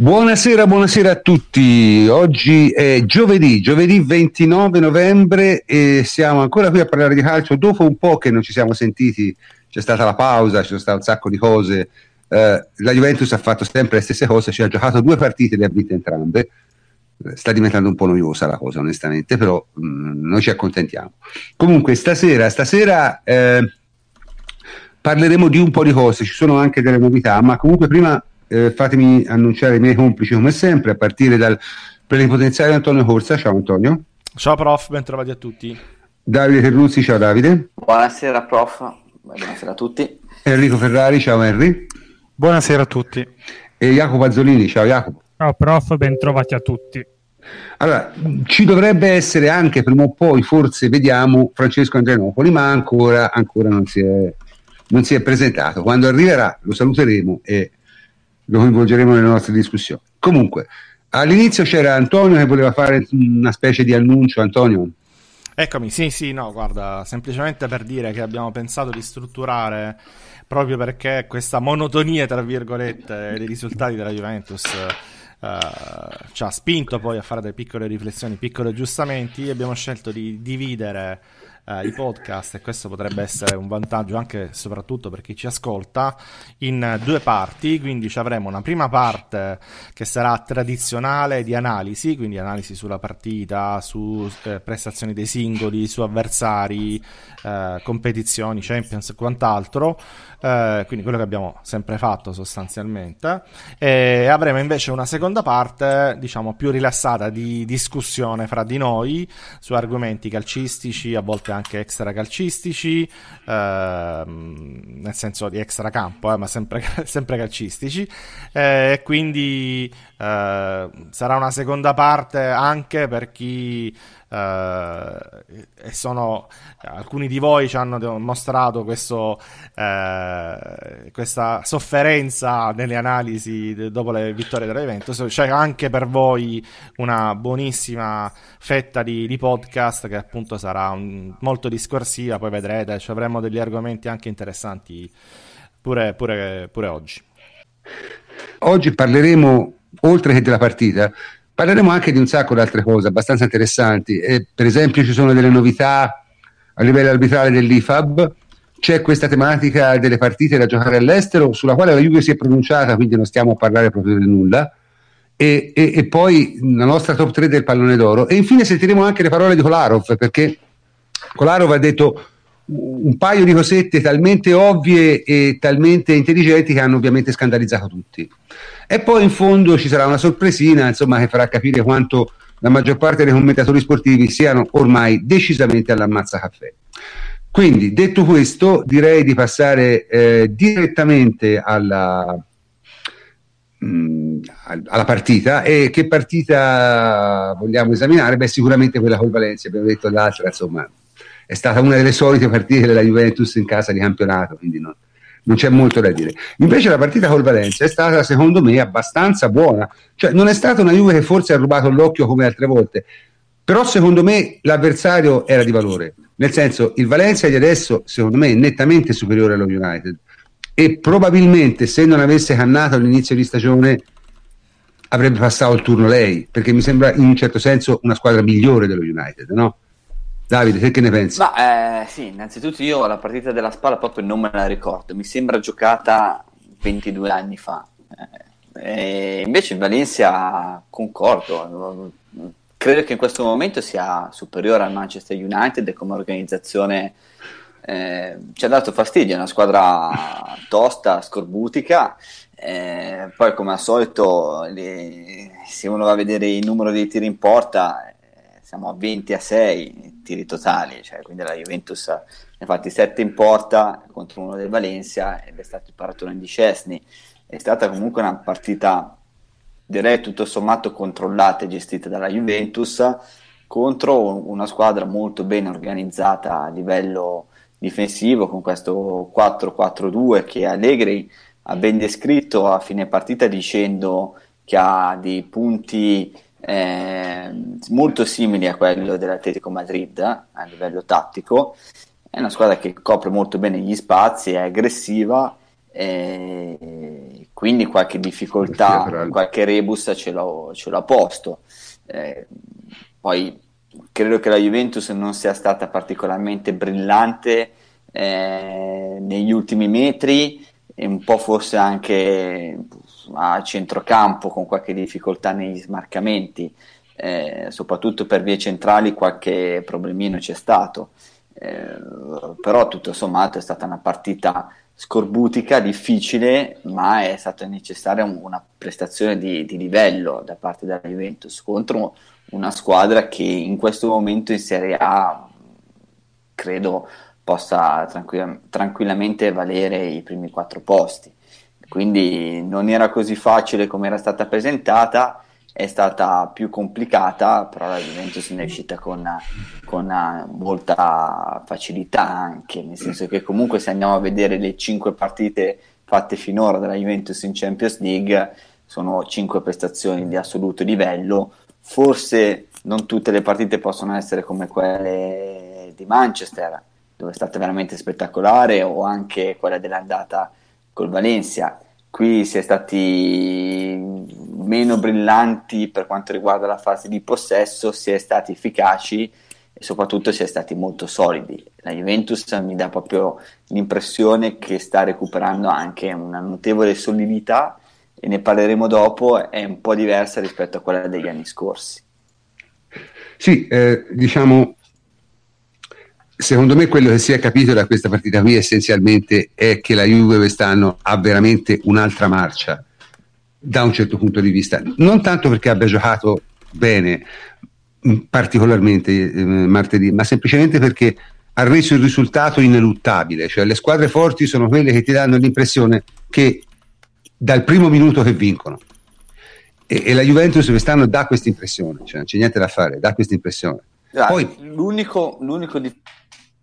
Buonasera, buonasera a tutti. Oggi è giovedì, giovedì 29 novembre e siamo ancora qui a parlare di calcio. Dopo un po' che non ci siamo sentiti, c'è stata la pausa, sono state un sacco di cose. Eh, la Juventus ha fatto sempre le stesse cose, ci ha giocato due partite e le ha vinte entrambe. Sta diventando un po' noiosa la cosa, onestamente, però mh, mm, noi ci accontentiamo. Comunque, stasera, stasera eh, parleremo di un po' di cose, ci sono anche delle novità, ma comunque prima eh, fatemi annunciare i miei complici come sempre, a partire dal plenipotenziario Antonio Corsa. Ciao Antonio. Ciao prof, ben trovati a tutti. Davide Terruzzi, ciao Davide. Buonasera prof, buonasera a tutti. Enrico Ferrari, ciao Henry. Buonasera a tutti. E Jacopo Azzolini, ciao Jacopo. Ciao prof, ben trovati a tutti. Allora, ci dovrebbe essere anche prima o poi, forse vediamo, Francesco Andrianopoli, ma ancora, ancora non, si è, non si è presentato. Quando arriverà lo saluteremo e lo coinvolgeremo nelle nostre discussioni. Comunque, all'inizio c'era Antonio che voleva fare una specie di annuncio. Antonio? Eccomi, sì, sì, no, guarda, semplicemente per dire che abbiamo pensato di strutturare proprio perché questa monotonia, tra virgolette, dei risultati della Juventus eh, ci ha spinto poi a fare delle piccole riflessioni, piccoli aggiustamenti. Abbiamo scelto di dividere eh, i podcast e questo potrebbe essere un vantaggio anche e soprattutto per chi ci ascolta in due parti, quindi ci avremo una prima parte che sarà tradizionale di analisi, quindi analisi sulla partita, su eh, prestazioni dei singoli, su avversari, eh, competizioni, Champions e quant'altro, eh, quindi quello che abbiamo sempre fatto sostanzialmente, e avremo invece una seconda parte, diciamo, più rilassata di discussione fra di noi su argomenti calcistici, a volte anche extracalcistici, ehm, nel senso di extracampo, eh, ma sempre, sempre calcistici, eh, e quindi eh, sarà una seconda parte anche per chi e sono alcuni di voi ci hanno mostrato questo, uh, questa sofferenza nelle analisi dopo le vittorie della Juventus. C'è anche per voi una buonissima fetta di, di podcast che appunto sarà un, molto discorsiva poi vedrete ci avremo degli argomenti anche interessanti pure, pure, pure oggi. Oggi parleremo oltre che della partita Parleremo anche di un sacco di altre cose abbastanza interessanti. Eh, per esempio, ci sono delle novità a livello arbitrale dell'IFAB. C'è questa tematica delle partite da giocare all'estero, sulla quale la Juve si è pronunciata, quindi non stiamo a parlare proprio di nulla. E, e, e, poi la nostra top 3 del pallone d'oro. E infine sentiremo anche le parole di Kolarov, perché Kolarov ha detto un paio di cosette talmente ovvie e talmente intelligenti che hanno ovviamente scandalizzato tutti. E poi in fondo ci sarà una sorpresina, insomma, che farà capire quanto la maggior parte dei commentatori sportivi siano ormai decisamente all'ammazza caffè. Quindi, detto questo, direi di passare eh, direttamente alla, mh, mm, alla partita. E che partita vogliamo esaminare? Beh, sicuramente quella col Valencia, abbiamo detto l'altra, insomma, è stata una delle solite partite della Juventus in casa di campionato, quindi non, non c'è molto da dire. Invece la partita col Valencia è stata secondo me abbastanza buona, cioè non è stata una Juve che forse ha rubato l'occhio come altre volte, però secondo me l'avversario era di valore, nel senso il Valencia di adesso secondo me è nettamente superiore allo United e probabilmente se non avesse cannato all'inizio di stagione avrebbe passato il turno lei, perché mi sembra in un certo senso una squadra migliore dello United, no? Davide, te che ne pensi? Ma, eh, sì, innanzitutto io la partita della Spalla proprio non me la ricordo, mi sembra giocata 22 anni fa. Eh, invece in Valencia concordo, credo che in questo momento sia superiore al Manchester United come organizzazione. Eh, ci ha dato fastidio, è una squadra tosta, scorbutica. Eh, poi, come al solito, le, se uno va a vedere il numero di tiri in porta, siamo a 20 a 6 tiri totali, cioè, quindi la Juventus ne ha fatti 7 in porta contro uno del Valencia ed è stato il paratone di Cesni. È stata comunque una partita, direi tutto sommato controllata e gestita dalla Juventus contro una squadra molto ben organizzata a livello difensivo con questo 4-4-2 che Allegri ha ben descritto a fine partita dicendo che ha dei punti eh, molto simili a quello dell'Atletico Madrid eh, a livello tattico. È una squadra che copre molto bene gli spazi, è aggressiva eh, quindi qualche difficoltà, qualche rebus ce l'ho, ce l'ho posto. Eh, poi credo che la Juventus non sia stata particolarmente brillante eh, negli ultimi metri e un po' forse anche a centrocampo con qualche difficoltà negli smarcamenti, eh, soprattutto per vie centrali qualche problemino c'è stato, eh, però tutto sommato è stata una partita scorbutica, difficile, ma è stata necessaria una prestazione di, di livello da parte della Juventus contro una squadra che in questo momento in Serie A credo possa tranquill- tranquillamente valere i primi quattro posti. Quindi non era così facile come era stata presentata, è stata più complicata, però la Juventus ne è uscita con, con molta facilità anche, nel senso che comunque se andiamo a vedere le cinque partite fatte finora dalla Juventus in Champions League, sono cinque prestazioni di assoluto livello, forse non tutte le partite possono essere come quelle di Manchester, dove è stata veramente spettacolare, o anche quella dell'andata col Valencia. Qui si è stati meno brillanti per quanto riguarda la fase di possesso, si è stati efficaci e soprattutto si è stati molto solidi. La Juventus mi dà proprio l'impressione che sta recuperando anche una notevole solidità e ne parleremo dopo, è un po' diversa rispetto a quella degli anni scorsi. Sì, eh, diciamo, secondo me quello che si è capito da questa partita qui essenzialmente è che la Juve quest'anno ha veramente un'altra marcia da un certo punto di vista, non tanto perché abbia giocato bene mm, particolarmente eh, martedì, ma semplicemente perché ha reso il risultato ineluttabile, cioè le squadre forti sono quelle che ti danno l'impressione che dal primo minuto che vincono. E, e la Juventus quest'anno dà questa impressione, cioè non c'è niente da fare, dà questa impressione. Ah, Poi, l'unico, l'unico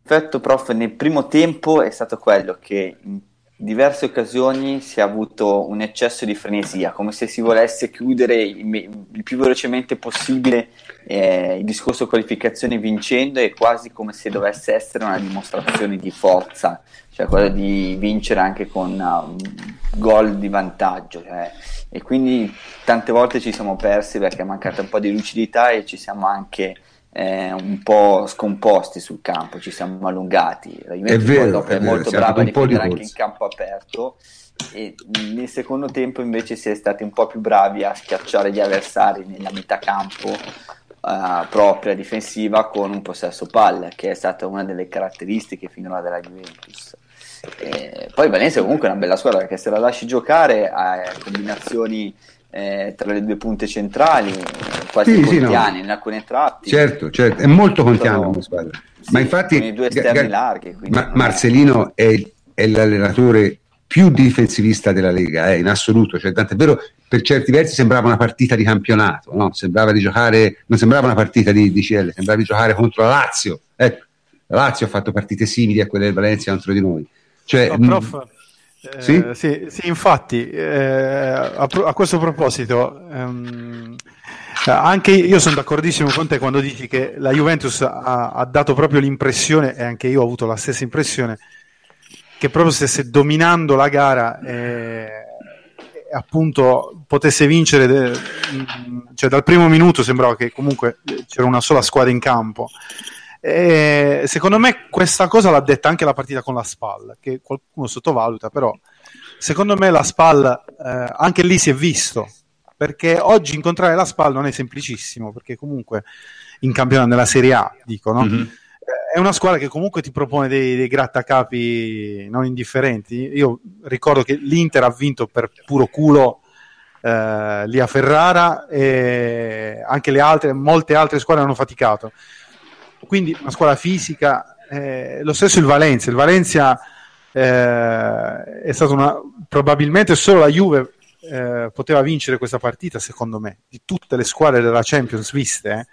difetto, prof, nel primo tempo è stato quello che in diverse occasioni si è avuto un eccesso di frenesia, come se si volesse chiudere il, il più velocemente possibile eh, il discorso qualificazione vincendo e quasi come se dovesse essere una dimostrazione di forza, cioè quello di vincere anche con uh, gol di vantaggio. Cioè, e quindi tante volte ci siamo persi perché è mancata un po' di lucidità e ci siamo anche eh, un po' scomposti sul campo, ci siamo allungati. La Juventus è, vero, è, è molto brava a difendere anche in campo aperto e nel secondo tempo invece si è stati un po' più bravi a schiacciare gli avversari nella metà campo uh, propria difensiva con un possesso palle, che è stata una delle caratteristiche finora della Juventus. E poi Valencia comunque è una bella squadra perché se la lasci giocare ha combinazioni eh, tra le due punte centrali, quasi sì, contiane sì, no. in alcuni tratti. Certo, certo, è molto contiana come squadra. Sì, ma infatti i due esterni Ga- larghi, ma- Marcelino è, è, l'allenatore più difensivista della Lega, eh, in assoluto, cioè, tant'è vero per certi versi sembrava una partita di campionato, no? sembrava di giocare, non sembrava una partita di, di CL, sembrava di giocare contro la Lazio. Ecco, la Lazio ha fatto partite simili a quelle del Valencia contro di noi. Cioè, no, prof, eh, sì? sì? Sì, infatti, eh, a, a, questo proposito, ehm, anche io sono d'accordissimo con te quando dici che la Juventus ha, ha, dato proprio l'impressione, e anche io ho avuto la stessa impressione, che proprio stesse dominando la gara e appunto potesse vincere, de, cioè dal primo minuto sembrava che comunque c'era una sola squadra in campo. E secondo me questa cosa l'ha detta anche la partita con la SPAL, che qualcuno sottovaluta, però secondo me la SPAL eh, anche lì si è visto, perché oggi incontrare la SPAL non è semplicissimo, perché comunque in campionato nella Serie A, dicono, mm-hmm. è una squadra che comunque ti propone dei, dei grattacapi non indifferenti. Io ricordo che l'Inter ha vinto per puro culo eh, lì a Ferrara e anche le altre, molte altre squadre hanno faticato quindi una squadra fisica, eh, lo stesso il Valencia, il Valencia eh, è stato una, probabilmente solo la Juve eh, poteva vincere questa partita secondo me, di tutte le squadre della Champions viste, eh.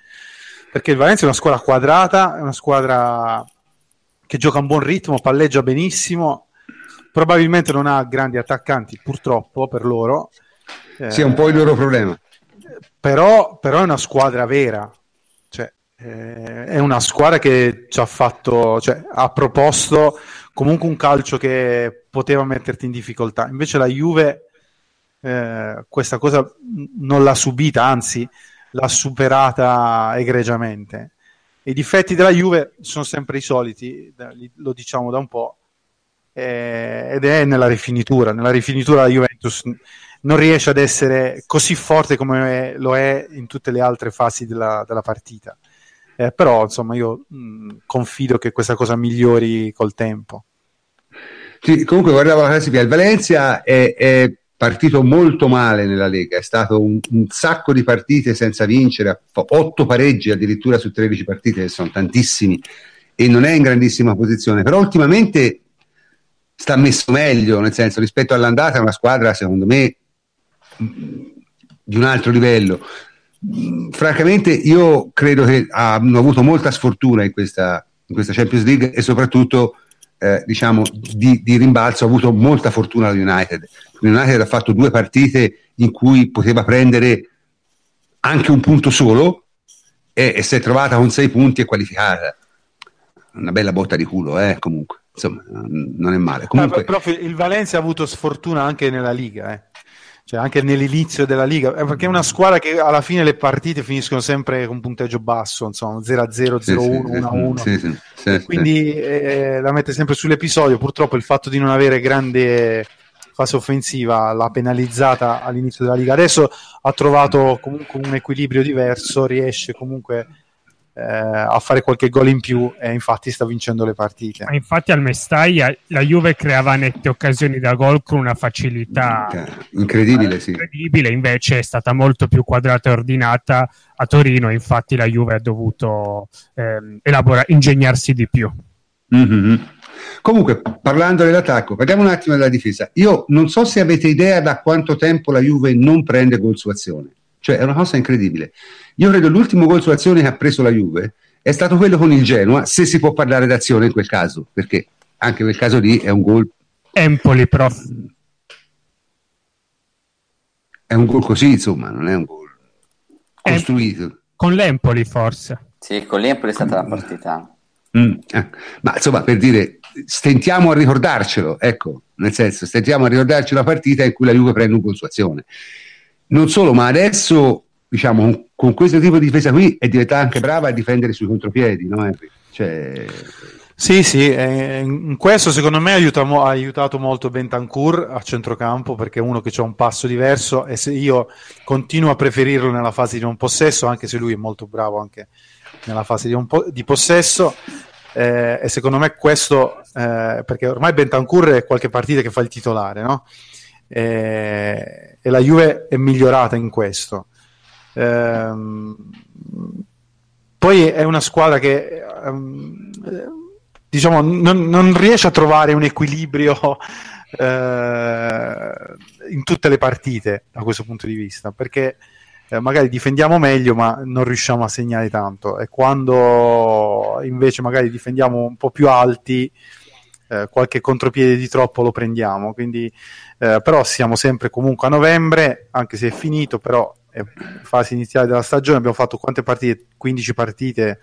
perché il Valencia è una squadra quadrata, è una squadra che gioca a un buon ritmo, palleggia benissimo, probabilmente non ha grandi attaccanti purtroppo per loro. Sì, è un po' il loro problema. Però, però è una squadra vera, eh, è una squadra che ci ha fatto, cioè, ha proposto comunque un calcio che poteva metterti in difficoltà. Invece la Juve eh, questa cosa non l'ha subita, anzi l'ha superata egregiamente. I difetti della Juve sono sempre i soliti, lo diciamo da un po', eh, ed è nella rifinitura. Nella rifinitura la Juventus non riesce ad essere così forte come lo è in tutte le altre fasi della, della partita. Eh, però insomma io mh, confido che questa cosa migliori col tempo. Sì, comunque guardavo la classifica, il Valencia è, è, partito molto male nella Lega, è stato un, un, sacco di partite senza vincere, otto pareggi addirittura su 13 partite, che sono tantissimi, e non è in grandissima posizione, però ultimamente sta messo meglio, nel senso rispetto all'andata è una squadra secondo me di un altro livello. Francamente io credo che hanno avuto molta sfortuna in questa, in questa Champions League e soprattutto eh, diciamo di, di, rimbalzo ha avuto molta fortuna la United. United ha fatto due partite in cui poteva prendere anche un punto solo e, e si è trovata con sei punti e qualificata. Una bella botta di culo, eh, comunque. Insomma, non è male. Comunque... Eh, però il Valencia ha avuto sfortuna anche nella Liga, eh cioè anche nell'inizio della Liga, eh, perché è una squadra che alla fine le partite finiscono sempre con un punteggio basso, insomma 0-0, 0-1, 1-1, quindi eh, la mette sempre sull'episodio, purtroppo il fatto di non avere grande fase offensiva l'ha penalizzata all'inizio della Liga, adesso ha trovato comunque un equilibrio diverso, riesce comunque eh, a fare qualche gol in più e infatti sta vincendo le partite. Ma infatti al Mestaglia la Juve creava nette occasioni da gol con una facilità incredibile, sì. incredibile, invece è stata molto più quadrata e ordinata a Torino, infatti la Juve ha dovuto eh, elaborare, ingegnarsi di più. Mm-hmm. Comunque, parlando dell'attacco, parliamo un attimo della difesa. Io non so se avete idea da quanto tempo la Juve non prende gol su azione. Cioè, è una cosa incredibile. Io credo l'ultimo gol su azione che ha preso la Juve è stato quello con il Genoa, se si può parlare d'azione in quel caso, perché anche quel caso lì è un gol. Empoli, prof. È un gol così, insomma, non è un gol costruito. Em- con l'Empoli, forse. Sì, con l'Empoli è stata la partita. Mm, eh. Ma insomma, per dire, stentiamo a ricordarcelo, ecco, nel senso, stentiamo a ricordarci la partita in cui la Juve prende un gol su azione. Non solo, ma adesso, diciamo, con questo tipo di difesa qui è diventata anche brava a difendere sui contropiedi, no? Cioè... Sì, sì, in questo secondo me aiuta, ha aiutato molto Bentancur a centrocampo perché è uno che ha un passo diverso e se io continuo a preferirlo nella fase di non possesso, anche se lui è molto bravo anche nella fase di, po- di possesso. Eh, e secondo me questo, eh, perché ormai Bentancur è qualche partita che fa il titolare, no? Eh, e la Juve è migliorata in questo. Ehm, poi è una squadra che um, diciamo non, non, riesce a trovare un equilibrio eh, in tutte le partite da questo punto di vista perché eh, magari difendiamo meglio ma non riusciamo a segnare tanto. E quando invece magari difendiamo un po' più alti eh, qualche contropiede di troppo lo prendiamo. Quindi eh, però siamo sempre comunque a novembre anche se è finito però fase iniziale della stagione abbiamo fatto quante partite? 15 partite.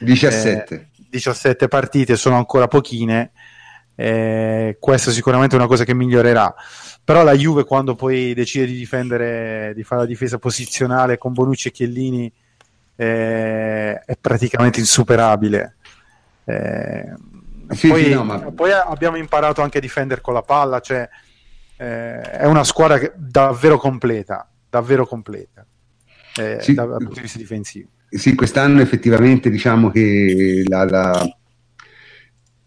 17 eh, 17 partite sono ancora pochine. Eh, questa è sicuramente una cosa che migliorerà. Però la Juve quando poi decide di difendere di fare la difesa posizionale con Bonucci e Chiellini eh, è praticamente insuperabile. Eh, sì, poi, sì, no, ma... poi, abbiamo imparato anche a difendere con la palla cioè eh, è una squadra che, davvero completa davvero completa eh, sì, dal, punto di vista difensivo. Sì, quest'anno effettivamente diciamo che la, la...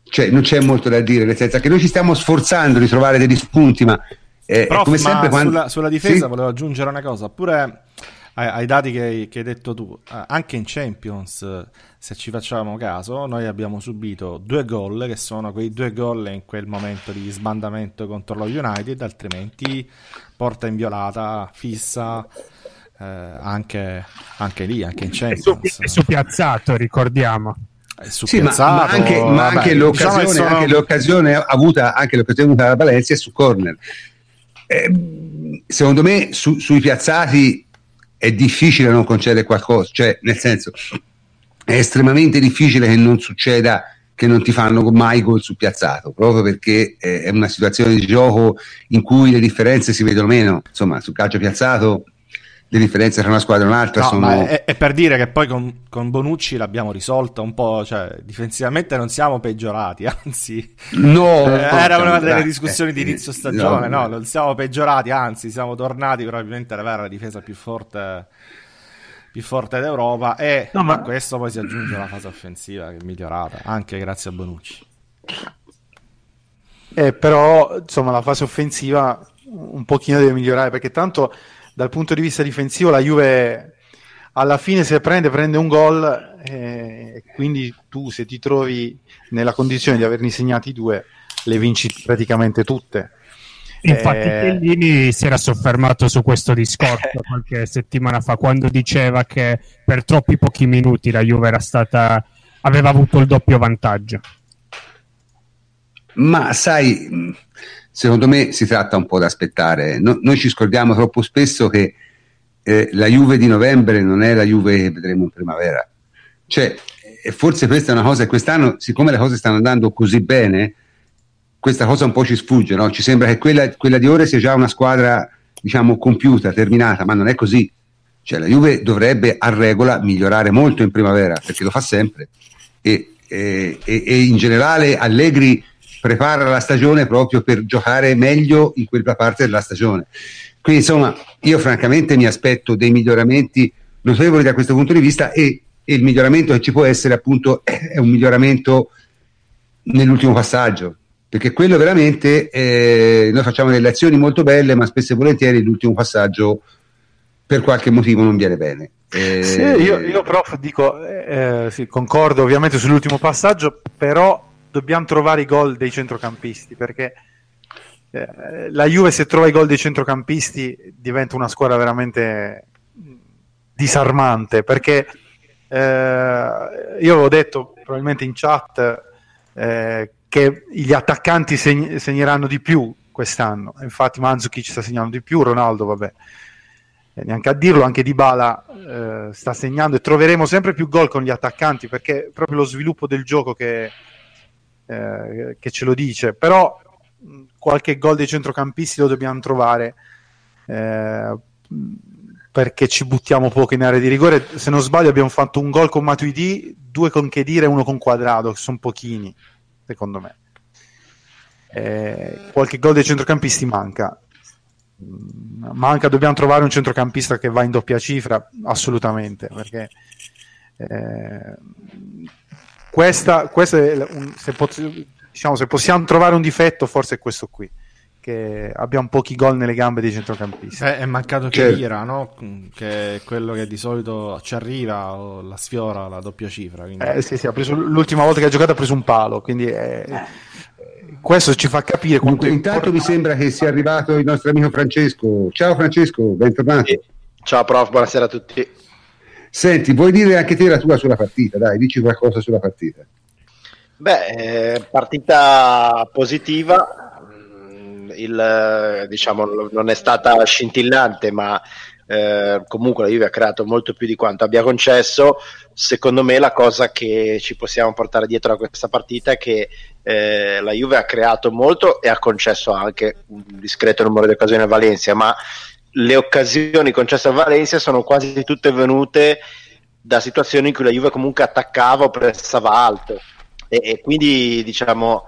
Cioè, non c'è molto da dire, nel senso che noi ci stiamo sforzando di trovare degli spunti, ma eh, Prof, come sempre quando... sulla, sulla, difesa sì? volevo aggiungere una cosa, pure ai, ai dati che, che, hai detto tu, eh, anche in Champions, se ci facciamo caso, noi abbiamo subito due gol, che sono quei due gol in quel momento di sbandamento contro lo United, altrimenti porta inviolata, fissa, eh, anche, anche, lì, anche in Champions. È su, piazzato, ricordiamo. Sì, ma, ma, anche, ma vabbè, anche, l'occasione, diciamo sono... anche, l'occasione, avuta anche l'occasione avuta da Valencia è su corner. Eh, secondo me su, sui piazzati è difficile non concedere qualcosa, cioè nel senso è estremamente difficile che non succeda che non ti fanno mai gol su piazzato, proprio perché eh, è una situazione di gioco in cui le differenze si vedono meno. Insomma, sul calcio piazzato le differenze tra una squadra e un'altra no, sono... È, è, per dire che poi con, con, Bonucci l'abbiamo risolta un po', cioè difensivamente non siamo peggiorati, anzi... No, eh, era una delle discussioni di inizio stagione, no, no, non siamo peggiorati, anzi siamo tornati probabilmente ad avere la difesa più forte più forte d'Europa e no, ma... a questo poi si aggiunge la fase offensiva che è migliorata anche grazie a Bonucci. Eh, però insomma la fase offensiva un pochino deve migliorare perché tanto dal punto di vista difensivo la Juve alla fine se prende prende un gol e eh, quindi tu se ti trovi nella condizione di averne segnati due le vinci praticamente tutte Infatti, eh... Chiellini si era soffermato su questo discorso qualche settimana fa quando diceva che per troppi pochi minuti la Juve era stata, aveva avuto il doppio vantaggio. Ma sai, secondo me si tratta un po' da aspettare. No, noi ci scordiamo troppo spesso che eh, la Juve di novembre non è la Juve che vedremo in primavera. Cioè, forse questa è una cosa quest'anno, siccome le cose stanno andando così bene, questa cosa un po' ci sfugge, no? ci sembra che quella, quella, di ora sia già una squadra diciamo compiuta, terminata, ma non è così. Cioè, la Juve dovrebbe a regola migliorare molto in primavera, perché lo fa sempre. E, e, e in generale Allegri prepara la stagione proprio per giocare meglio in quella parte della stagione. Quindi insomma, io francamente mi aspetto dei miglioramenti notevoli da questo punto di vista e, e il miglioramento che ci può essere appunto è un miglioramento nell'ultimo passaggio, perché quello veramente eh, noi facciamo delle azioni molto belle, ma spesso e volentieri l'ultimo passaggio per qualche motivo non viene bene. Eh, sì, io, io, prof dico, eh, sì, concordo ovviamente sull'ultimo passaggio, però dobbiamo trovare i gol dei centrocampisti, perché eh, la Juve se trova i gol dei centrocampisti diventa una squadra veramente disarmante, perché eh, io avevo detto probabilmente in chat eh, che gli attaccanti seg- segneranno di più quest'anno. Infatti Mandzukic sta segnando di più, Ronaldo vabbè, eh, neanche a dirlo, anche Dybala eh, sta segnando e troveremo sempre più gol con gli attaccanti perché proprio lo sviluppo del gioco che, eh, che ce lo dice. Però qualche gol dei centrocampisti lo dobbiamo trovare eh, perché ci buttiamo poco in area di rigore. Se non sbaglio abbiamo fatto un gol con Matuidi, due con Chedire e uno con Quadrado, che sono pochini secondo me. Eh, qualche gol dei centrocampisti manca. Manca, dobbiamo trovare un centrocampista che va in doppia cifra, assolutamente, perché eh, questa, questa un, se, pot- diciamo, se possiamo trovare un difetto, forse è questo qui che abbiamo pochi gol nelle gambe dei centrocampisti. Eh, è mancato Chirira, no? che è quello che di solito ci arriva o la sfiora la doppia cifra. Quindi... Eh, sì, sì, preso, l'ultima volta che ha giocato ha preso un palo, quindi è, questo ci fa capire quanto Intanto mi sembra che sia arrivato il nostro amico Francesco. Ciao Francesco, bentornato. Sì. Ciao prof, buonasera a tutti. Senti, vuoi dire anche te la tua sulla partita? Dai, dici qualcosa sulla partita. Beh, eh, partita positiva, il, diciamo, non è stata scintillante, ma eh, comunque la Juve ha creato molto più di quanto abbia concesso. Secondo me la cosa che ci possiamo portare dietro a questa partita è che eh, la Juve ha creato molto e ha concesso anche un discreto numero di occasioni a Valencia, ma le occasioni concesse a Valencia sono quasi tutte venute da situazioni in cui la Juve comunque attaccava o pressava alto e, e quindi diciamo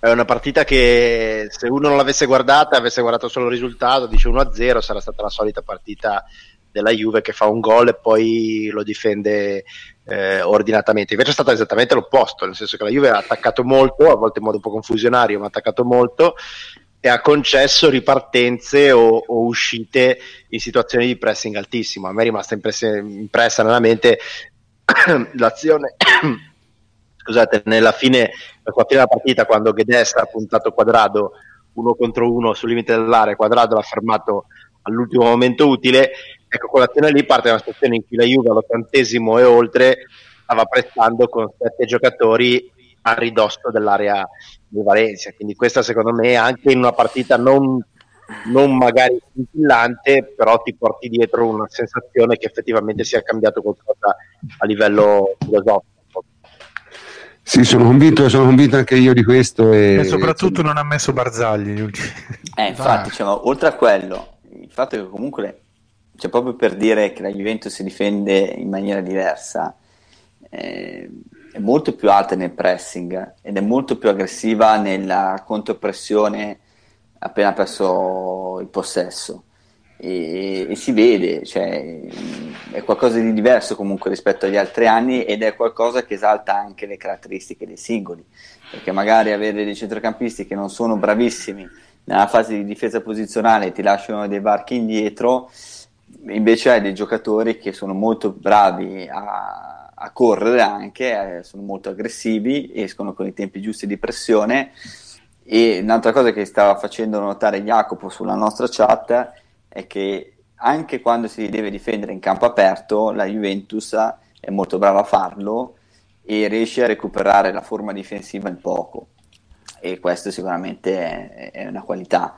è una partita che se uno non l'avesse guardata, avesse guardato solo il risultato, dice 1-0, sarà stata la solita partita della Juve che fa un gol e poi lo difende eh, ordinatamente. Invece è stato esattamente l'opposto, nel senso che la Juve ha attaccato molto, a volte in modo un po' confusionario, ma ha attaccato molto e ha concesso ripartenze o, o uscite in situazioni di pressing altissimo. A me è rimasta impressa, impressa nella mente l'azione scusate, nella fine, alla fine della partita, quando Guedes ha puntato quadrado uno contro uno sul limite dell'area, quadrado l'ha fermato all'ultimo momento utile, ecco, quell'azione lì parte da una situazione in cui la Juve all'ottantesimo e oltre stava prestando con sette giocatori a ridosso dell'area di Valencia. Quindi questa secondo me anche in una partita non, non magari scintillante, però ti porti dietro una sensazione che effettivamente sia cambiato qualcosa a livello filosofico. Sì, sono convinto, sono convinto anche io di questo. E, e soprattutto non ha messo Barzagli. Eh, infatti, diciamo, oltre a quello, il fatto che comunque, cioè proprio per dire che la Juventus si difende in maniera diversa, eh, è molto più alta nel pressing ed è molto più aggressiva nella contropressione appena perso il possesso. E, e, si vede, cioè, è qualcosa di diverso comunque rispetto agli altri anni ed è qualcosa che esalta anche le caratteristiche dei singoli, perché magari avere dei centrocampisti che non sono bravissimi nella fase di difesa posizionale ti lasciano dei varchi indietro, invece hai dei giocatori che sono molto bravi a, a correre anche, eh, sono molto aggressivi, escono con i tempi giusti di pressione e un'altra cosa che stava facendo notare Jacopo sulla nostra chat è che anche quando si deve difendere in campo aperto, la Juventus è molto brava a farlo e riesce a recuperare la forma difensiva in poco. E questo sicuramente è, è una qualità.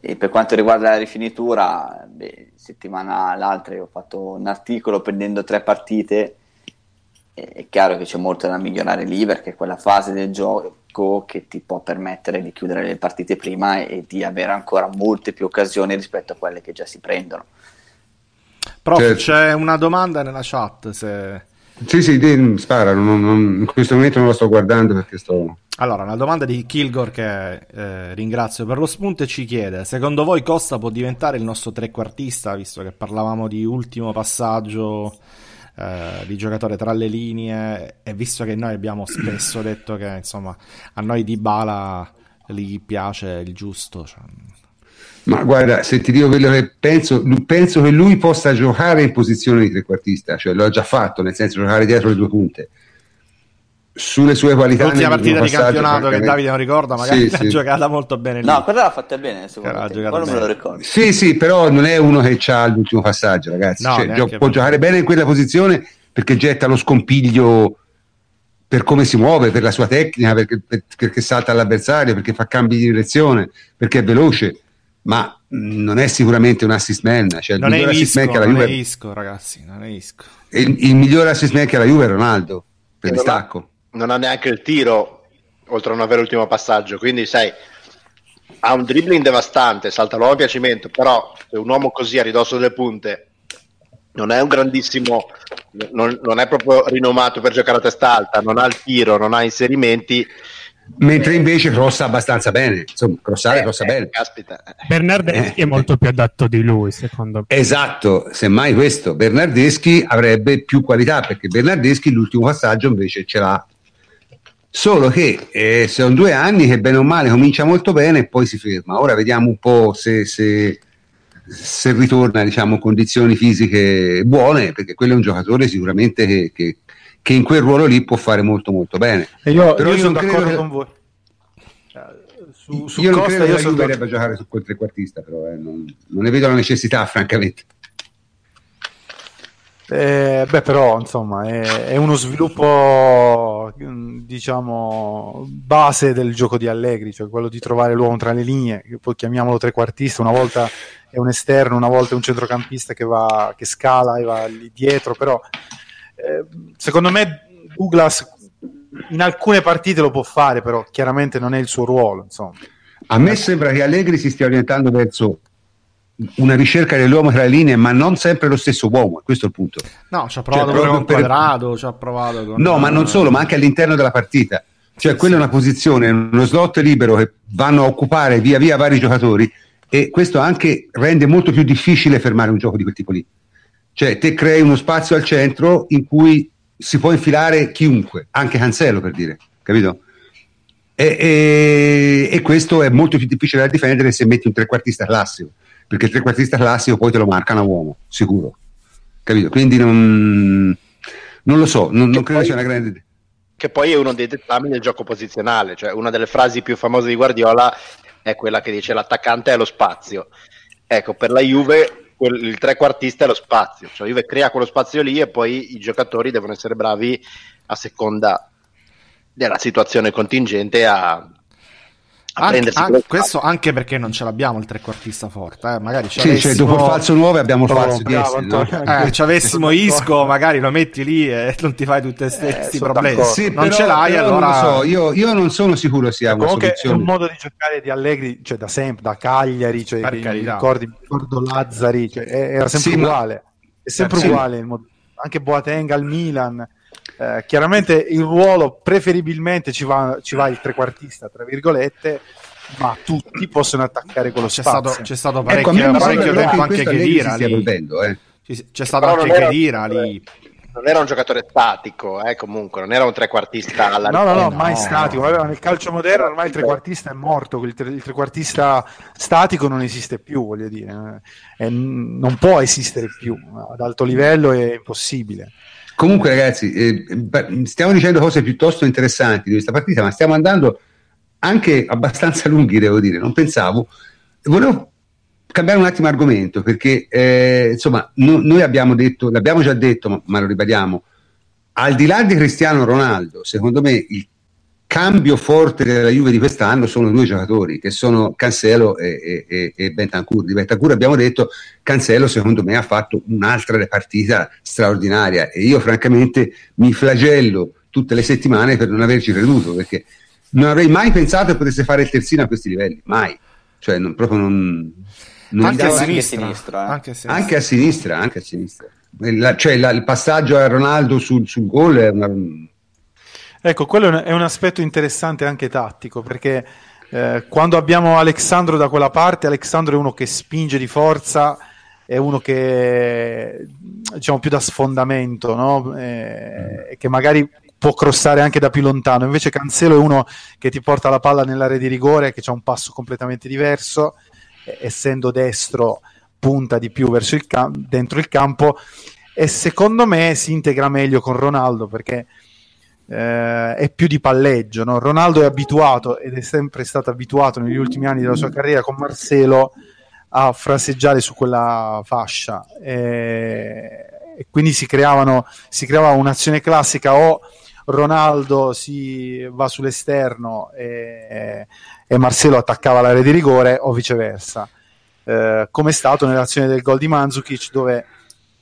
E per quanto riguarda la rifinitura, beh, settimana l'altra ho fatto un articolo prendendo tre partite. È chiaro che c'è molto da migliorare lì perché quella fase del gioco che ti può permettere di chiudere le partite prima e di avere ancora molte più occasioni rispetto a quelle che già si prendono. Prof, certo. c'è una domanda nella chat. Se... Sì, sì, spara, non, non, in questo momento non la sto guardando perché sto... Allora, una domanda di Kilgore che eh, ringrazio per lo spunto e ci chiede, secondo voi Costa può diventare il nostro trequartista, visto che parlavamo di ultimo passaggio eh, di giocatore tra le linee e visto che noi abbiamo spesso detto che insomma a noi di Bala gli piace il giusto cioè... ma guarda se ti dico quello che penso penso che lui possa giocare in posizione di trequartista cioè lo ha già fatto nel senso giocare dietro le due punte sulle sue qualità. L'ultima partita di campionato che Davide non ricorda, magari sì, l'ha sì. giocata molto bene. Lì. No, quella l'ha fatta bene, secondo me. Non me lo ricordo. Sì, sì, però non è uno che ha l'ultimo passaggio, ragazzi. No, cioè, gio- può giocare bene in quella posizione perché getta lo scompiglio per come si muove, per la sua tecnica, perché, perché salta all'avversario, perché fa cambi di direzione, perché è veloce. Ma non è sicuramente un assist man. Cioè non, è isco, non Juve... è isco, ragazzi. Non è isco. Il, il miglior assist man che ha la Juve è Ronaldo per distacco non ha neanche il tiro, oltre a non avere l'ultimo passaggio, quindi sai, ha un dribbling devastante, salta l'uomo a piacimento, però se un uomo così a ridosso delle punte non è un grandissimo, non, non, è proprio rinomato per giocare a testa alta, non ha il tiro, non ha inserimenti. Mentre invece crossa abbastanza bene, insomma, crossare eh, crossa eh, bene. Caspita. Bernardeschi eh. è molto più adatto di lui, secondo me. Esatto, semmai questo. Bernardeschi avrebbe più qualità perché Bernardeschi l'ultimo passaggio invece ce l'ha Solo che eh, sono due anni che bene o male comincia molto bene e poi si ferma. Ora vediamo un po' se, se, se ritorna diciamo, in condizioni fisiche buone, perché quello è un giocatore sicuramente che, che, che in quel ruolo lì può fare molto molto bene. E io, Però io, io sono d'accordo che... con voi. Su, su io Costa, non credo io che la Juve debba giocare su quel trequartista, però eh, non, non ne vedo la necessità, francamente. Eh, beh, però, insomma, è, è, uno sviluppo, diciamo, base del gioco di Allegri, cioè quello di trovare l'uomo tra le linee, poi chiamiamolo trequartista, una volta è un esterno, una volta è un centrocampista che, va, che scala e va lì dietro, però eh, secondo me Douglas in alcune partite lo può fare, però chiaramente non è il suo ruolo, insomma. A me sembra che Allegri si stia orientando verso una ricerca dell'uomo tra le linee, ma non sempre lo stesso uomo, questo è il punto. No, ci ha provato cioè, con quadrato, ci ha provato con... No, ma non solo, ma anche all'interno della partita. Cioè, quella è una posizione, uno slot libero che vanno a occupare via via vari giocatori e questo anche rende molto più difficile fermare un gioco di quel tipo lì. Cioè, te crei uno spazio al centro in cui si può infilare chiunque, anche Cancello per dire, capito? E, e, e questo è molto più difficile da difendere se metti un trequartista classico perché il trequartista classico poi te lo marcano a uomo, sicuro. Capito? Quindi non, non lo so, non, non credo poi, sia una grande idea. Che poi è uno dei dettami del gioco posizionale, cioè una delle frasi più famose di Guardiola è quella che dice l'attaccante è lo spazio. Ecco, per la Juve quel, il trequartista è lo spazio, cioè la Juve crea quello spazio lì e poi i giocatori devono essere bravi a seconda della situazione contingente a, anche, anche, questo anche perché non ce l'abbiamo il trequartista forte, eh? magari sì, avessimo... cioè, dopo il falso 9 abbiamo il oh, falso 10. No? Eh, ci avessimo Isco, magari lo metti lì e non ti fai tutti questi eh, problemi. Sì, non però, ce l'hai, allora. Non so, io, io, non sono sicuro sia una soluzione. È un modo di giocare di Allegri, cioè da sempre, da Cagliari, cioè, ricordi, ricordo Lazzari, cioè, era sempre sì, uguale. Ma... È sempre sì. uguale. Anche Boateng al Milan. Eh, chiaramente il ruolo preferibilmente ci va, ci va il trequartista, tra virgolette, ma tutti possono attaccare quello c'è spazio. Stato, c'è stato parecchio, ecco, parecchio tempo anche Chedira lì. eh. C'è stato Però anche Chedira lì non era un giocatore statico, eh, comunque, non era un trequartista alla No, no, no, mai no. statico. Vabbè, nel calcio moderno ormai il trequartista è morto, il, tre, il trequartista statico non esiste più, voglio dire, eh, non può esistere più, ad alto livello è impossibile. Comunque, ragazzi, eh, stiamo dicendo cose piuttosto interessanti di questa partita, ma stiamo andando anche abbastanza lunghi, devo dire. Non pensavo. Volevo cambiare un attimo argomento perché eh, insomma no, noi abbiamo detto, l'abbiamo già detto, ma, ma, lo ribadiamo. Al di là di Cristiano Ronaldo, secondo me il cambio forte della Juve di quest'anno sono due giocatori che sono Cancelo e, e, e Bentancur. Di Bentancur abbiamo detto Cancelo secondo me ha fatto un'altra partita straordinaria e io francamente mi flagello tutte le settimane per non averci creduto perché non avrei mai pensato che potesse fare il terzino a questi livelli, mai. Cioè non, proprio non, non anche, a sinistra, anche, sinistra, eh. anche, a sinistra. anche a sinistra, anche a sinistra. La, cioè la, il passaggio a Ronaldo sul, sul gol è una, Ecco, quello è un, aspetto interessante anche tattico, perché eh, quando abbiamo Alessandro da quella parte, Alessandro è uno che spinge di forza, è uno che diciamo più da sfondamento, no? eh, che magari può crossare anche da più lontano. Invece Cancelo è uno che ti porta la palla nell'area di rigore, che ha un passo completamente diverso, eh, essendo destro punta di più il cam- dentro il campo e secondo me si integra meglio con Ronaldo perché eh, è più di palleggio. No? Ronaldo è abituato ed è sempre stato abituato negli ultimi anni della sua carriera con Marcelo a fraseggiare su quella fascia e, e quindi si, creavano, si creava un'azione classica o Ronaldo si va sull'esterno e, e Marcelo attaccava l'area di rigore o viceversa. Eh, come è stato nell'azione del gol di Mandzukic dove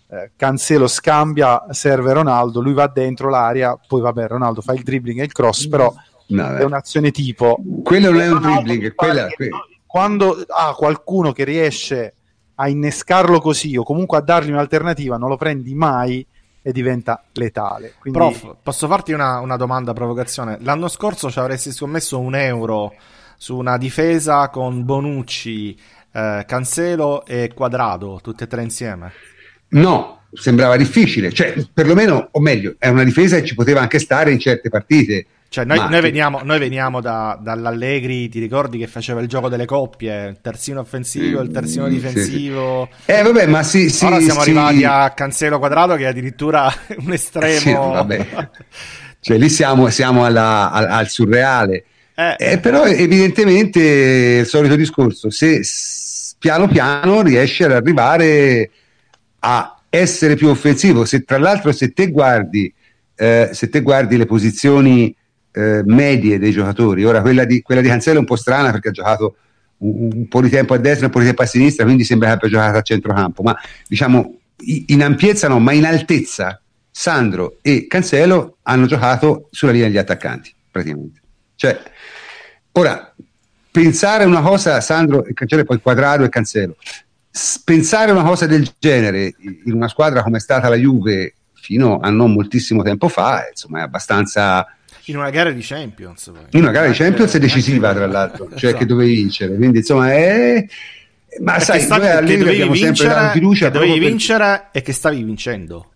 eh, Cancelo scambia, serve Ronaldo, lui va dentro l'area, poi vabbè Ronaldo fa il dribbling e il cross, però no, è un'azione tipo... Quello non è un dribbling, quella... Que... Quando ha qualcuno che riesce a innescarlo così o comunque a dargli un'alternativa, non lo prendi mai e diventa letale. Quindi... Prof, posso farti una, una domanda provocazione? L'anno scorso ci avresti scommesso un euro su una difesa con Bonucci, eh, Cancelo e Quadrado, tutte e tre insieme? No, sembrava difficile, cioè perlomeno, o meglio, è una difesa che ci poteva anche stare in certe partite. Cioè, noi, noi, veniamo, noi veniamo da, dall'Allegri, ti ricordi che faceva il gioco delle coppie, il terzino offensivo, il terzino difensivo. Sì, sì. Eh, vabbè, ma sì, sì Ora siamo sì. arrivati a Cancelo Quadrato che è addirittura un estremo. Vabbè. cioè, lì siamo, siamo alla, al, al, surreale. Eh. Eh, però evidentemente il solito discorso, se piano piano riesce ad arrivare a essere più offensivo. Se tra l'altro se te guardi, eh, se te guardi le posizioni eh, medie dei giocatori, ora quella di, quella di Cancelo è un po' strana perché ha giocato un, un, po' di tempo a destra, un po' di tempo a sinistra, quindi sembra che abbia giocato a centrocampo, ma diciamo in ampiezza no, ma in altezza Sandro e Cancelo hanno giocato sulla linea degli attaccanti, praticamente. Cioè, ora, pensare una cosa, Sandro e Cancelo e poi Quadrado e Cancelo, pensare una cosa del genere in una squadra come è stata la Juve fino a non moltissimo tempo fa, insomma, è abbastanza. In una gara di Champions. Poi. In una gara di Champions è decisiva, tra l'altro, cioè esatto. che dovevi vincere. Quindi, insomma, è. Ma Perché sai, sta, noi allegri abbiamo vincere, sempre dato fiducia. Dovevi vincere per... e che stavi vincendo.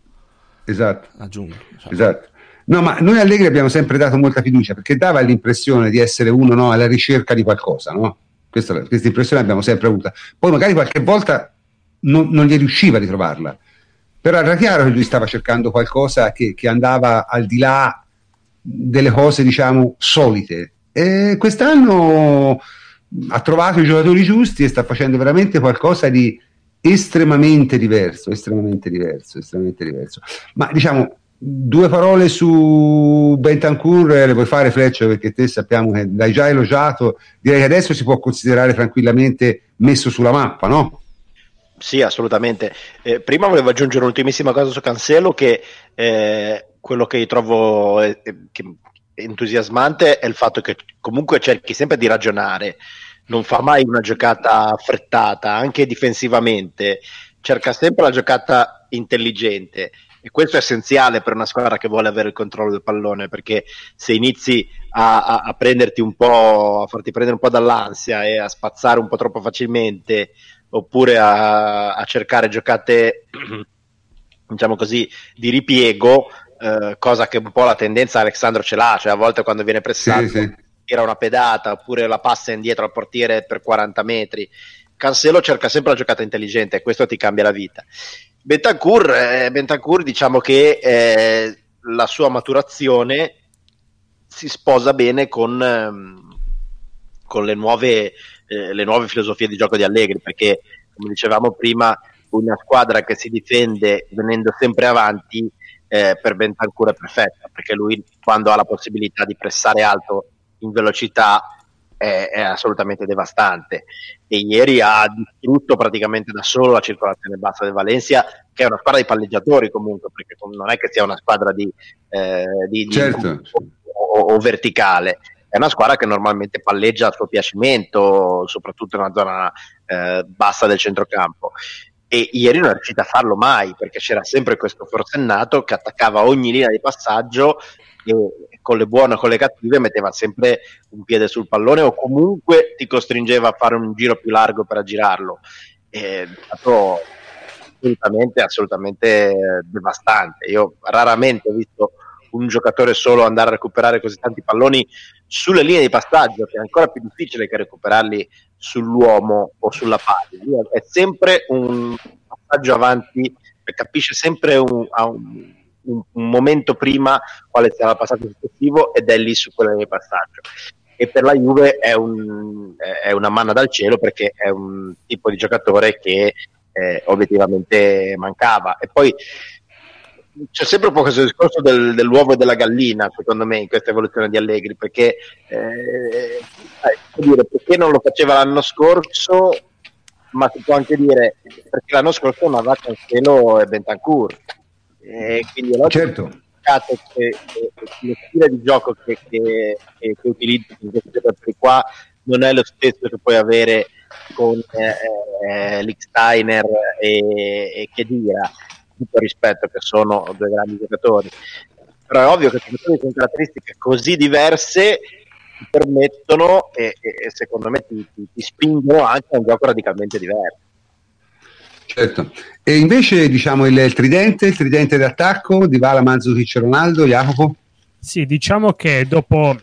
Esatto. Aggiungo. Cioè. Esatto. No, ma noi allegri abbiamo sempre dato molta fiducia perché dava l'impressione di essere uno no, alla ricerca di qualcosa, no? Questa, questa impressione l'abbiamo sempre avuta. Poi magari qualche volta non, non gli riusciva a ritrovarla, però era chiaro che lui stava cercando qualcosa che, che andava al di là delle cose, diciamo, solite. E quest'anno ha trovato i giocatori giusti e sta facendo veramente qualcosa di estremamente diverso, estremamente diverso, estremamente diverso. Ma diciamo, due parole su Bentancur le puoi fare Freccia perché te sappiamo che l'hai già elogiato direi che adesso si può considerare tranquillamente messo sulla mappa no? Sì, assolutamente. Eh, prima volevo aggiungere un'ultimissima cosa su Cancelo che eh, quello che trovo eh, che, entusiasmante è il fatto che comunque cerchi sempre di ragionare, non fa mai una giocata affrettata, anche difensivamente, cerca sempre la giocata intelligente e questo è essenziale per una squadra che vuole avere il controllo del pallone perché se inizi a, a, a prenderti un po' a farti prendere un po' dall'ansia e a spazzare un po' troppo facilmente oppure a, a cercare giocate diciamo così di ripiego eh, cosa che un po' la tendenza Alessandro ce l'ha cioè a volte quando viene pressato sì, sì. tira una pedata oppure la passa indietro al portiere per 40 metri Cancelo cerca sempre la giocata intelligente e questo ti cambia la vita Bentancur, eh, Bentancur diciamo che eh, la sua maturazione si sposa bene con, ehm, con le, nuove, eh, le nuove filosofie di gioco di Allegri, perché come dicevamo prima, una squadra che si difende venendo sempre avanti eh, per Bentancur è perfetta, perché lui quando ha la possibilità di pressare alto in velocità è, è, assolutamente devastante e ieri ha distrutto praticamente da solo la circolazione bassa del Valencia che è una squadra di palleggiatori comunque perché non è che sia una squadra di, eh, di, certo. di o, o, verticale è una squadra che normalmente palleggia a suo piacimento soprattutto in una zona eh, bassa del centrocampo e ieri non è riuscita a farlo mai perché c'era sempre questo forsennato che attaccava ogni linea di passaggio e con le buone o con le cattive metteva sempre un piede sul pallone o comunque ti costringeva a fare un giro più largo per aggirarlo. È stato assolutamente, assolutamente devastante. Io raramente ho visto un giocatore solo andare a recuperare così tanti palloni sulle linee di passaggio, che è ancora più difficile che recuperarli sull'uomo o sulla palla. È sempre un passaggio avanti, capisce sempre un, un un, un momento prima quale sarà il passaggio successivo ed è lì su quella di passaggio. E per la Juve è, un, è, una manna dal cielo perché è un tipo di giocatore che eh, obiettivamente mancava. E poi c'è sempre un po' questo discorso del, dell'uovo e della gallina secondo me in questa evoluzione di Allegri perché, eh, dire, perché non lo faceva l'anno scorso ma si può anche dire perché l'anno scorso non aveva Cancelo e Bentancur e quindi è certo. che, che, che lo stile di gioco che, che, che utilizzi in questi giocatori qua non è lo stesso che puoi avere con eh, eh Licksteiner e, e Chedira tutto rispetto che sono due grandi giocatori però è ovvio che giocatori con caratteristiche così diverse ti permettono e, e secondo me ti, ti, ti spingono anche a un gioco radicalmente diverso Certo. E invece diciamo il, il tridente, il tridente d'attacco di Vala, Manzukic e Ronaldo, Jacopo? Sì, diciamo che dopo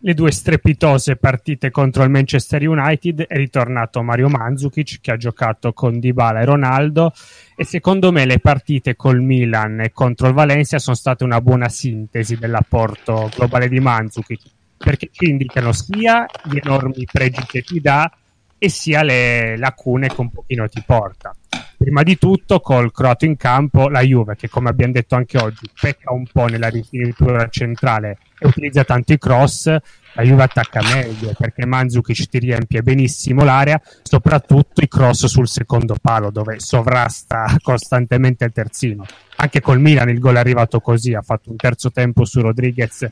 le due strepitose partite contro il Manchester United è ritornato Mario Mandzukic che ha giocato con Dybala e Ronaldo e secondo me le partite col Milan e contro il Valencia sono state una buona sintesi dell'apporto globale di Mandzukic perché ci indicano sia gli enormi pregi che ti dà e sia le lacune che un pochino ti porta. Prima di tutto col croato in campo la Juve che come abbiamo detto anche oggi pecca un po' nella rifinitura centrale e utilizza tanto i cross la Juve attacca meglio perché Mandzukic ti riempie benissimo l'area soprattutto i cross sul secondo palo dove sovrasta costantemente il terzino anche col Milan il gol è arrivato così ha fatto un terzo tempo su Rodriguez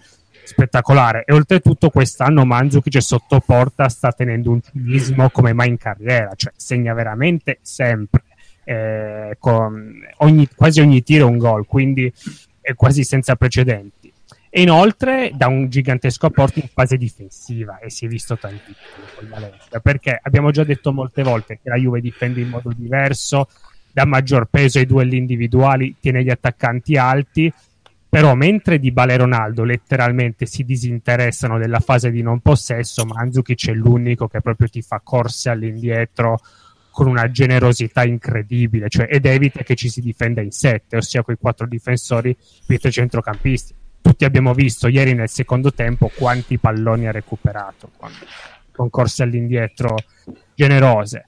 spettacolare. E oltretutto quest'anno Mandzukic sotto porta sta tenendo un cinismo come mai in carriera cioè segna veramente sempre eh, con ogni, quasi ogni tiro un gol quindi è quasi senza precedenti. E inoltre da un gigantesco apporto in fase difensiva e si è visto tantissimo con Valencia perché abbiamo già detto molte volte che la Juve difende in modo diverso dà maggior peso ai duelli individuali tiene gli attaccanti alti però mentre Di Bale e Ronaldo letteralmente si disinteressano della fase di non possesso, Mandzukic è l'unico che proprio ti fa corse all'indietro con una generosità incredibile, cioè, ed evita che ci si difenda in sette, ossia con i quattro difensori più i tre centrocampisti. Tutti abbiamo visto ieri nel secondo tempo quanti palloni ha recuperato con, corse all'indietro generose.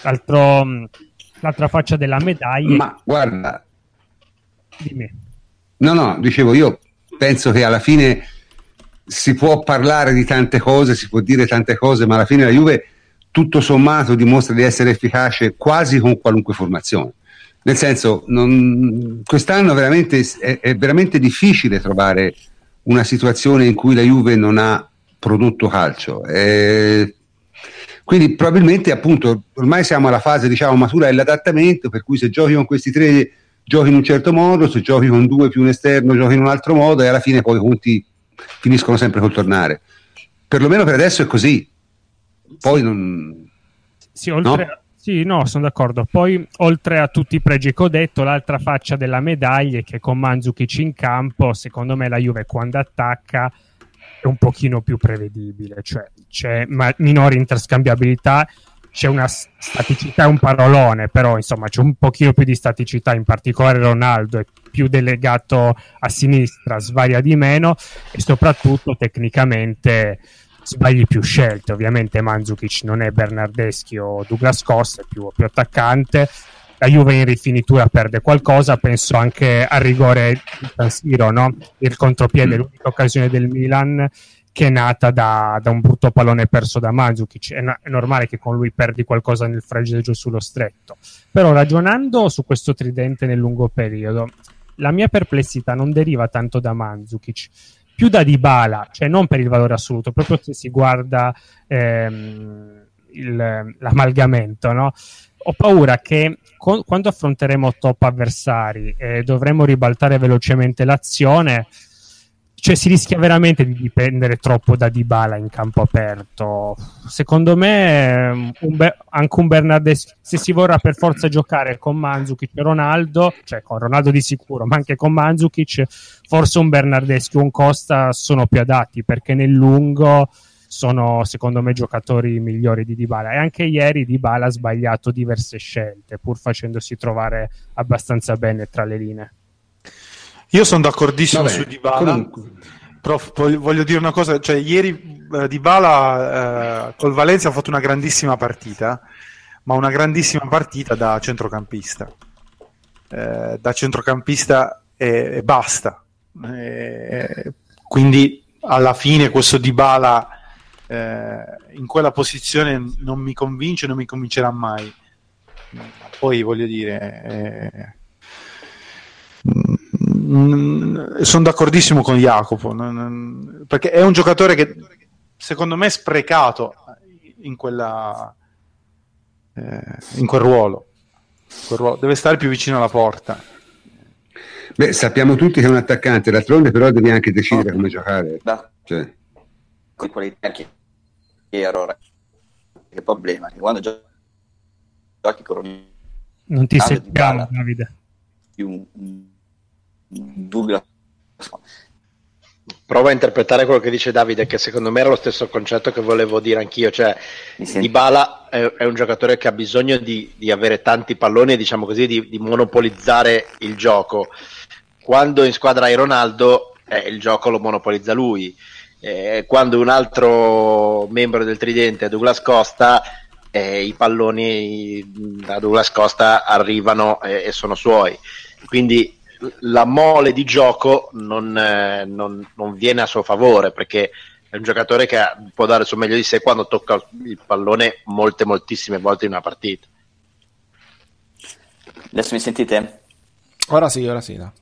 L'altra faccia della medaglia. Ma guarda, dimmi No, no, dicevo io penso che alla fine si può parlare di tante cose, si può dire tante cose, ma alla fine la Juve tutto sommato dimostra di essere efficace quasi con qualunque formazione. Nel senso, non, quest'anno veramente, è, è, veramente difficile trovare una situazione in cui la Juve non ha prodotto calcio. Eh, quindi probabilmente appunto ormai siamo alla fase diciamo matura dell'adattamento, per cui se giochi con questi tre giochi in un certo modo, se giochi con due più un esterno giochi in un altro modo e alla fine poi i conti finiscono sempre col tornare. Perlomeno per adesso è così. Poi non... Sì, oltre, no? Sì, no, sono d'accordo. Poi, oltre a tutti i pregi che ho detto, l'altra faccia della medaglia è che con Manzukic in campo, secondo me la Juve quando attacca è un pochino più prevedibile, cioè c'è ma- minore interscambiabilità, c'è una staticità, un parolone, però insomma c'è un pochino più di staticità, in particolare Ronaldo è più delegato a sinistra, svaria di meno e soprattutto tecnicamente sbagli più scelte. Ovviamente Mandzukic non è Bernardeschi o Douglas Costa, è più, più attaccante. La Juve in rifinitura perde qualcosa, penso anche al rigore di San Siro, no? il contropiede, mm. l'unica occasione del Milan che è nata da, da un brutto pallone perso da Mandzukic. È, è, normale che con lui perdi qualcosa nel fraggio sullo stretto. Però ragionando su questo tridente nel lungo periodo, la mia perplessità non deriva tanto da Mandzukic, più da Dybala, cioè non per il valore assoluto, proprio se si guarda ehm, il, l'amalgamento, no? Ho paura che co- quando affronteremo top avversari e dovremo ribaltare velocemente l'azione, cioè si rischia veramente di dipendere troppo da Dybala in campo aperto. Secondo me un Be- anche un Bernardeschi, se si vorrà per forza giocare con Manzukic e Ronaldo, cioè con Ronaldo di sicuro, ma anche con Manzukic, forse un Bernardeschi o un Costa sono più adatti perché nel lungo sono secondo me giocatori migliori di Dybala e anche ieri Dybala ha sbagliato diverse scelte pur facendosi trovare abbastanza bene tra le linee. Io sono d'accordissimo Vabbè, su Dybala. Però voglio dire una cosa, cioè ieri eh, Dybala eh, col Valencia ha fatto una grandissima partita, ma una grandissima partita da centrocampista. Eh, da centrocampista e, e basta. Eh, quindi alla fine questo Dybala eh, in quella posizione non mi convince, non mi convincerà mai. Poi voglio dire, eh, sono d'accordissimo con Jacopo perché è un giocatore che secondo me è sprecato in, quella, eh, in quel ruolo. quel ruolo. Deve stare più vicino alla porta. Beh, sappiamo tutti che è un attaccante, d'altronde però devi anche decidere come giocare. Cioè. Con qualità che errore. Che problema, che quando giochi con Non ti sentiamo, Davide. Più un dubbio. Prova a interpretare quello che dice Davide, che secondo me era lo stesso concetto che volevo dire anch'io, cioè Dybala è, è un giocatore che ha bisogno di, di, avere tanti palloni e diciamo così di, di, monopolizzare il gioco. Quando in squadra hai Ronaldo, eh, il gioco lo monopolizza lui. Eh, quando un altro membro del tridente è Douglas Costa, eh, i palloni da Douglas Costa arrivano e sono suoi. Quindi la mole di gioco non, eh, non, non, viene a suo favore perché è un giocatore che può dare il suo meglio di sé quando tocca il pallone molte, moltissime volte in una partita. Adesso mi sentite? Ora sì, ora sì. No.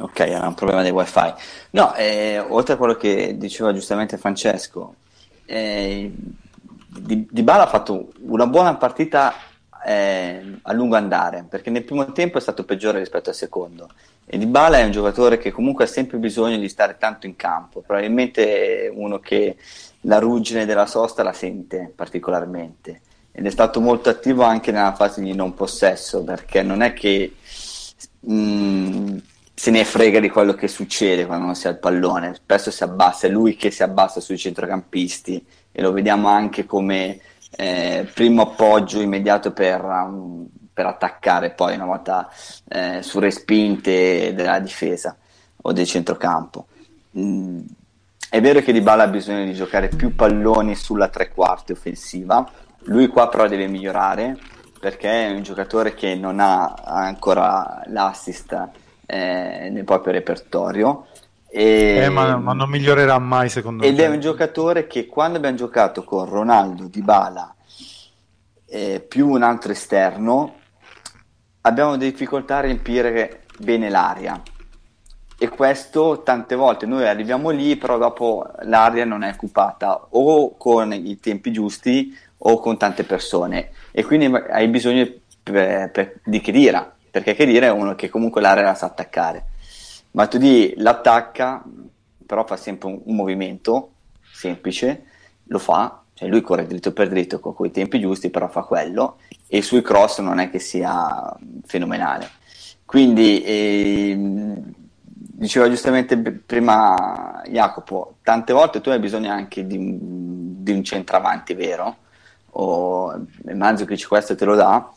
Ok, era un problema del wifi. No, eh, oltre a quello che diceva giustamente Francesco, eh, di, di Bala ha fatto una buona partita eh, a lungo andare, perché nel primo tempo è stato peggiore rispetto al secondo. E Dybala è un giocatore che comunque ha sempre bisogno di stare tanto in campo, probabilmente è uno che la ruggine della sosta la sente particolarmente ed è stato molto attivo anche nella fase di non possesso, perché non è che mh, mm, se ne frega di quello che succede quando non si ha il pallone, spesso si abbassa, è lui che si abbassa sui centrocampisti e lo vediamo anche come eh, primo appoggio immediato per, um, per, attaccare poi una volta eh, su respinte della difesa o del centrocampo. Mm, è vero che Dybala ha bisogno di giocare più palloni sulla tre quarti offensiva, lui qua però deve migliorare perché è un giocatore che non ha ancora l'assist eh, nel proprio repertorio. E... Eh, ma, ma, non migliorerà mai secondo ed me. Ed è un giocatore che quando abbiamo giocato con Ronaldo, Dybala eh, più un altro esterno, abbiamo difficoltà a riempire bene l'area. E questo tante volte noi arriviamo lì, però dopo l'area non è occupata o con i tempi giusti o con tante persone. E quindi hai bisogno per, per, di Kedira, perché Kedira è uno che comunque l'area la sa attaccare. Ma tu di l'attacca, però fa sempre un, un movimento semplice, lo fa, cioè lui corre dritto per dritto con quei tempi giusti, però fa quello e sui cross non è che sia fenomenale. Quindi eh, diceva giustamente prima Jacopo, tante volte tu hai bisogno anche di, di un centravanti vero, o Mandzukic questo te lo dà,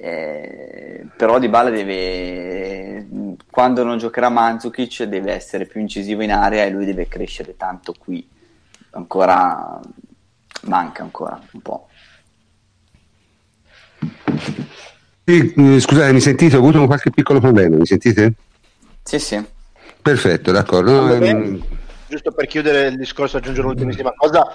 eh, però Di Bala deve, quando non giocherà Mandzukic deve essere più incisivo in area e lui deve crescere tanto qui, ancora manca ancora un po'. Sì, eh, scusate, mi sentite? Ho avuto qualche piccolo problema, mi sentite? Sì, sì. Perfetto, d'accordo. No, ehm... Giusto per chiudere il discorso, aggiungere un'ultimissima cosa.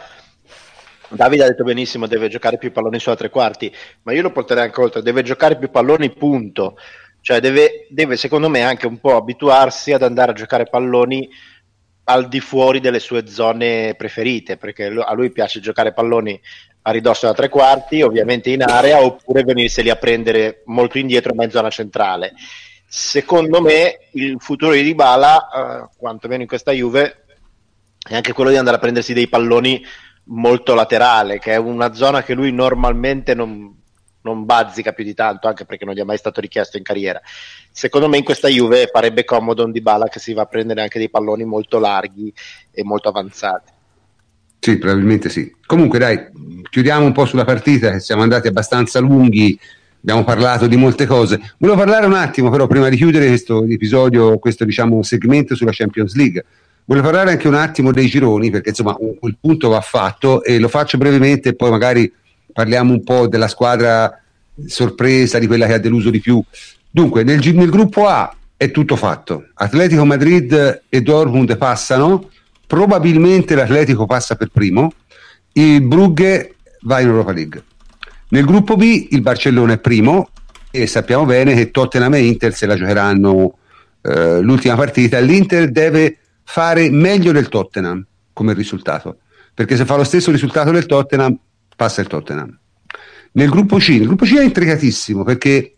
Davide ha detto benissimo, deve giocare più palloni sulla tre quarti, ma io lo porterei anche oltre, deve giocare più palloni, punto. Cioè deve, deve secondo me anche un po' abituarsi ad andare a giocare palloni al di fuori delle sue zone preferite, perché a lui piace giocare palloni a ridosso da tre quarti, ovviamente in area, oppure venirseli a prendere molto indietro in mezzo alla centrale. Secondo me il futuro di Dybala, eh, quantomeno in questa Juve, è anche quello di andare a prendersi dei palloni molto laterale, che è una zona che lui normalmente non, non bazzica più di tanto, anche perché non gli è mai stato richiesto in carriera. Secondo me in questa Juve farebbe comodo un Dybala che si va a prendere anche dei palloni molto larghi e molto avanzati. Sì, probabilmente sì. Comunque dai, chiudiamo un po' sulla partita, che siamo andati abbastanza lunghi, abbiamo parlato di molte cose. Volevo parlare un attimo però prima di chiudere questo episodio, questo diciamo segmento sulla Champions League. Volevo parlare anche un attimo dei gironi, perché insomma quel punto va fatto e lo faccio brevemente e poi magari parliamo un po' della squadra sorpresa, di quella che ha deluso di più. Dunque, nel, nel gruppo A è tutto fatto. Atletico Madrid e Dortmund passano, probabilmente l'Atletico passa per primo, il Brugge va in Europa League. Nel gruppo B il Barcellona è primo e sappiamo bene che Tottenham e Inter se la giocheranno eh, l'ultima partita. L'Inter deve fare meglio del Tottenham come risultato, perché se fa lo stesso risultato del Tottenham passa il Tottenham. Nel gruppo C, il gruppo C è intricatissimo perché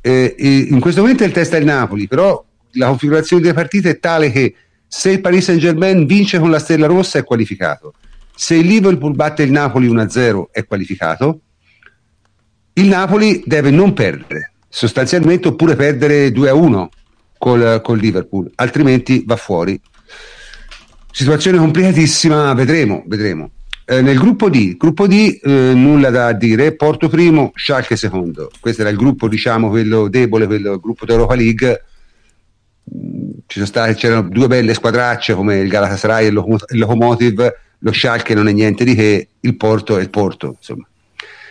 eh, in questo momento è il testa del Napoli, però la configurazione delle partite è tale che se il Paris Saint Germain vince con la stella rossa è qualificato, se il Liverpool batte il Napoli 1-0 è qualificato, il Napoli deve non perdere, sostanzialmente oppure perdere 2-1 col, col Liverpool, altrimenti va fuori. Situazione complicatissima, vedremo, vedremo. Eh, nel gruppo D, gruppo D eh, nulla da dire, Porto primo, Schalke secondo. Questo era il gruppo, diciamo, quello debole, quello gruppo d'Europa League. Mm, state, c'erano due belle squadracce come il Galatasaray e il, Locom- il Locomotive, lo Schalke non è niente di che, il Porto è il Porto, insomma.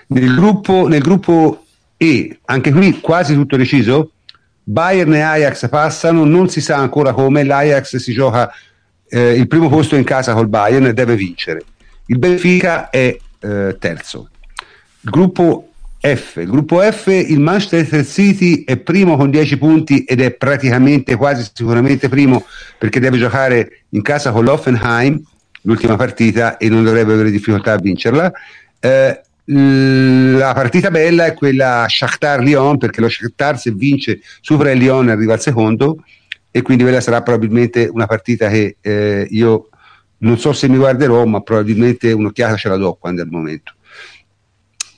Nel gruppo, nel gruppo E, anche qui quasi tutto deciso, Bayern e Ajax passano, non si sa ancora come, l'Ajax si gioca eh, il primo posto in casa col Bayern deve vincere il Benfica è eh, terzo. Il gruppo F. Il gruppo F, il Manchester City è primo con 10 punti ed è praticamente quasi sicuramente primo perché deve giocare in casa con l'Offenheim l'ultima partita e non dovrebbe avere difficoltà a vincerla. Eh, la partita bella è quella Shakhtar-Lyon perché lo Shakhtar se vince supera il Lyon arriva al secondo e quindi quella sarà probabilmente una partita che eh, io non so se mi guarderò, ma probabilmente un'occhiata ce la do quando è il momento.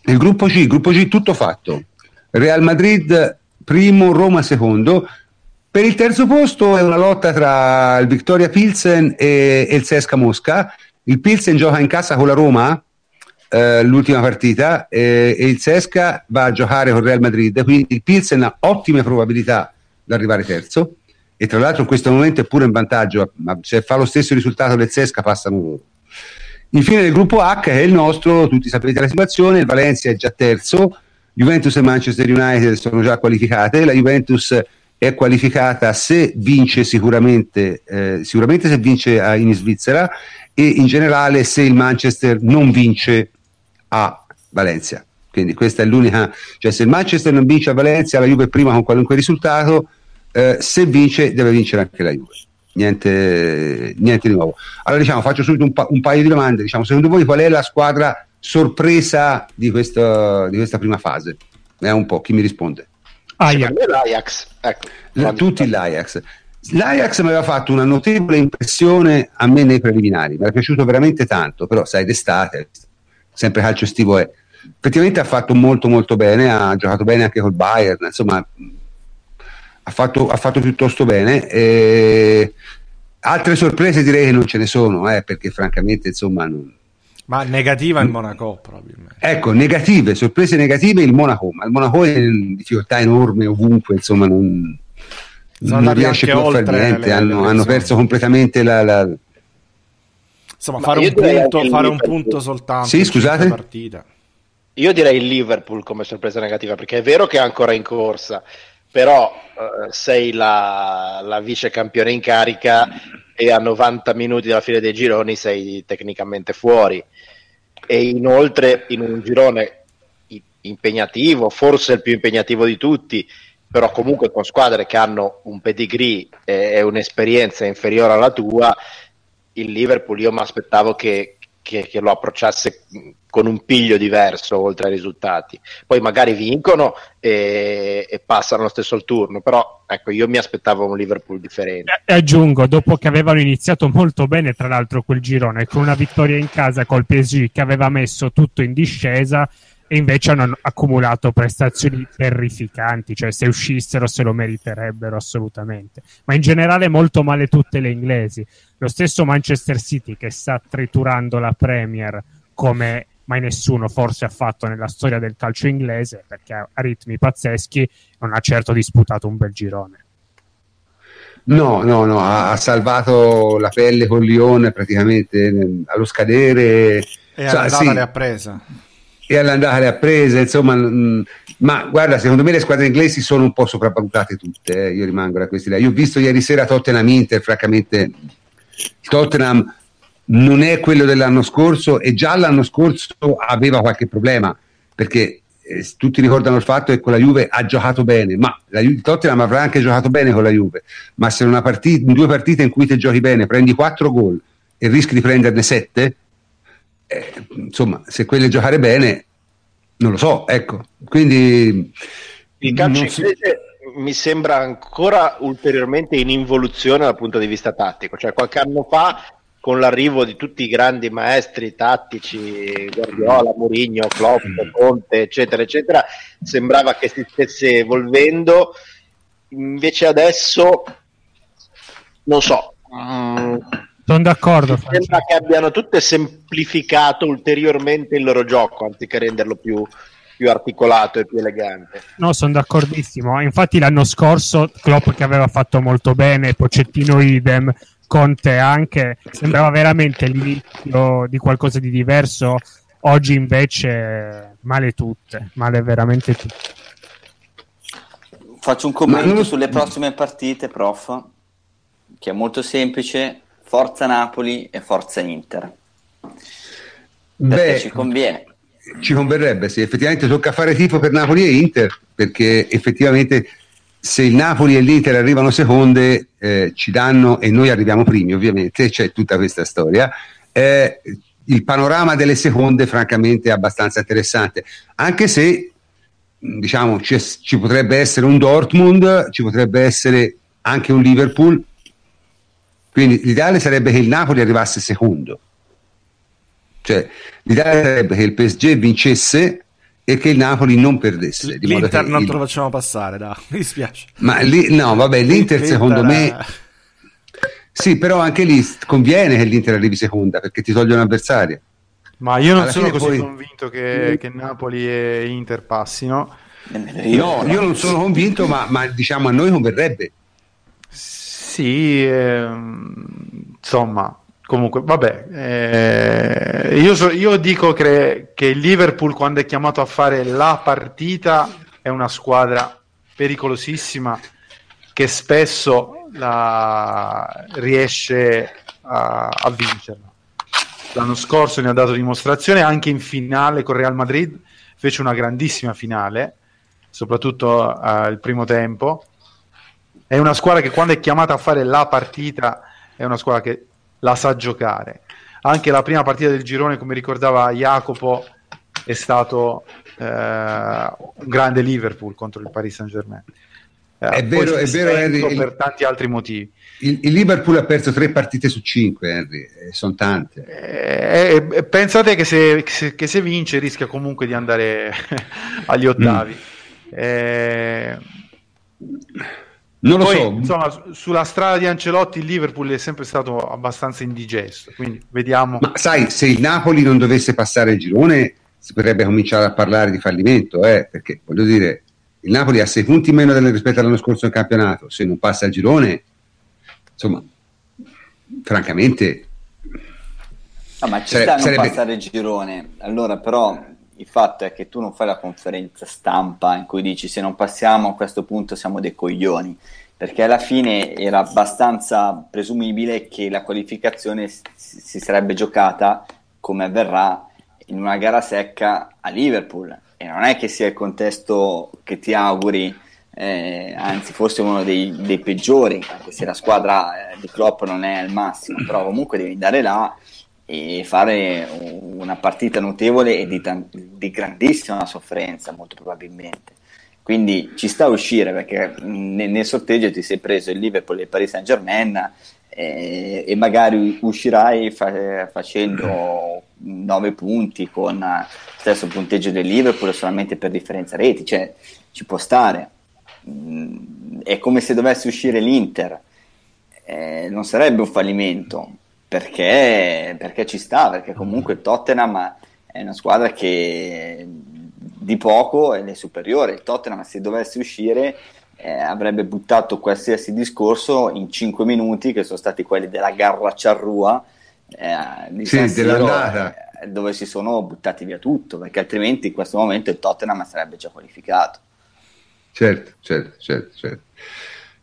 Il gruppo il gruppo C tutto fatto. Real Madrid primo, Roma secondo. Per il terzo posto è una lotta tra il Victoria Pilsen e, e il Sesca Mosca. Il Pilsen gioca in casa con la Roma eh, l'ultima partita eh, e il Sesca va a giocare con Real Madrid. Quindi il Pilsen ha ottime probabilità di arrivare terzo e tra l'altro in questo momento è pure in vantaggio, ma se fa lo stesso risultato del Sesca passano loro. Infine nel gruppo H è il nostro, tutti sapete la situazione, il Valencia è già terzo, Juventus e Manchester United sono già qualificate, la Juventus è qualificata se vince sicuramente, eh, sicuramente se vince in Svizzera e in generale se il Manchester non vince a Valencia. Quindi questa è l'unica, cioè se il Manchester non vince a Valencia, la Juve è prima con qualunque risultato, eh, se vince deve vincere anche la Juve. Niente, niente di nuovo. Allora diciamo, faccio subito un, pa- un paio di domande. Diciamo, secondo voi qual è la squadra sorpresa di, questo, di questa prima fase? È un po', chi mi risponde? Ajax. L'Ajax. Ecco, La, tutti l'Ajax. L'Ajax mi aveva fatto una notevole impressione a me nei preliminari, mi era piaciuto veramente tanto, però sai d'estate, sempre calcio estivo è. Effettivamente ha fatto molto molto bene, ha giocato bene anche col Bayern, insomma ha fatto, ha fatto piuttosto bene. E altre sorprese direi che non ce ne sono, eh, perché francamente insomma... Non... Ma negativa il Monaco probabilmente. Ecco, negative, sorprese negative il Monaco, ma il Monaco è in difficoltà enorme ovunque, insomma non, non riesce più a fare niente, le, hanno, le hanno, perso completamente la... la... Insomma, fare un, punto, fare un punto soltanto. Sì, scusate. Partita. Io direi il Liverpool come sorpresa negativa, perché è vero che è ancora in corsa, però eh, sei la, la, vice campione in carica e a 90 minuti dalla fine dei gironi sei tecnicamente fuori. E inoltre in un girone impegnativo, forse il più impegnativo di tutti, però comunque con squadre che hanno un pedigree e un'esperienza inferiore alla tua, il Liverpool io mi aspettavo che, che, che, lo approcciasse con un piglio diverso oltre ai risultati. Poi magari vincono e, e passano lo stesso il turno, però ecco, io mi aspettavo un Liverpool differente. E aggiungo, dopo che avevano iniziato molto bene, tra l'altro, quel girone, con una vittoria in casa col PSG che aveva messo tutto in discesa, e invece hanno accumulato prestazioni terrificanti, cioè se uscissero se lo meriterebbero assolutamente. Ma in generale molto male tutte le inglesi. Lo stesso Manchester City che sta triturando la Premier come mai nessuno forse ha fatto nella storia del calcio inglese perché ha ritmi pazzeschi, non ha certo disputato un bel girone. No, no, no, ha, ha salvato la pelle con Lione praticamente allo scadere. E cioè, sì, le ha presa e all'andata le ha prese, insomma, mh, ma guarda, secondo me le squadre inglesi sono un po' sopravvalutate tutte, eh, io rimango da questi là. Io ho visto ieri sera Tottenham Inter, francamente il Tottenham non è quello dell'anno scorso e già l'anno scorso aveva qualche problema, perché eh, tutti ricordano il fatto che con la Juve ha giocato bene, ma la Juve, Tottenham avrà anche giocato bene con la Juve, ma se in, una partita, in due partite in cui te giochi bene prendi quattro gol e rischi di prenderne sette, eh, insomma, se quelle giocare bene, non lo so, ecco. Quindi il calcio inglese mi sembra ancora ulteriormente in involuzione dal punto di vista tattico, cioè qualche anno fa con l'arrivo di tutti i grandi maestri tattici, Guardiola, Mourinho, Klopp, Conte, eccetera, eccetera, sembrava che si stesse evolvendo, invece adesso non so, mm, sono d'accordo. Mi sembra che abbiano tutte semplificato ulteriormente il loro gioco anziché renderlo più, più articolato e più elegante. No, sono d'accordissimo. Infatti l'anno scorso Klopp che aveva fatto molto bene, Pocettino idem, Conte anche, sembrava veramente l'inizio di qualcosa di diverso. Oggi invece male tutte, male veramente tutte. Faccio un commento non... sulle prossime partite, prof, che è molto semplice Forza Napoli e Forza Inter. Perché Beh, ci conviene. Ci converrebbe, sì, effettivamente tocca fare tifo per Napoli e Inter, perché effettivamente se il Napoli e l'Inter arrivano seconde eh, ci danno, e noi arriviamo primi ovviamente, c'è tutta questa storia, eh, il panorama delle seconde francamente è abbastanza interessante, anche se diciamo ci, ci potrebbe essere un Dortmund, ci potrebbe essere anche un Liverpool, quindi l'ideale sarebbe che il Napoli arrivasse secondo. Cioè, l'ideale sarebbe che il PSG vincesse e che il Napoli non perdesse. L'Inter non il... te lo facciamo passare, da. mi dispiace. Ma lì, no, vabbè, l'Inter, l'Inter secondo me... Sì, però anche lì conviene che l'Inter arrivi seconda perché ti toglie un avversario. Ma io non Alla sono così poi... convinto che, che, Napoli e Inter passino. Io. No, io non sono convinto, ma, ma diciamo a noi converrebbe. Sì, eh, insomma, comunque, vabbè, eh, io, so, io, dico che, che il Liverpool quando è chiamato a fare la partita è una squadra pericolosissima che spesso la... riesce a, a vincerla. L'anno scorso ne ha dato dimostrazione anche in finale con Real Madrid, fece una grandissima finale, soprattutto uh, il primo tempo. È una squadra che quando è chiamata a fare la partita è una squadra che la sa giocare. Anche la prima partita del girone, come ricordava Jacopo, è stato uh, un grande Liverpool contro il Paris Saint Germain. Uh, è vero, è vero Henry, per tanti altri motivi. Il, il, Liverpool ha perso tre partite su cinque, Henry, eh, sono tante. Eh, eh, pensate che se, che se, vince rischia comunque di andare agli ottavi. Mm. Non lo poi, so. Insomma, sulla strada di Ancelotti il Liverpool è sempre stato abbastanza indigesto, quindi vediamo. Ma sai, se il Napoli non dovesse passare il girone si potrebbe cominciare a parlare di fallimento, eh, perché voglio dire, il Napoli ha sei punti in meno rispetto all'anno scorso in campionato, se non passa il girone insomma, francamente... No, ma ci sarebbe, sta a non sarebbe... passare il girone. Allora, però, il fatto è che tu non fai la conferenza stampa in cui dici se non passiamo a questo punto siamo dei coglioni, perché alla fine era abbastanza presumibile che la qualificazione si sarebbe giocata come avverrà in una gara secca a Liverpool. E non è che sia il contesto che ti auguri eh, anzi forse uno dei, dei, peggiori, anche se la squadra eh, di Klopp non è al massimo, però comunque devi andare là e fare una partita notevole e di, di grandissima sofferenza molto probabilmente. Quindi ci sta a uscire perché nel, nel sorteggio ti sei preso il Liverpool e il Paris Saint Germain eh, e magari uscirai fa, facendo 9 punti con lo stesso punteggio del Liverpool solamente per differenza reti, cioè ci può stare. È come se dovesse uscire l'Inter, eh, non sarebbe un fallimento perché, perché ci sta, perché comunque il Tottenham è una squadra che di poco è superiore. Il Tottenham, se dovesse uscire, eh, avrebbe buttato qualsiasi discorso in 5 minuti, che sono stati quelli della Garra Ciarrua eh, di sì, Siro, eh, dove si sono buttati via tutto, perché altrimenti in questo momento il Tottenham sarebbe già qualificato. Certo, certo, certo. certo.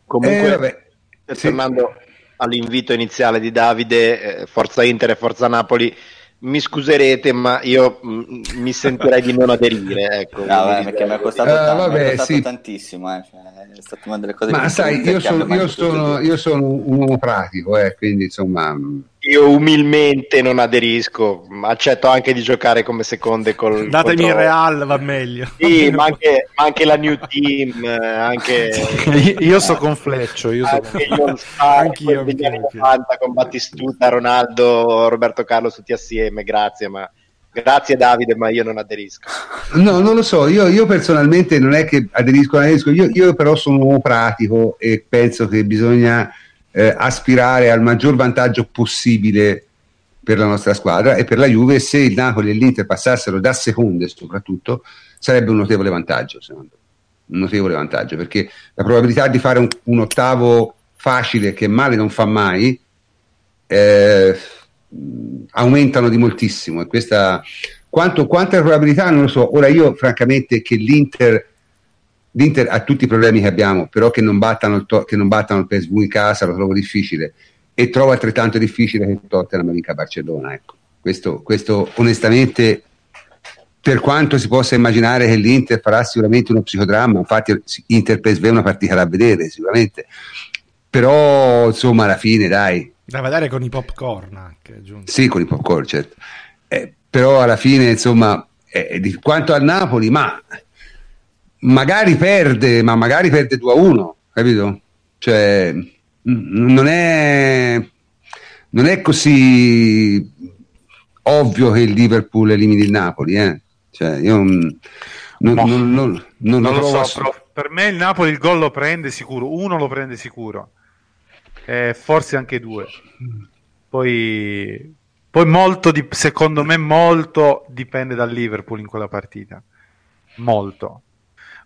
Comunque, eh, tornando sì. All'invito iniziale di Davide, eh, Forza Inter e Forza Napoli, mi scuserete, ma io mh, mm, mi sentirei di non aderire. Ecco, no, vabbè, perché mi è costato, uh, t- vabbè, costato sì. tantissimo. Eh. Cioè, è stata una delle cose ma sai, io sono, io, sono, io sono, un uomo pratico, eh, quindi insomma. Mm. Io umilmente non aderisco, ma accetto anche di giocare come seconde col. Datemi contro... il Real, va meglio. Sì, ma anche, ma anche, la New Team. Anche... io so con Fleccio. Io so anche con... Anch'io. Degli anni 90 con Battistuta, Ronaldo, Roberto Carlo tutti assieme, grazie, ma Grazie Davide, ma io non aderisco. No, non lo so, io, io personalmente non è che aderisco, aderisco io, io, però sono un uomo pratico e penso che bisogna eh, aspirare al maggior vantaggio possibile per la nostra squadra e per la Juve. Se il Napoli e l'Inter passassero da seconde soprattutto sarebbe un notevole vantaggio secondo me. Un notevole vantaggio perché la probabilità di fare un, un ottavo facile che male non fa mai eh, aumentano di moltissimo. E questa quanto, quanta probabilità non lo so. Ora io francamente che l'Inter l'Inter ha tutti i problemi che abbiamo però che non battano il, to- che non battano il PSV in casa lo trovo difficile e trovo altrettanto difficile che il Tottenham vinca a Barcellona ecco. questo, questo onestamente per quanto si possa immaginare che l'Inter farà sicuramente uno psicodramma infatti Inter PSV è una partita da vedere sicuramente però insomma alla fine dai da vedere con i popcorn anche. Giunto. Sì, con i popcorn, certo. Eh, però alla fine, insomma, eh, di quanto al Napoli, ma magari perde, ma magari perde 2 a 1, capito? Cioè, non è, non è così ovvio che il Liverpool elimini il Napoli, eh? Cioè, io non, no, non, non, non lo, lo so, per me il Napoli il gol lo prende sicuro, uno lo prende sicuro eh, forse anche due. Poi, poi molto, di, secondo me, molto dipende dal Liverpool in quella partita. Molto.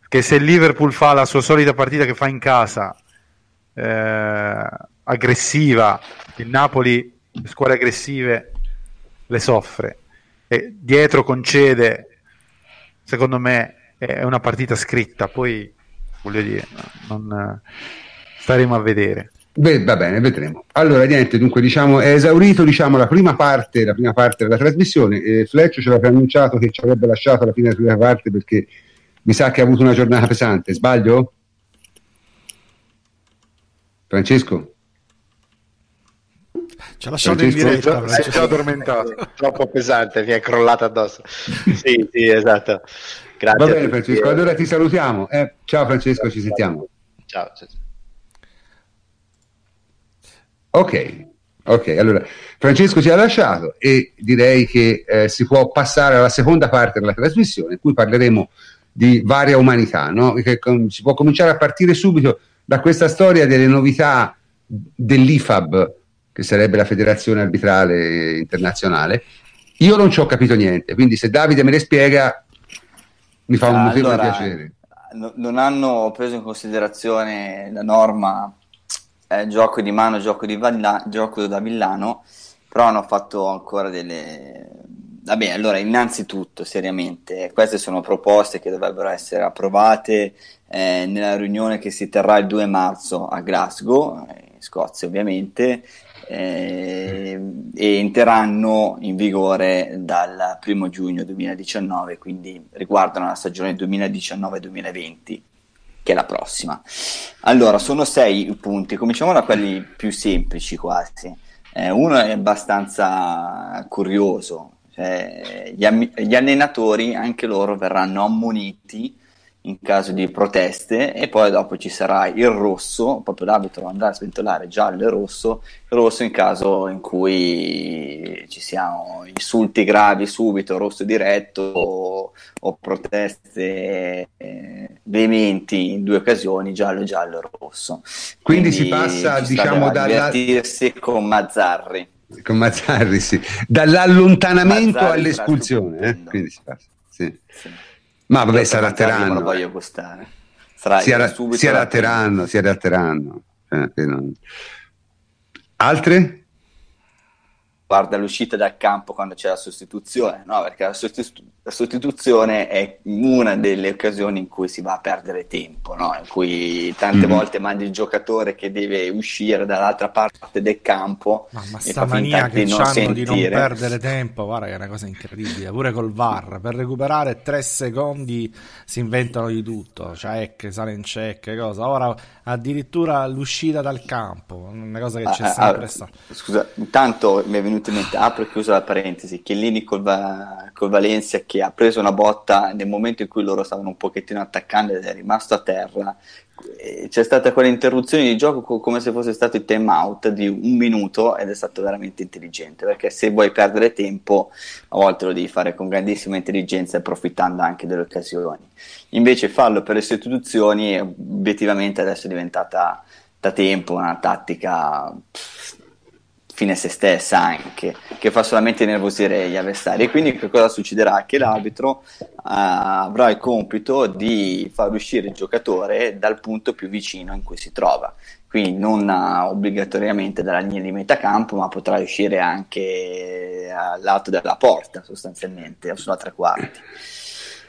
Perché se il Liverpool fa la sua solita partita che fa in casa, eh, aggressiva, il Napoli, squadre aggressive, le soffre. E dietro concede, secondo me, è una partita scritta. Poi, voglio dire, non staremo a vedere. Beh, va bene, vedremo. Allora, niente, dunque, diciamo, è esaurito diciamo, la, prima parte, la prima parte della trasmissione. Eh, Fletch ci aveva annunciato che ci avrebbe lasciato la fine della prima parte perché mi sa che ha avuto una giornata pesante. Sbaglio? Francesco? Ci ha lasciato in diretta. È già addormentato. Troppo pesante, mi è crollato addosso. Sì, sì, esatto. Grazie. Va bene, Francesco. Allora ti salutiamo. Eh, ciao, Francesco, ci sentiamo. Ciao. ciao. Ok, ok, allora Francesco ci ha lasciato e direi che eh, si può passare alla seconda parte della trasmissione in cui parleremo di varia umanità, no? che, si può cominciare a partire subito da questa storia delle novità dell'IFAB, che sarebbe la Federazione Arbitrale Internazionale. Io non ci ho capito niente, quindi se Davide me le spiega mi fa un allora, piacere. No, non hanno preso in considerazione la norma eh, gioco di mano, gioco, di Valla- gioco da villano, però hanno fatto ancora delle... Vabbè, allora, innanzitutto, seriamente, queste sono proposte che dovrebbero essere approvate eh, nella riunione che si terrà il 2 marzo a Glasgow, in Scozia ovviamente, eh, e entreranno in vigore dal 1 giugno 2019, quindi riguardano la stagione 2019-2020 che è la prossima. Allora, sono sei punti, cominciamo da quelli più semplici quasi. Eh, uno è abbastanza curioso, cioè, gli, am- gli allenatori anche loro verranno ammoniti in caso di proteste e poi dopo ci sarà il rosso, proprio l'arbitro andrà a sventolare giallo e rosso, il rosso in caso in cui ci siano insulti gravi subito, rosso diretto o, o proteste eh, veementi in due occasioni, giallo, giallo, rosso. Quindi, Quindi si passa diciamo da divertirsi con Mazzarri. Con Mazzarri, sì. Dall'allontanamento Mazzarri all'espulsione, eh? Quindi si passa, sì. sì. Ma vabbè, si adatteranno. lo voglio postare. Sarà si, ara- si adatteranno, si adatteranno. Eh, non... Altre? Guarda l'uscita dal campo quando c'è la sostituzione, no? perché la, sostitu- la, sostituzione è una delle occasioni in cui si va a perdere tempo, no? in cui tante mm-hmm. volte mandi il giocatore che deve uscire dall'altra parte del campo ma, ma sta mania che non, di non perdere tempo, guarda che è una cosa incredibile, pure col VAR, per recuperare tre secondi si inventano di tutto, check, sale in check, cosa, ora addirittura l'uscita dal campo, una cosa che c'è ah, sempre ah, stata. Scusa, intanto mi è venuto venuto in mente, apro e chiuso la parentesi, Chiellini col, col Valencia che ha preso una botta nel momento in cui loro stavano un pochettino attaccando ed è rimasto a terra, c'è stata quella interruzione di gioco come se fosse stato il time out di un minuto ed è stato veramente intelligente perché se vuoi perdere tempo a volte lo devi fare con grandissima intelligenza e approfittando anche delle occasioni. Invece farlo per le sostituzioni obiettivamente adesso è diventata da tempo una tattica fine a se stessa anche, che fa solamente nervosire gli avversari. E quindi che cosa succederà? Che l'arbitro uh, avrà il compito di far uscire il giocatore dal punto più vicino in cui si trova. Quindi non uh, obbligatoriamente dalla linea di metà campo, ma potrà uscire anche al lato della porta, sostanzialmente, o sulla tre quarti.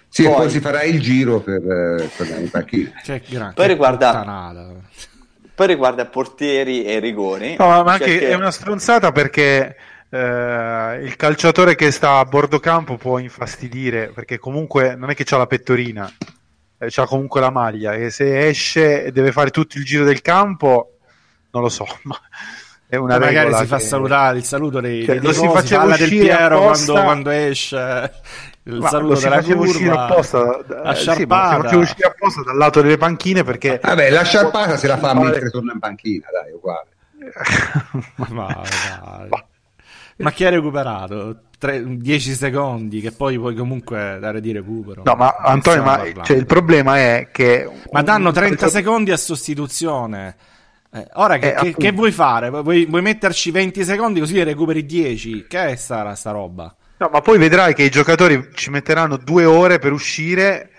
Sì, poi, poi si farà il giro per, eh, per la panchina. Cioè, poi riguarda... Poi riguarda portieri e rigori. No, ma anche che... è una stronzata perché eh, il calciatore che sta a bordo campo può infastidire perché comunque non è che ha la pettorina, eh, ha comunque la maglia e se esce e deve fare tutto il giro del campo, non lo so, ma è una ma magari si che... fa salutare il saluto dei, cioè, dei lo si faceva del Piero quando, quando esce il ma saluto lo si faceva uscire apposta la sciarpata sì, faceva uscire apposta dal lato delle panchine perché vabbè la sciarpata se la fa mentre torna in panchina dai uguale ma, ma, ma chi ha recuperato? 10 secondi che poi puoi comunque dare di recupero no ma Antonio ma, cioè, il problema è che ma danno 30 un... secondi a sostituzione eh, ora che, eh, che, che, vuoi fare? Vuoi, vuoi, metterci 20 secondi così recuperi 10? Che è sta, sta roba? No, ma poi vedrai che i giocatori ci metteranno due ore per uscire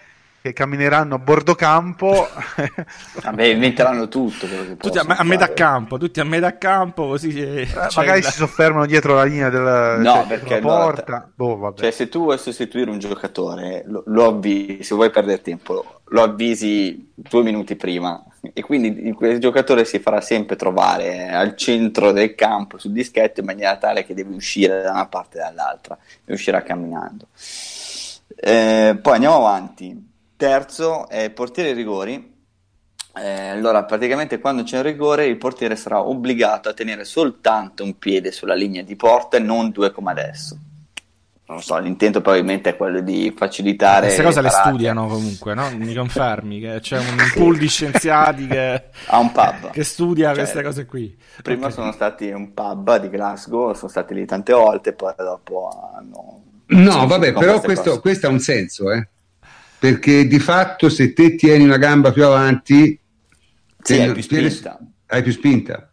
che cammineranno a bordo campo. Vabbè, inventeranno tutto. Tutti a, a, metà campo, tutti a metà campo, così eh, magari si soffermano dietro la linea della, no, perché porta. Allora, boh, cioè, se tu vuoi sostituire un giocatore, lo, lo avvisi, se vuoi perdere tempo, lo avvisi due minuti prima e quindi quel giocatore si farà sempre trovare al centro del campo sul dischetto in maniera tale che deve uscire da una parte e dall'altra e uscirà camminando. Eh, poi andiamo avanti Terzo è portiere rigori. Eh, allora, praticamente quando c'è un rigore, il portiere sarà obbligato a tenere soltanto un piede sulla linea di porta e non due come adesso. Non so, l'intento probabilmente è quello di facilitare. Queste cose le studiano comunque, no? Mi confermi che c'è un pool di scienziati che, ha un pub. che studia cioè, queste cose qui. Prima okay. sono stati un pub di Glasgow, sono stati lì tante volte, poi dopo hanno. No, vabbè, però questo, questo ha un senso, eh perché di fatto se te tieni una gamba più avanti sì, hai più spinta. Hai più spinta.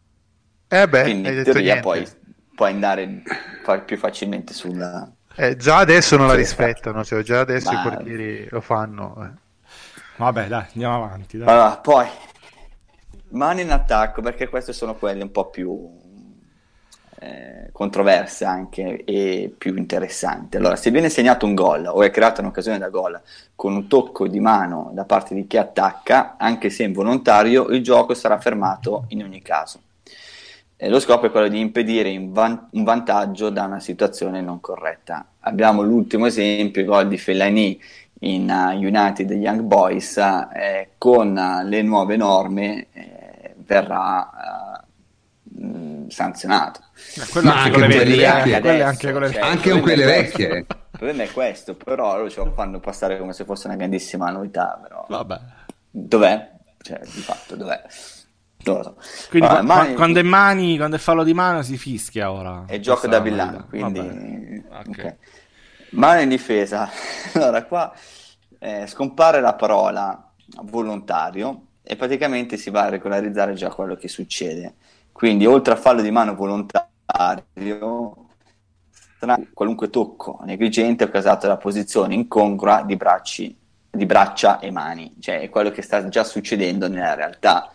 Eh beh, Quindi in teoria puoi, puoi, andare più facilmente sulla... Eh, già adesso non la rispettano, cioè già adesso Ma... i portieri lo fanno. Eh. Vabbè, dai, andiamo avanti. Dai. Allora, poi, mani in attacco, perché queste sono quelle un po' più eh, controverse anche e più interessanti. Allora, se viene segnato un gol o è creata un'occasione da gol con un tocco di mano da parte di chi attacca, anche se involontario, il gioco sarà fermato in ogni caso. E lo scopo è quello di impedire van- un vantaggio da una situazione non corretta. Abbiamo l'ultimo esempio, il gol di Fellaini in uh, United Young Boys, eh, con uh, le nuove norme eh, verrà uh, sanzionato. Ma anche, con le vecchie, anche, anche, con le, cioè, anche con quelle vecchie. Il problema è questo, però lo fanno passare come se fosse una grandissima novità. Però. Vabbè. Dov'è? Cioè, di fatto, dov'è? Non lo so. Quindi Vabbè, qua, mani... quando è mani, quando è fallo di mano si fischia ora. È gioco da villano, quindi... Okay. Okay. Mano in difesa. allora, qua eh, scompare la parola volontario e praticamente si va a regolarizzare già quello che succede. Quindi, oltre a fallo di mano volontario, qualunque tocco negligente è causato da posizione incongrua di, bracci, di braccia e mani, cioè è quello che sta già succedendo nella realtà.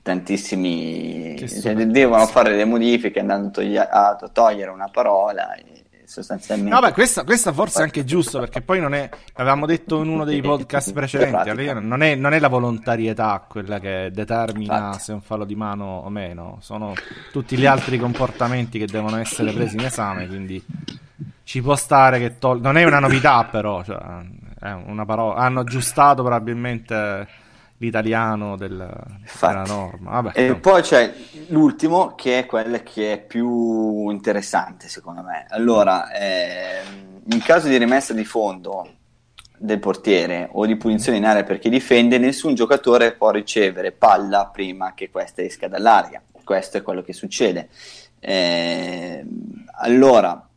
Tantissimi cioè, devono fare le modifiche andando a togliere una parola. E sostanzialmente. Vabbè, questa, questa forse è anche giusto perché poi non è, l'avevamo detto in uno dei podcast precedenti, non è, non è la volontarietà quella che determina Infatti. se è un fallo di mano o meno, sono tutti gli altri comportamenti che devono essere presi in esame, quindi ci può stare che tol- non è una novità però, cioè, è una parola, hanno aggiustato probabilmente l'italiano del, della norma. Vabbè, e no. poi c'è l'ultimo che è quello che è più interessante secondo me. Allora, ehm, in caso di rimessa di fondo del portiere o di punizione in area per chi difende, nessun giocatore può ricevere palla prima che questa esca dall'aria. Questo è quello che succede. Eh, allora,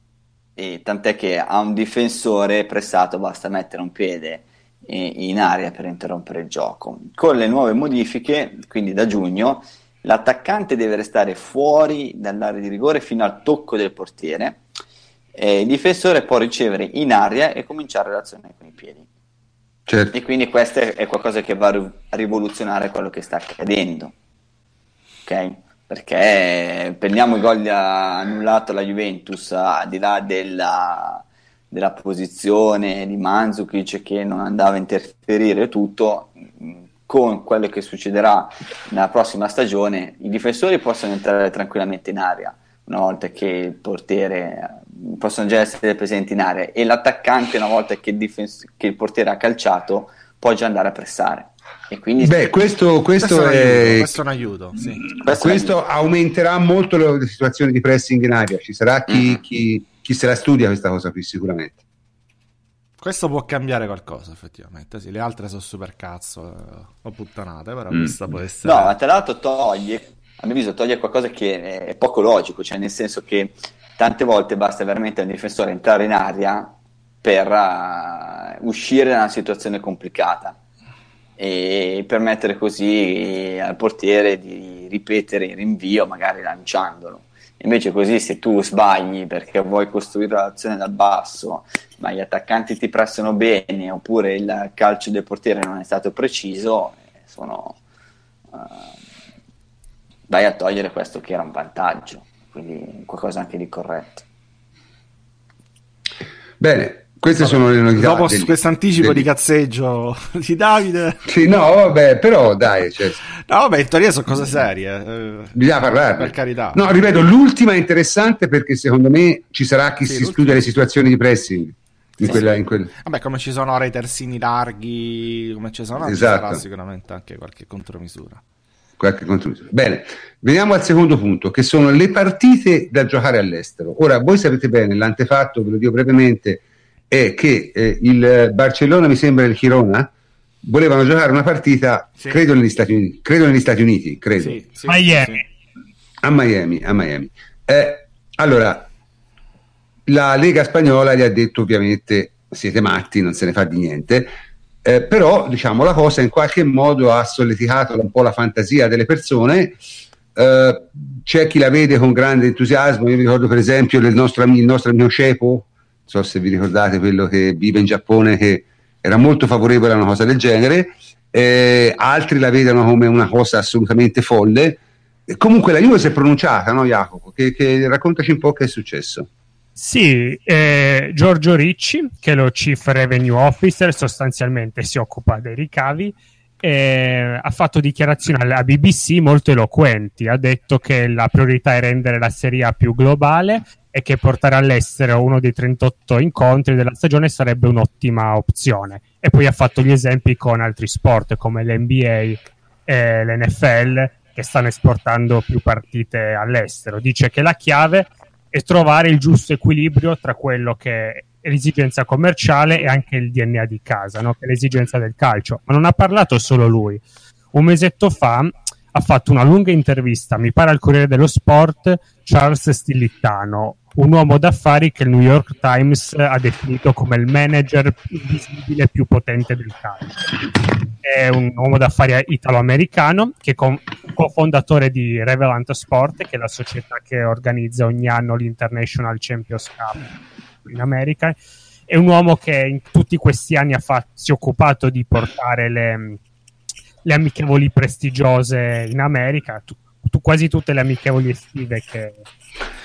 e tant'è che a un difensore pressato basta mettere un piede in aria per interrompere il gioco. Con le nuove modifiche, quindi da giugno, l'attaccante deve restare fuori dall'area di rigore fino al tocco del portiere. il difensore può ricevere in aria e cominciare l'azione con i piedi. Certo. E quindi questo è qualcosa che va a rivoluzionare quello che sta accadendo. Ok? Perché prendiamo i gol annullato alla Juventus, al di là della, della posizione di Mandzukic che non andava a interferire tutto con quello che succederà nella prossima stagione i difensori possono entrare tranquillamente in area una volta che il portiere possono già essere presenti in area e l'attaccante una volta che il, difens- che il portiere ha calciato può già andare a pressare e quindi Beh, questo, questo, questo, è, questo è un aiuto. Sì. Questo, questo aumenterà molto le situazioni di pressing in aria. Ci sarà chi, mm-hmm. chi, chi se la studia questa cosa qui sicuramente. Questo può cambiare qualcosa, effettivamente. Sì, le altre sono super cazzo eh, o puttanate, però mm. questa può essere. No, ma tra l'altro toglie, a mio avviso, toglie qualcosa che è poco logico, cioè nel senso che tante volte basta veramente al difensore entrare in aria per uh, uscire da una situazione complicata e permettere così al portiere di ripetere il rinvio, magari lanciandolo Invece così se tu sbagli perché vuoi costruire l'azione dal basso, ma gli attaccanti ti prestano bene, oppure il calcio del portiere non è stato preciso, sono, uh, vai a togliere questo che era un vantaggio, quindi qualcosa anche di corretto. Bene, queste vabbè, sono le novità. Dopo del, questo anticipo del... di cazzeggio di Davide. Sì, no, vabbè, però dai. Cioè... No, vabbè, in teoria sono cose serie. Eh, Bisogna parlare. Per carità. No, ripeto, l'ultima è interessante perché secondo me ci sarà chi sì, si studia le situazioni di pressing. In sì, quella, sì. In quel... Vabbè, come ci sono ora i terzini larghi, come ci sono, esatto. ci sarà sicuramente anche qualche contromisura. Qualche contromisura. Bene, veniamo al secondo punto, che sono le partite da giocare all'estero. Ora, voi sapete bene, l'antefatto, ve lo dico brevemente, è che eh, il Barcellona, mi sembra il Girona, volevano giocare una partita, sì. credo, negli Stati Uniti, credo negli Stati Uniti, credo. Sì, sì, Miami. A Miami, a Miami. Eh, allora, la Lega Spagnola gli ha detto ovviamente siete matti, non se ne fa di niente, eh, però diciamo la cosa in qualche modo ha solleticato un po' la fantasia delle persone. Eh, c'è chi la vede con grande entusiasmo. Io mi ricordo, per esempio, del nostro, il nostro amico Cepo, so se vi ricordate quello che vive in Giappone, che era molto favorevole a una cosa del genere, eh, altri la vedono come una cosa assolutamente folle. Comunque la Juve si è pronunciata, no Jacopo? Che, che, raccontaci un po' che è successo. Sì, eh, Giorgio Ricci, che è lo Chief Revenue Officer, sostanzialmente si occupa dei ricavi, eh, ha fatto dichiarazioni alla BBC molto eloquenti. Ha detto che la priorità è rendere la Serie A più globale e che portare all'estero uno dei 38 incontri della stagione sarebbe un'ottima opzione. E poi ha fatto gli esempi con altri sport come l'NBA e l'NFL che stanno esportando più partite all'estero. Dice che la chiave è trovare il giusto equilibrio tra quello che è l'esigenza commerciale e anche il DNA di casa, no? che è l'esigenza del calcio. Ma non ha parlato solo lui. Un mesetto fa ha fatto una lunga intervista, mi pare al Corriere dello Sport, Charles Stilittano, un uomo d'affari che il New York Times ha definito come il manager invisibile più potente del calcio. È un uomo d'affari italo-americano che è cofondatore di Revelant Sport, che è la società che organizza ogni anno l'International Champions Cup in America. È un uomo che in tutti questi anni fatto, si è occupato di portare le, le amichevoli prestigiose in America. Tu, quasi tutte le amichevoli estive che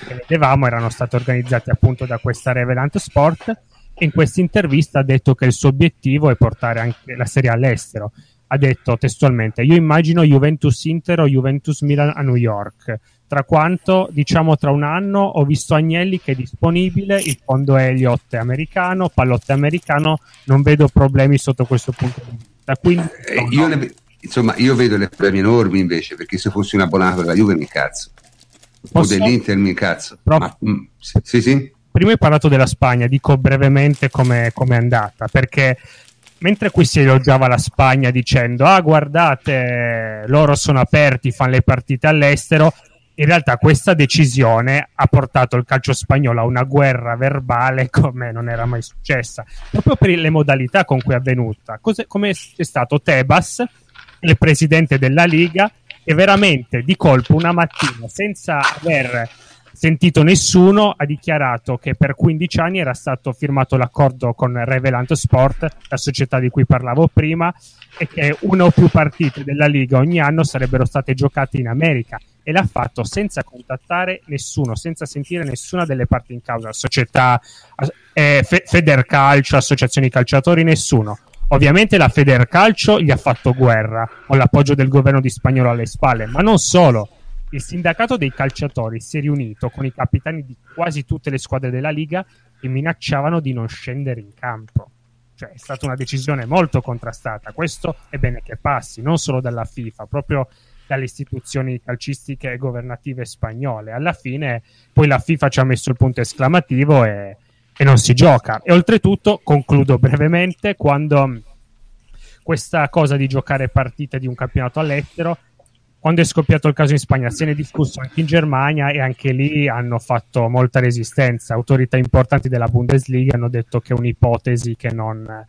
che vedevamo erano state organizzate appunto da questa Revelant Sport e in questa intervista ha detto che il suo obiettivo è portare anche la serie all'estero. Ha detto testualmente: Io immagino Juventus Inter o Juventus Milan a New York. Tra quanto, diciamo, tra un anno ho visto Agnelli che è disponibile, il fondo Elliott è americano, Pallotte americano, non vedo problemi sotto questo punto di vista. Quindi, eh, io ne, insomma, io vedo le problemi enormi invece, perché se fossi un abbonato della Juve mi cazzo. Posso... O dell'Inter, mi cazzo. Però... Ma, mm, sì, sì. Prima hai parlato della Spagna, dico brevemente come è andata, perché mentre qui si elogiava la Spagna dicendo ah guardate loro sono aperti, fanno le partite all'estero, in realtà questa decisione ha portato il calcio spagnolo a una guerra verbale come non era mai successa, proprio per le modalità con cui è avvenuta. Cos'è, come è stato Tebas, il presidente della Liga, e veramente di colpo una mattina senza aver sentito nessuno ha dichiarato che per 15 anni era stato firmato l'accordo con Revelant Sport, la società di cui parlavo prima, e che una o più partite della Liga ogni anno sarebbero state giocate in America e l'ha fatto senza contattare nessuno, senza sentire nessuna delle parti in causa, società, eh, Federcalcio, associazioni calciatori, nessuno. Ovviamente la Federcalcio gli ha fatto guerra con l'appoggio del governo di Spagnolo alle spalle, ma non solo. Il sindacato dei calciatori si è riunito con i capitani di quasi tutte le squadre della Liga e minacciavano di non scendere in campo. Cioè, è stata una decisione molto contrastata. Questo è bene che passi, non solo dalla FIFA, proprio dalle istituzioni calcistiche e governative spagnole. Alla fine, poi la FIFA ci ha messo il punto esclamativo e e non si gioca. E oltretutto, concludo brevemente, quando questa cosa di giocare partite di un campionato all'estero, quando è scoppiato il caso in Spagna, se ne è discusso anche in Germania e anche lì hanno fatto molta resistenza. Autorità importanti della Bundesliga hanno detto che è un'ipotesi che non,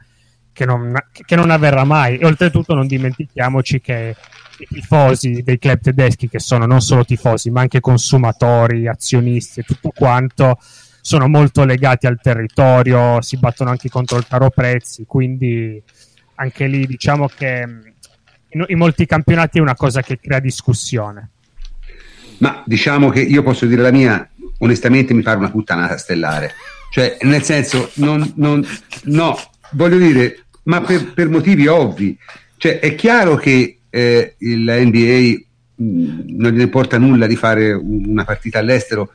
che non, che non avverrà mai. E oltretutto non dimentichiamoci che i tifosi dei club tedeschi, che sono non solo tifosi, ma anche consumatori, azionisti e tutto quanto, sono molto legati al territorio, si battono anche contro il caro prezzi, quindi anche lì diciamo che in, in molti campionati è una cosa che crea discussione. Ma diciamo che io posso dire la mia, onestamente mi pare una puttanata stellare. Cioè, nel senso, non, non, no, voglio dire, ma per, per motivi ovvi. Cioè, è chiaro che eh, il NBA mh, mm, non gli importa nulla di fare una partita all'estero.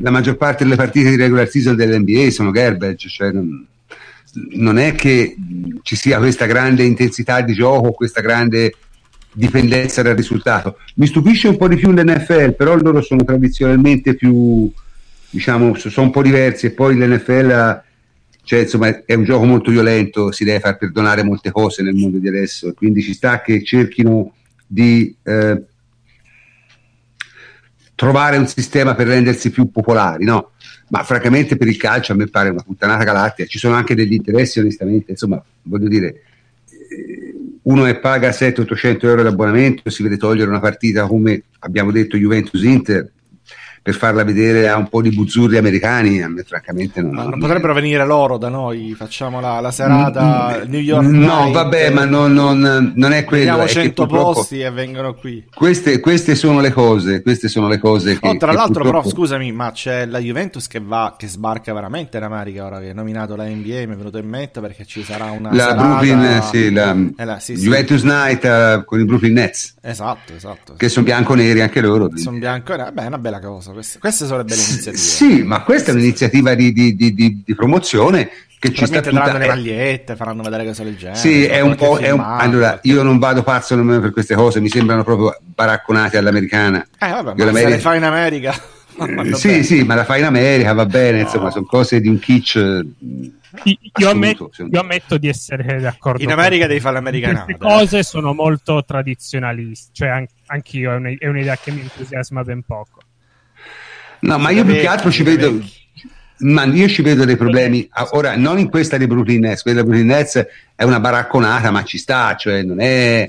La maggior parte delle partite di regular season dell'NBA sono garbage, cioè non, non è che ci sia questa grande intensità di gioco, questa grande dipendenza dal risultato. Mi stupisce un po' di più l'NFL, però loro sono tradizionalmente più, diciamo, sono un po' diversi e poi l'NFL cioè, insomma, è un gioco molto violento, si deve far perdonare molte cose nel mondo di adesso, quindi ci sta che cerchino di eh, trovare un sistema per rendersi più popolari, no? Ma francamente per il calcio a me pare una puttanata galattica, ci sono anche degli interessi onestamente, insomma, voglio dire, eh, uno che paga 700-800 euro d'abbonamento si vede togliere una partita come abbiamo detto Juventus-Inter, per farla vedere a un po' di buzzurri americani, a me francamente non... No, non potrebbero venire loro da noi, facciamo la, la serata mm, New York No, Night, vabbè, ma non, non, non è quello. Abbiamo 100 posti e vengono qui. Queste, queste, sono le cose, queste sono le cose che... Oh, tra che l'altro purtroppo... però, scusami, ma c'è la Juventus che va, che sbarca veramente in America ora che è nominato la NBA, mi è venuto in mente perché ci sarà una La serata... Brooklyn, sì, la, eh, la sì, Juventus sì. Night uh, con i Brooklyn Nets. Esatto, esatto. Che sono bianco-neri anche loro. Sono bianco-neri, beh, è una bella cosa. Queste, queste sono le belle iniziative. Sì, ma questa è un'iniziativa di, di, di, di promozione che ci sta tutta... le magliette, faranno vedere cose del genere. Sì, è un po'... È un... Allora, io non vado pazzo nemmeno per queste cose, mi sembrano proprio baracconate all'americana. Eh, vabbè, ma se le fai in America... sì, bene. sì, ma la fai in America, va bene, no. insomma, sono cose di un kitsch... Io ammetto, io ammetto, di essere d'accordo. In America devi fare l'americana. Queste cose sono molto tradizionalisti, cioè anch'io è un'idea che mi entusiasma ben poco. No, ma io più che altro ci vedo, ma io ci vedo dei problemi. Ora, non in questa di Brooklyn Nets, quella di Brooklyn Nets è una baracconata, ma ci sta, cioè non è,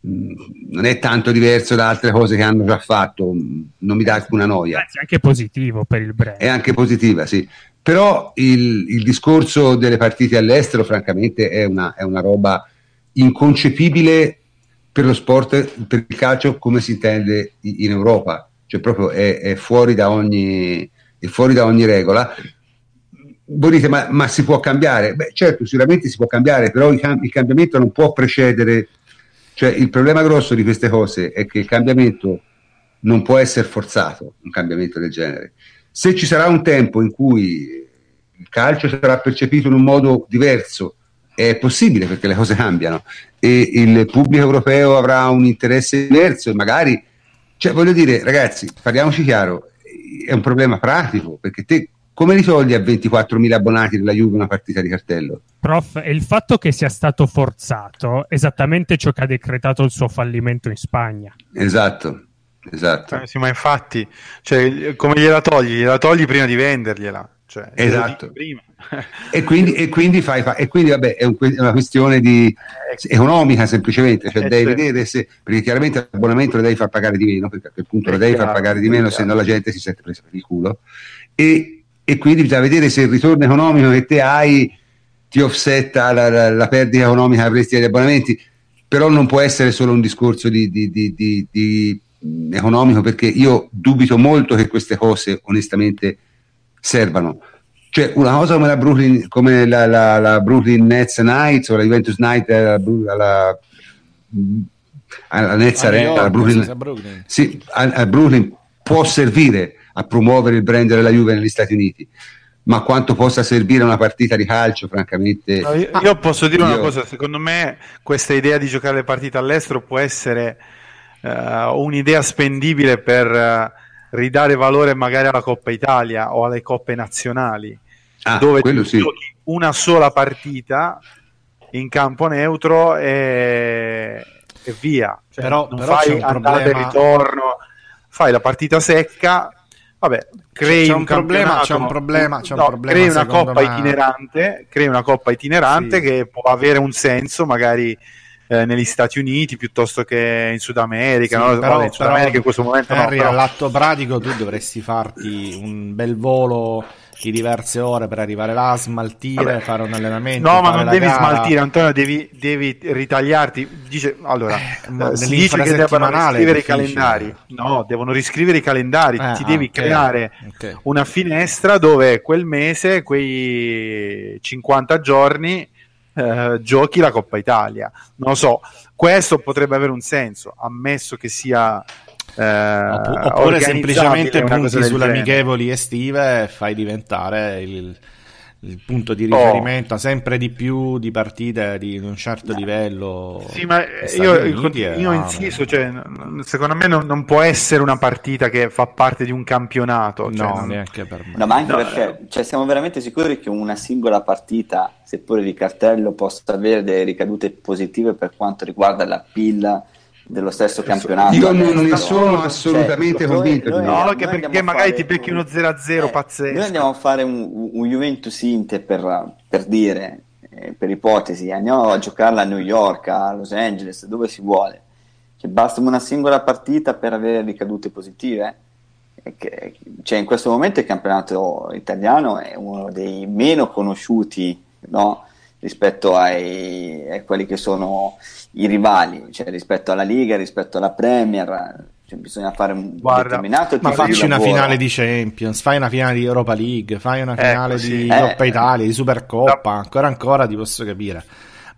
non è tanto diverso da altre cose che hanno già fatto, non mi dà alcuna noia. È anche positivo per il brand. È anche positiva, sì. Però il, il discorso delle partite all'estero, francamente, è una, è una roba inconcepibile per lo sport, per il calcio come si intende in Europa cioè proprio è, è, fuori, da ogni, è fuori da ogni regola. Voi dite, ma, ma, si può cambiare? Beh, certo, sicuramente si può cambiare, però il, il cambiamento non può precedere. Cioè, il problema grosso di queste cose è che il cambiamento non può essere forzato, un cambiamento del genere. Se ci sarà un tempo in cui il calcio sarà percepito in un modo diverso, è possibile perché le cose cambiano e il pubblico europeo avrà un interesse diverso e magari cioè, voglio dire, ragazzi, parliamoci chiaro, è un problema pratico, perché te come risolvi a 24.000 abbonati della Juve una partita di cartello? Prof, è il fatto che sia stato forzato esattamente ciò che ha decretato il suo fallimento in Spagna. Esatto, esatto. Eh, sì, ma infatti, cioè, come gliela togli? Gliela togli prima di vendergliela. Cioè, esatto. E, quindi, e, quindi fai, e quindi vabbè è, un, è una questione di, eh, economica semplicemente cioè eh, devi certo. vedere se perché chiaramente l'abbonamento lo devi far pagare di meno perché a quel punto lo devi chiaro, far pagare di meno se no la gente si sente presa per il culo e, e quindi bisogna vedere se il ritorno economico che te hai ti offsetta la, la, la perdita economica che avresti agli abbonamenti però non può essere solo un discorso di, di, di, di economico perché io dubito molto che queste cose onestamente servano. Cioè, una cosa come la Brooklyn, come la, la, la Brooklyn Nets Knights o la Juventus Night alla, alla Nets Arena, alla Brooklyn, Brooklyn. Sì, a, a Brooklyn può servire a promuovere il brand della Juve negli Stati Uniti ma quanto possa servire una partita di calcio, francamente. No, io, io, posso dire io... una cosa: secondo me, questa idea di giocare le partite all'estero può essere uh, un'idea spendibile per. Uh, ridare valore magari alla Coppa Italia o alle coppe nazionali, ah, dove tu sì. giochi una sola partita in campo neutro e, e via. Cioè, però, non però fai andata e ritorno, fai la partita secca. Vabbè, crei c'è un, un problema, c'è un problema, c'è un no, problema crei una coppa me... itinerante, crei una coppa itinerante sì. che può avere un senso magari eh, negli Stati Uniti piuttosto che in Sud America. Sì, no? però, in Sud America in questo momento Harry, no, però... all'atto pratico tu dovresti farti un bel volo di diverse ore per arrivare là, smaltire, Vabbè. fare un allenamento. No, ma non devi gara. smaltire, Antonio, devi, devi ritagliarti. Dice, allora, eh, eh si dice che devono riscrivere i calendari. No, devono riscrivere i calendari. Eh, Ti devi okay. creare okay. una finestra dove quel mese, quei 50 giorni, eh, giochi la Coppa Italia. Non lo so, questo potrebbe avere un senso, ammesso che sia eh, oppure semplicemente punti sulle amichevoli estive e fai diventare il, il punto di riferimento oh. sempre di più di partite di un certo livello. Sì, ma io, io insisto, cioè, secondo me non, non, può essere una partita che fa parte di un campionato. Cioè, no, neanche per me. No, ma anche no, perché cioè, siamo veramente sicuri che una singola partita, seppure di cartello, possa avere delle ricadute positive per quanto riguarda la pilla dello stesso campionato. Io non ne sono assolutamente cioè, convinto. Noi, noi, no, anche perché magari ti becchi uno 0-0 eh, pazzesco. Noi andiamo a fare un, un Juventus Inter per, per dire, eh, per ipotesi, andiamo a giocarla a New York, a Los Angeles, dove si vuole. Cioè, basta una singola partita per avere ricadute positive. Che, cioè, in questo momento il campionato italiano è uno dei meno conosciuti no? Rispetto ai, a quelli che sono i rivali, cioè rispetto alla Liga, rispetto alla Premier. Cioè, bisogna fare un Guarda, determinato ma facci una finale di Champions, fai una finale di Europa League, fai una finale eh, di eh, Coppa Italia, di Supercoppa, no. ancora ancora ti posso capire.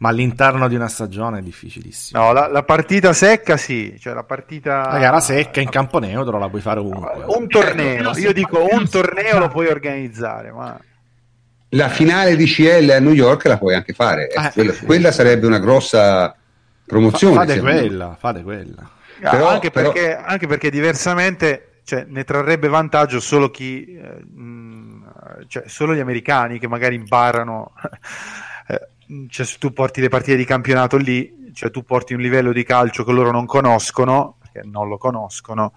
Ma all'interno di una stagione è difficilissimo. No, la, la partita secca sì, cioè la partita... La gara secca in campo neutro la puoi fare ovunque. Un torneo, io dico un torneo lo puoi organizzare, ma la finale di CL a New York la puoi anche fare. Eh, quella, sì. quella, sarebbe una grossa promozione. Fa, fate quella, fate quella. Però, anche, però... Perché, anche, Perché, diversamente cioè, ne trarrebbe vantaggio solo chi, eh, cioè, solo gli americani che magari imparano. Eh, cioè, se tu porti le partite di campionato lì, cioè tu porti un livello di calcio che loro non conoscono, perché non lo conoscono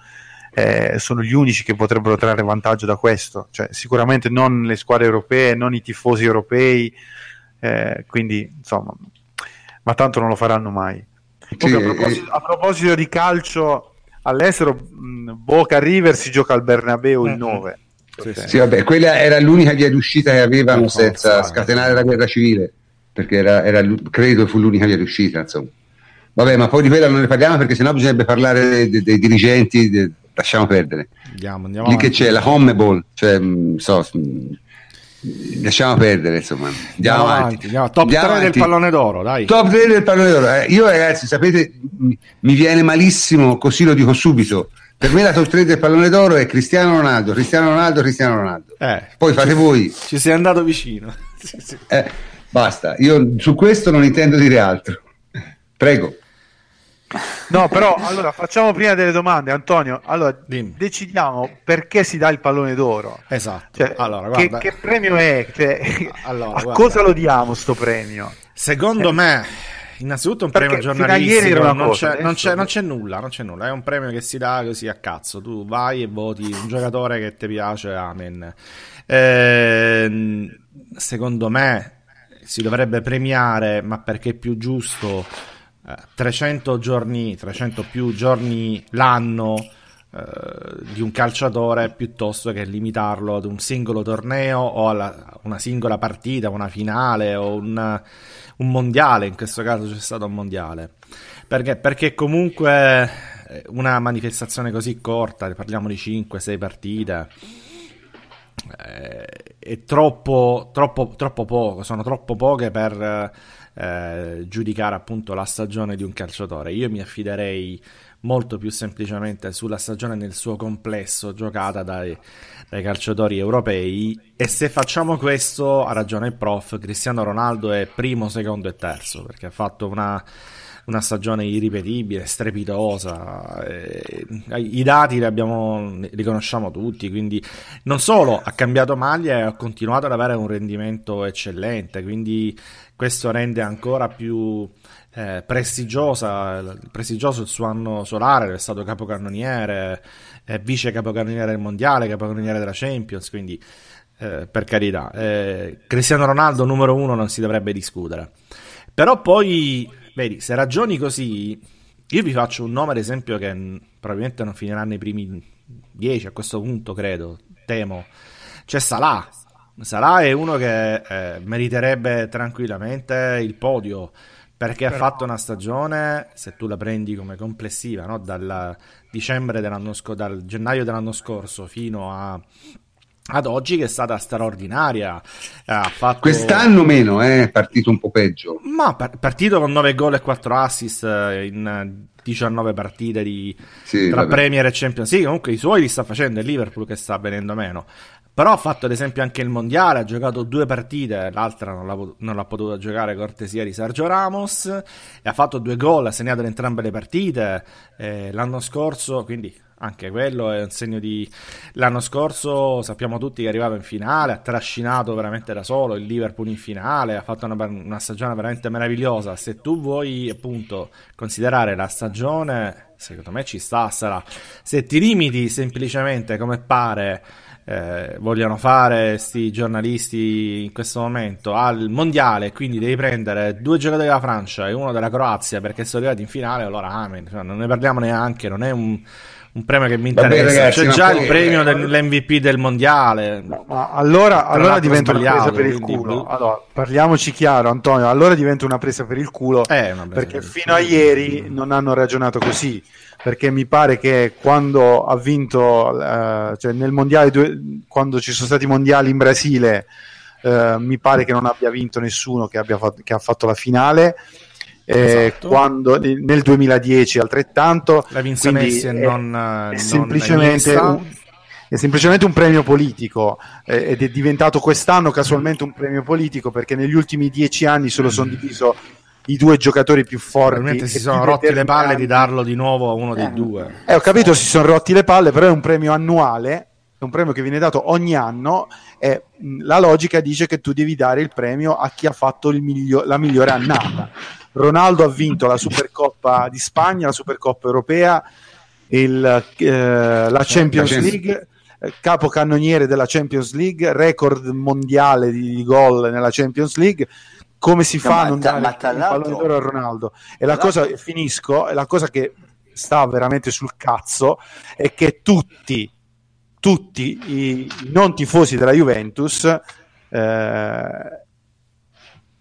eh, sono gli unici che potrebbero trarre vantaggio da questo. Cioè, sicuramente non le squadre europee, non i tifosi europei, eh, quindi insomma, ma tanto non lo faranno mai. Sì, a, proposito, a, proposito, di calcio all'estero, mh, Boca River si gioca al Bernabeu il 9. Sì, sì. sì, vabbè, quella era l'unica via d'uscita che avevano senza scatenare la guerra civile, perché era, era, credo fu l'unica via d'uscita. Insomma. Vabbè, ma poi di quella non ne parliamo perché sennò bisognerebbe parlare dei, dei, dei dirigenti, dei, lasciamo perdere. Andiamo, andiamo Lì avanti. che c'è la Homeball, cioè, mm, so, mm, lasciamo perdere, insomma. Andiamo, andiamo avanti. avanti. Andiamo. Top andiamo 3 avanti. del pallone d'oro, dai. Top 3 del pallone d'oro. Eh, io ragazzi, sapete, mi viene malissimo, così lo dico subito. Per me la top 3 del pallone d'oro è Cristiano Ronaldo, Cristiano Ronaldo, Cristiano Ronaldo. Eh, Poi fate ci, voi. Ci sei andato vicino. sì, sì. Eh, basta, io su questo non intendo dire altro. Prego. No, però allora facciamo prima delle domande, Antonio. Allora Dimmi. decidiamo perché si dà il pallone d'oro. Esatto. Cioè, allora, che, che, premio è? Cioè, allora, a cosa lo diamo sto premio? Secondo eh. me, innanzitutto un premio giornalistico. Non, cosa, c'è, non, c'è, non, c'è, nulla, non c'è nulla. È un premio che si dà così a cazzo. Tu vai e voti un giocatore che ti piace, amen. Eh, secondo me si dovrebbe premiare, ma perché è più giusto 300 giorni, 300 più giorni l'anno eh, di un calciatore piuttosto che limitarlo ad un singolo torneo o a una singola partita, una finale o un, un, mondiale, in questo caso c'è stato un mondiale. Perché? Perché comunque eh, una manifestazione così corta, parliamo di 5-6 partite, eh, è troppo, troppo, troppo poco, sono troppo poche per eh, giudicare appunto la stagione di un calciatore. Io mi affiderei molto più semplicemente sulla stagione nel suo complesso giocata dai, dai, calciatori europei e se facciamo questo ha ragione il prof Cristiano Ronaldo è primo, secondo e terzo perché ha fatto una, una stagione irripetibile, strepitosa eh, i dati li, abbiamo, li conosciamo tutti quindi non solo ha cambiato maglia e ha continuato ad avere un rendimento eccellente quindi questo rende ancora più eh, prestigiosa, prestigioso il suo anno solare, è stato capocannoniere, è vice capocannoniere del mondiale, capocannoniere della Champions, quindi eh, per carità, eh, Cristiano Ronaldo numero uno non si dovrebbe discutere. Però poi vedi, se ragioni così, io vi faccio un nome ad esempio che probabilmente non finirà nei primi 10 a questo punto, credo, temo. C'è Salah. Salah è uno che eh, meriterebbe tranquillamente il podio perché Però... ha fatto una stagione, se tu la prendi come complessiva, no? dal, dicembre dell'anno scorso, dal gennaio dell'anno scorso fino a ad oggi che è stata straordinaria. Fatto... Quest'anno meno, è eh, partito un po' peggio. Ma par- partito con 9 gol e 4 assist eh, in 19 partite di... sì, tra vabbè. Premier e Champions League. Comunque i suoi li sta facendo il Liverpool che sta venendo meno. Però ha fatto ad esempio anche il mondiale, ha giocato due partite, l'altra non l'ha, non l'ha potuta giocare cortesia di Sergio Ramos, e ha fatto due gol, ha segnato in entrambe le partite. Eh, l'anno scorso, quindi anche quello è un segno di... L'anno scorso sappiamo tutti che è arrivato in finale, ha trascinato veramente da solo il Liverpool in finale, ha fatto una, una stagione veramente meravigliosa. Se tu vuoi appunto considerare la stagione, secondo me ci sta, sarà. Se ti limiti semplicemente come pare... Eh, vogliono fare questi giornalisti in questo momento al mondiale, quindi devi prendere due giocatori della Francia e uno della Croazia perché sono arrivati in finale, allora amen, cioè, non ne parliamo neanche, non è un, un premio che mi interessa. Vabbè, ragazzi, C'è già il premio dell'MVP del mondiale. Ma allora, allora diventa una presa per il culo. Allora, parliamoci chiaro, Antonio. Allora diventa una presa per il culo eh, perché fino a ieri non hanno ragionato così. Perché mi pare che quando ha vinto, eh, cioè nel mondiale, quando ci sono stati i mondiali in Brasile, eh, mi pare che non abbia vinto nessuno che, abbia fatto, che ha fatto la finale eh, esatto. quando, nel 2010 altrettanto. La vinse Messi e non, è, semplicemente un, è semplicemente un premio politico eh, ed è diventato quest'anno casualmente un premio politico perché negli ultimi dieci anni se lo sono mm. diviso i due giocatori più forti. Si sono rotti le palle di darlo di nuovo a uno dei eh, due. Eh, ho capito, si sono rotti le palle, però è un premio annuale, è un premio che viene dato ogni anno e la logica dice che tu devi dare il premio a chi ha fatto miglio- la migliore annata. Ronaldo ha vinto la Supercoppa di Spagna, la Supercoppa europea, il, eh, la Champions League, eh, capocannoniere della Champions League, record mondiale di, di gol nella Champions League. Come si fa a non dare il pallone d'oro a Ronaldo? E la cosa, finisco, la cosa che sta veramente sul cazzo è che tutti, tutti i non tifosi della Juventus eh,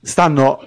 stanno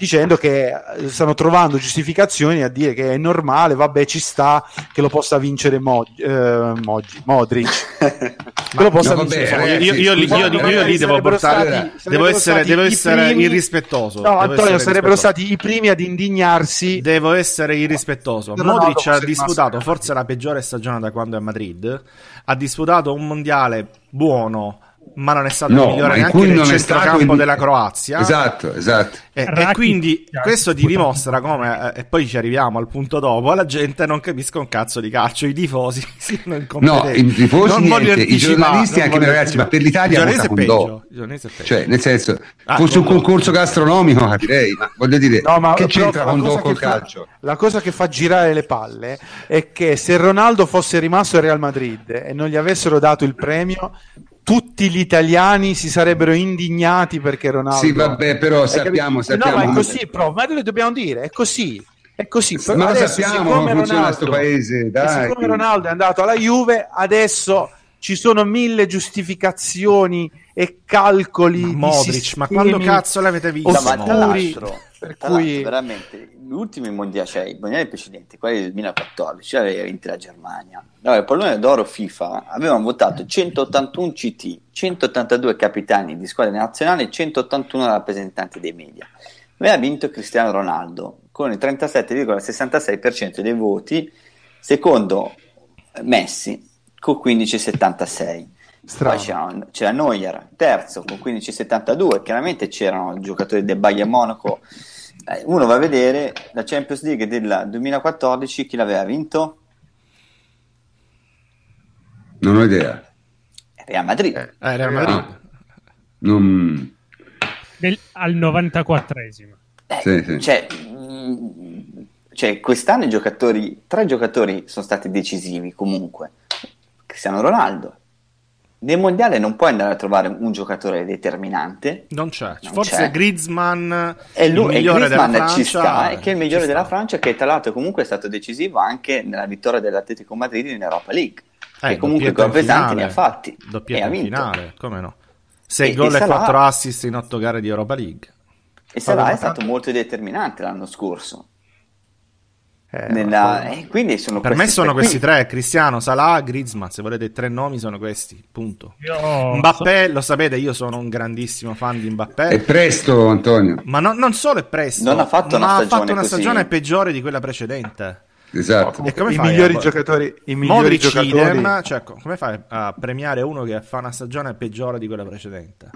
dicendo che eh, stanno trovando giustificazioni a dire che è normale, vabbè, ci sta che lo possa vincere Mod, eh, Mod, Modric. che lo possa no, vincere vabbè, io, io, io, io, lì devo portare, stati, devo essere, devo essere primi, irrispettoso. No, Antonio, sarebbero stati i primi ad indignarsi. Devo essere irrispettoso. Modric ha disputato forse la peggiore stagione da quando è a Madrid. Ha disputato un mondiale buono ma non è stato no, il migliore neanche nel centrocampo in... della Croazia. Esatto, esatto. E, e quindi questo ti dimostra come, eh, e poi ci arriviamo al punto dopo, la gente non capisce un cazzo di calcio, i tifosi sono No, i tifosi non niente, i giornalisti anche ragazzi, ma per l'Italia è peggio, Cioè, nel senso, ah, fosse un concorso gastronomico capirei, ma voglio dire, no, ma che c'entra Condò col calcio? La cosa che fa girare le palle è che se Ronaldo fosse rimasto al Real Madrid e non gli avessero dato il premio, tutti gli italiani si sarebbero indignati perché Ronaldo. Sì, vabbè, però sappiamo, sappiamo. No, ma è così, però, ma noi dobbiamo dire, è così. È così. Ma adesso, sappiamo come funziona questo paese, dai. Siccome Ronaldo è andato alla Juve, adesso ci sono mille giustificazioni e calcoli ma Modric, ma quando cazzo l'avete visto? No, ma tra l'altro, per cui veramente gli ultimi mondiali, cioè i mondiali precedenti, quelli del 2014, aveva vinto la Germania. No, il pallone d'oro FIFA avevano votato 181 CT, 182 capitani di squadre nazionali e 181 rappresentanti dei media. Aveva vinto Cristiano Ronaldo con il 37,66% dei voti, secondo Messi con 15,76%. Strano. Poi c'era, c'era Neuer, terzo con 15,72. Chiaramente c'erano giocatori del Bayern Monaco. Eh, uno va a vedere la Champions League del 2014, chi l'aveva vinto? Non ho idea. Real Madrid. Eh, eh Real Madrid. Ah, non... Del, al 94esimo. Eh, sì, sì. Cioè, cioè, quest'anno i giocatori, tre giocatori sono stati decisivi comunque. Cristiano Ronaldo, nel mondiale non puoi andare a trovare un giocatore determinante. Non c'è. Non Forse c'è. Griezmann è il migliore Griezmann della ci sta, è che è il migliore della Francia, che tra l'altro comunque è stato decisivo anche nella vittoria dell'Atletico Madrid in Europa League. Eh, che comunque gol pesanti ne ha fatti. Doppietta ha vinto. finale, come no? 6 gol e, e 4 assist in 8 gare di Europa League. E Salah è stato molto determinante l'anno scorso. Eh, Nella... eh, quindi sono per me sono tre, questi quindi... tre: Cristiano, Salah, Griezmann. Se volete tre nomi, sono questi. Punto. Io Mbappé, so... lo sapete, io sono un grandissimo fan di Mbappé. È presto, Antonio. Ma no, non solo è presto, non ha fatto una, stagione, ha fatto una stagione peggiore di quella precedente. Esatto. E come I fai migliori giocatori, i migliori Modric giocatori... Idem, cioè, come fai a premiare uno che fa una stagione peggiore di quella precedente?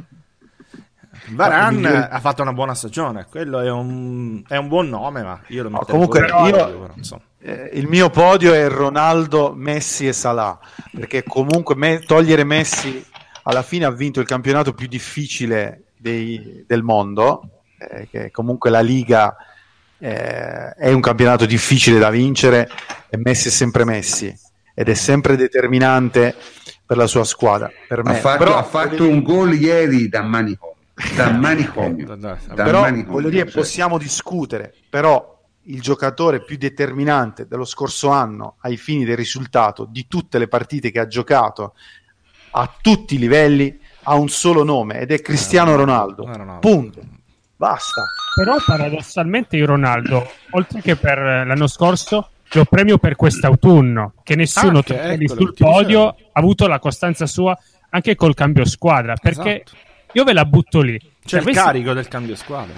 Varan ha fatto una buona stagione, quello è un, è un buon nome, ma io lo metto comunque io, io so. eh, il mio podio è Ronaldo, Messi e Salah, perché comunque me, togliere Messi alla fine ha vinto il campionato più difficile dei, del mondo, eh, che comunque la Liga eh, è un campionato difficile da vincere e Messi è sempre Messi ed è sempre determinante per la sua squadra. Per me. Ha fatto, Però, ha fatto un gol ieri da manicomio da manicomio. da però manicomio, voglio dire, cioè. possiamo discutere, però il giocatore più determinante dello scorso anno ai fini del risultato di tutte le partite che ha giocato a tutti i livelli ha un solo nome ed è Cristiano eh, Ronaldo. Ronaldo. Punto. Basta. Però paradossalmente io Ronaldo, oltre che per l'anno scorso, lo premio per quest'autunno, che nessuno ah, ecco, sul podio ha avuto la costanza sua anche col cambio squadra, perché esatto io ve la butto lì. C'è avessi... il carico del cambio squadra.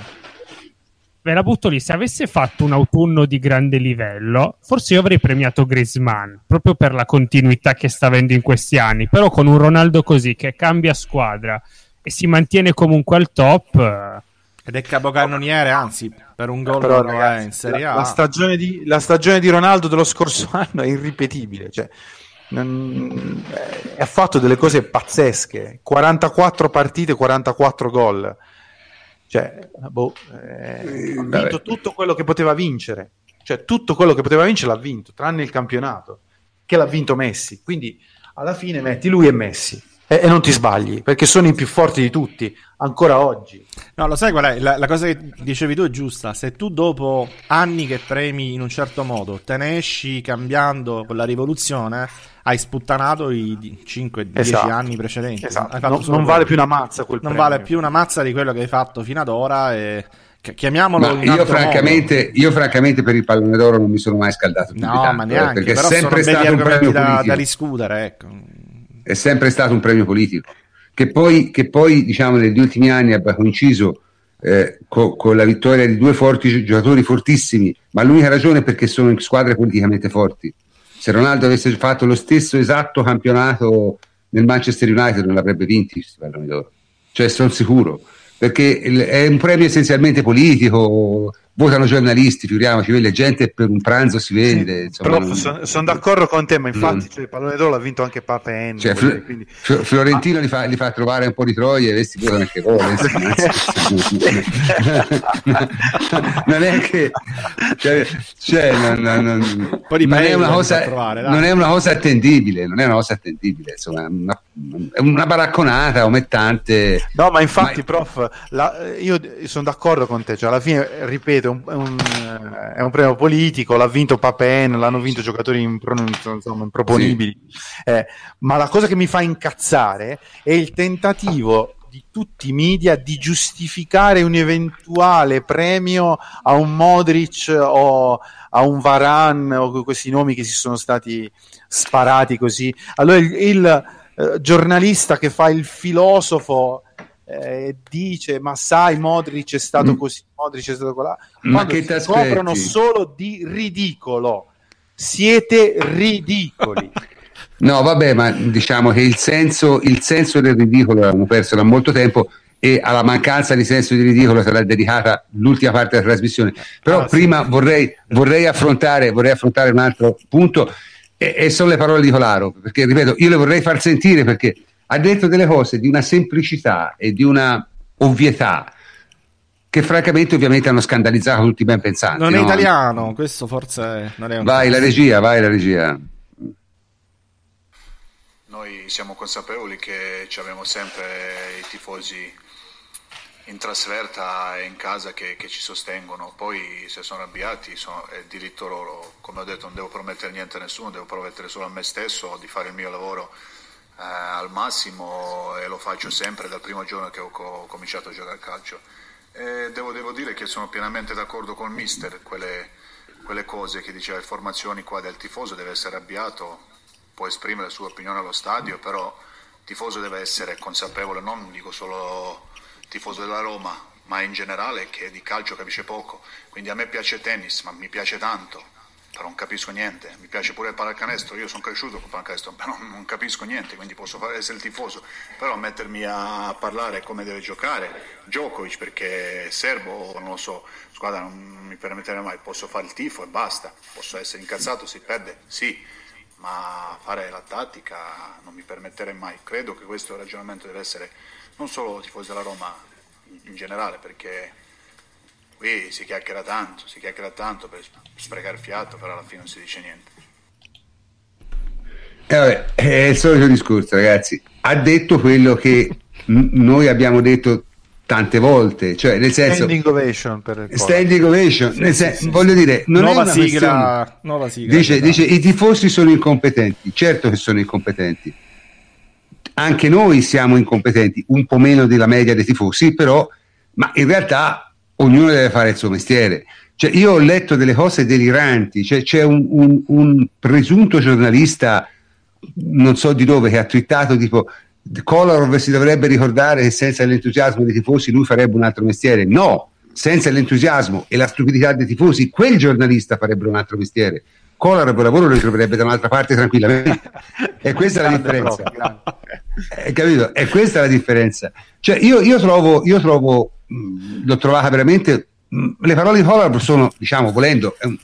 Ve la butto lì. Se avesse fatto un autunno di grande livello, forse io avrei premiato Griezmann, proprio per la continuità che sta avendo in questi anni. Però con un Ronaldo così, che cambia squadra e si mantiene comunque al top... Ed è capocannoniere, anzi, per un gol Però, ragazzi, in Serie A. La, la, stagione di, la stagione di Ronaldo dello scorso anno è irripetibile. Cioè, ha fatto delle cose pazzesche. 44 partite 44 gol. Cioè boh, eh, ha vinto tutto quello che poteva vincere. Cioè tutto quello che poteva vincere l'ha vinto tranne il campionato che l'ha vinto Messi. Quindi alla fine metti lui e Messi e, e non ti sbagli perché sono i più forti di tutti ancora oggi no lo sai qual è la, la cosa che dicevi tu è giusta se tu dopo anni che premi in un certo modo te ne esci cambiando con la rivoluzione hai sputtanato i 5-10 esatto. anni precedenti. Esatto. Non, non vale più una mazza quel Non premio. vale più una mazza di quello che hai fatto fino ad ora e chiamiamolo io francamente, io francamente per il pallone d'oro non mi sono mai scaldato più no tanto, ma neanche perché è sempre stato un premio da, da riscuotere ecco. È sempre stato un premio politico che poi, che poi diciamo negli ultimi anni abbia coinciso eh, con, con la vittoria di due forti giocatori fortissimi ma l'unica ragione è perché sono in squadre politicamente forti. Se Ronaldo avesse fatto lo stesso esatto campionato nel Manchester United non l'avrebbe vinto questi palloni d'oro cioè sono sicuro. Perché è un premio essenzialmente politico votano giornalisti, figuriamoci, la gente per un pranzo si vende. Sì, insomma, sono, sono d'accordo con te, ma infatti mm. cioè, il pallone d'oro l'ha vinto anche Papa N. Cioè, Fl- quindi... Florentino ah. li, fa, li, fa, trovare un po' di troie e questi votano anche loro. non è che cioè, cioè non, non, non, non, è una cosa, trovare, non è una cosa attendibile, non è una cosa attendibile, insomma, una, una baracconata omettante. No, ma infatti, ma... prof, la, io sono d'accordo con te, cioè alla fine, ripeto, è un, è un, è un premio politico, l'ha vinto Papen, l'hanno vinto giocatori impro, insomma, improponibili. Sì. Eh, ma la cosa che mi fa incazzare è il tentativo di tutti i media di giustificare un eventuale premio a un Modric o a un Varan o questi nomi che si sono stati sparati così. Allora il, il eh, giornalista che fa il filosofo eh, dice ma sai Modric è stato mm. così, Modric è stato colà, ma che si scoprono solo di ridicolo. Siete ridicoli. no, vabbè, ma diciamo che il senso, il senso del ridicolo l'abbiamo perso da molto tempo e alla mancanza di senso di ridicolo sarà dedicata l'ultima parte della trasmissione. Però ah, prima sì. vorrei, vorrei, affrontare, vorrei, affrontare, un altro punto e, e sono le parole di Colaro, perché ripeto, io le vorrei far sentire perché ha detto delle cose di una semplicità e di una ovvietà che francamente ovviamente hanno scandalizzato tutti i ben pensanti. Non è no? italiano, questo forse non è un Vai la regia, vai la regia. noi siamo consapevoli che abbiamo sempre i tifosi in trasferta e in casa che, che, ci sostengono. Poi se sono arrabbiati sono, è diritto loro, come ho detto non devo promettere niente a nessuno, devo promettere solo a me stesso di fare il mio lavoro eh, al massimo e lo faccio sempre dal primo giorno che ho, ho cominciato a giocare a calcio. Devo, devo, dire che sono pienamente d'accordo con il mister, quelle, quelle cose che diceva, le formazioni qua del tifoso deve essere arrabbiato, può esprimere la sua opinione allo stadio, però il tifoso deve essere consapevole, non dico solo tifoso della Roma, ma in generale che di calcio capisce poco. Quindi a me piace tennis, ma mi piace tanto, non capisco niente. Mi piace pure il pallacanestro, io sono cresciuto con pallacanestro, però non capisco niente, quindi posso fare essere il tifoso. Però mettermi a parlare come deve giocare Djokovic perché serbo, non lo so, squadra non mi permetterei mai, posso fare il tifo e basta. Posso essere incazzato, si perde, sì, ma fare la tattica non mi permetterei mai. Credo che questo ragionamento deve essere non solo tifosi della Roma in generale, perché qui si chiacchiera tanto, si chiacchiera tanto per sprecare fiato, però alla fine non si dice niente. Eh vabbè, è il solito discorso, ragazzi. Ha detto quello che n- noi abbiamo detto tante volte, cioè nel senso standing ovation per il standing ovation, sì, sen- sì, sì, voglio dire, non nuova è una sigla, nuova sigla dice, dice i tifosi sono incompetenti, certo che sono incompetenti anche noi siamo incompetenti, un po' meno della media dei tifosi, però, ma in realtà ognuno deve fare il suo mestiere. Cioè, io ho letto delle cose deliranti, cioè, c'è un, un, un, presunto giornalista, non so di dove, che ha twittato tipo Kolarov si dovrebbe ricordare che senza l'entusiasmo dei tifosi lui farebbe un altro mestiere. No, senza l'entusiasmo e la stupidità dei tifosi, quel giornalista farebbe un altro mestiere. Kolarov lavoro lo ritroverebbe da un'altra parte tranquillamente. e questa è la differenza. Eh, capito? E questa è la differenza. Cioè, io, io trovo, io trovo l'ho trovata veramente. Le parole di Kolarov sono, diciamo, volendo. È, un,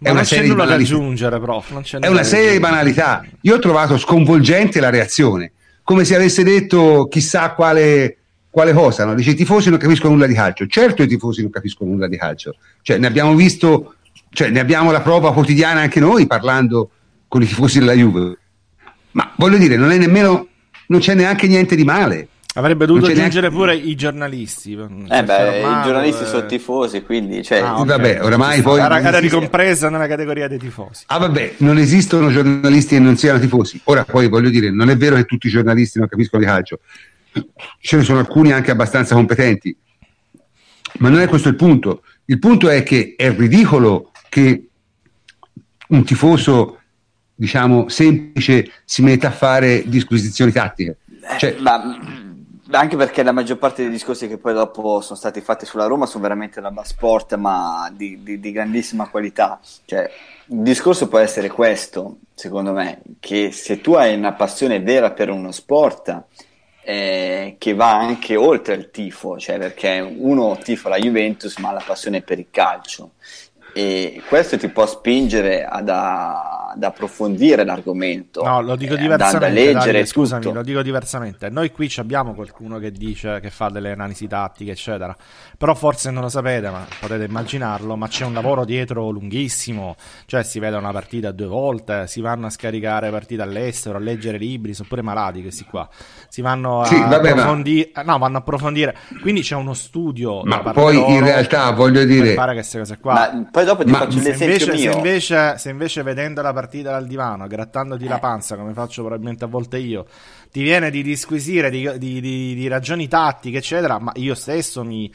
è una serie. Non c'è è una serie di banalità. Io ho trovato sconvolgente la reazione, come se avesse detto chissà quale, quale cosa. No? Dice i tifosi non capiscono nulla di calcio. Certo, i tifosi non capiscono nulla di calcio. Cioè, ne abbiamo visto cioè ne abbiamo la prova quotidiana anche noi parlando con i tifosi della Juve. Ma voglio dire, non è nemmeno, non c'è neanche niente di male. Avrebbe dovuto aggiungere neanche... pure i giornalisti. Eh beh, i giornalisti eh... sono tifosi, quindi... Cioè... Ah, okay. Vabbè, oramai poi... Era, era ricompresa nella categoria dei tifosi. Ah vabbè, non esistono giornalisti che non siano tifosi. Ora poi voglio dire, non è vero che tutti i giornalisti non capiscono di calcio. Ce ne sono alcuni anche abbastanza competenti. Ma non è questo il punto. Il punto è che è ridicolo che un tifoso diciamo semplice si metta a fare disquisizioni tattiche. Cioè, eh, ma, anche perché la maggior parte dei discorsi che poi dopo sono stati fatti sulla Roma sono veramente la sport, ma di, di, di grandissima qualità. Cioè, il discorso può essere questo, secondo me, che se tu hai una passione vera per uno sport eh, che va anche oltre il tifo, cioè perché uno tifa la Juventus ma ha la passione per il calcio e questo ti può spingere ad, a, ad approfondire l'argomento. No, lo dico eh, diversamente. leggere Davide, scusami, tutto. lo dico diversamente. Noi qui abbiamo qualcuno che dice che fa delle analisi tattiche, eccetera. Però forse non lo sapete, ma potete immaginarlo. Ma c'è un lavoro dietro lunghissimo. Cioè, si vede una partita due volte, si vanno a scaricare partite all'estero, a leggere libri. Sono pure malati questi qua. Si vanno a sì, vabbè, approfondire. Ma... No, vanno a approfondire. Quindi c'è uno studio. Ma poi in realtà voglio dire. Pare queste cose qua. Ma poi dopo ti Ma faccio l'esempio invece, mio. Se invece, se invece vedendo la partita dal divano, grattandoti eh. la panza, come faccio probabilmente a volte io, ti viene di disquisire di, di, di, di ragioni tattiche, eccetera, ma io stesso mi...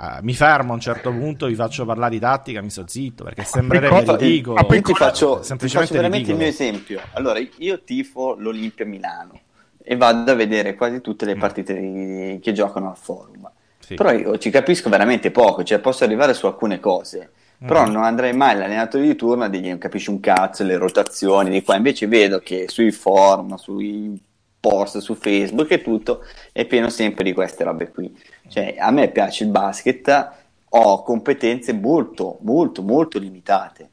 Uh, mi fermo a un certo punto, vi faccio parlare di tattica, mi sto zitto perché sembrerebbe ridicolo. Ma ti faccio, ti faccio veramente ridicolo. il mio esempio. Allora, io tifo l'Olimpia Milano e vado a vedere quasi tutte le mm. partite che giocano al forum. Sì. Però io ci capisco veramente poco, cioè posso arrivare su alcune cose però mm. non andrei mai all'allenatore di turno a dirgli non capisci un cazzo le rotazioni di qua invece vedo che sui forum sui post su Facebook e tutto è pieno sempre di queste robe qui cioè a me piace il basket ho competenze molto molto molto limitate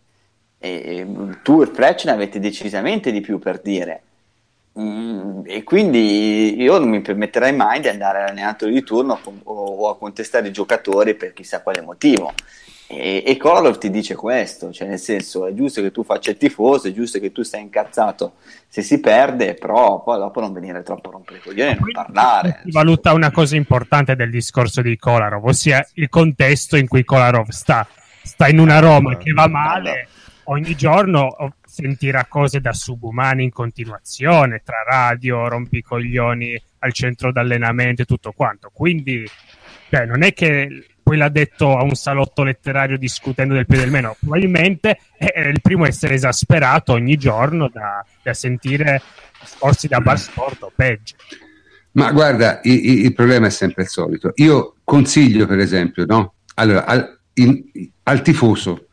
e tu e Fletch ne avete decisamente di più per dire Mm, e quindi io non mi permetterei mai di andare all'allenatore di turno o, o a contestare i giocatori per chissà quale motivo. E, e Kolarov ti dice questo, cioè nel senso è giusto che tu faccia il tifoso, è giusto che tu stai incazzato se si perde, però poi dopo non venire troppo a rompere i coglioni e non parlare. Valuta una cosa importante del discorso di Kolarov, ossia il contesto in cui Kolarov sta. Sta in una Roma che va male, ogni giorno sentirà cose da subumani in continuazione, tra radio, rompicoglioni al centro d'allenamento e tutto quanto. Quindi cioè, non è che poi l'ha detto a un salotto letterario discutendo del più del meno, probabilmente è il primo a essere esasperato ogni giorno da, da sentire discorsi da bar sport o peggio. Ma guarda, il, il, problema è sempre il solito. Io consiglio, per esempio, no? allora, al, in, al tifoso,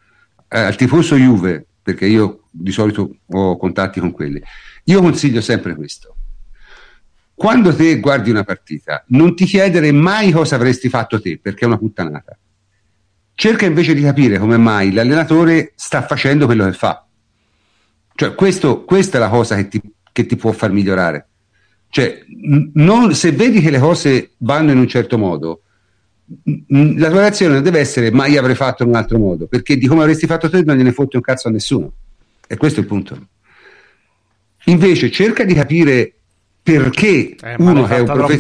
eh, al tifoso Juve, perché io di solito ho contatti con quelli, io consiglio sempre questo quando te guardi una partita, non ti chiedere mai cosa avresti fatto te, perché è una puttanata. Cerca invece di capire come mai l'allenatore sta facendo quello che fa. Cioè, questo, questa è la cosa che ti, che ti può far migliorare. Cioè, non, se vedi che le cose vanno in un certo modo, la tua reazione non deve essere ma io avrei fatto in un altro modo, perché di come avresti fatto te non gliene fotte un cazzo a nessuno. E questo è il punto. Invece cerca di capire perché eh, uno, è profe-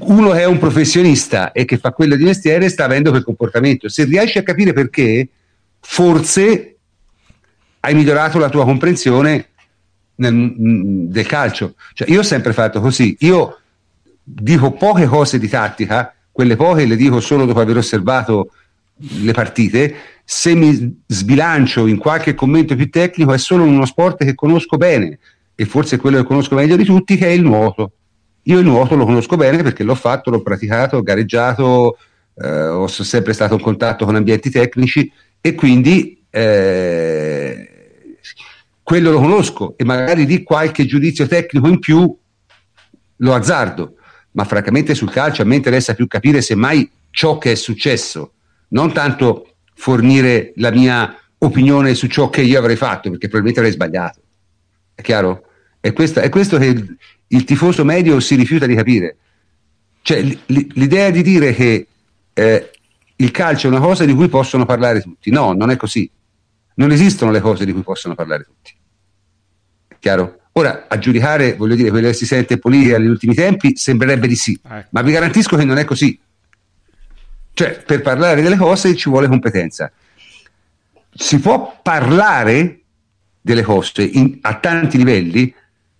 uno, che è un professionista e che fa quello di mestiere sta avendo quel comportamento. Se riesci a capire perché, forse hai migliorato la tua comprensione nel, mm, del calcio. Cioè, io ho sempre fatto così. Io dico poche cose di tattica, quelle poche le dico solo dopo aver osservato le partite. Se mi sbilancio in qualche commento più tecnico, è solo uno sport che conosco bene e forse quello che conosco meglio di tutti, che è il nuoto. Io il nuoto lo conosco bene perché l'ho fatto, l'ho praticato, ho gareggiato, eh, ho sempre stato in contatto con ambienti tecnici e quindi eh, quello lo conosco e magari di qualche giudizio tecnico in più lo azzardo, ma francamente sul calcio a me interessa più capire semmai ciò che è successo, non tanto fornire la mia opinione su ciò che io avrei fatto, perché probabilmente avrei sbagliato. È chiaro? È, questa, è questo che il, il, tifoso medio si rifiuta di capire. Cioè, l'idea di dire che eh, il calcio è una cosa di cui possono parlare tutti. No, non è così. Non esistono le cose di cui possono parlare tutti. È chiaro? Ora, a giudicare, voglio dire, quello che si sente in politica negli ultimi tempi, sembrerebbe di sì, ecco. ma vi garantisco che non è così. Cioè, per parlare delle cose ci vuole competenza. Si può parlare delle cose in, a tanti livelli,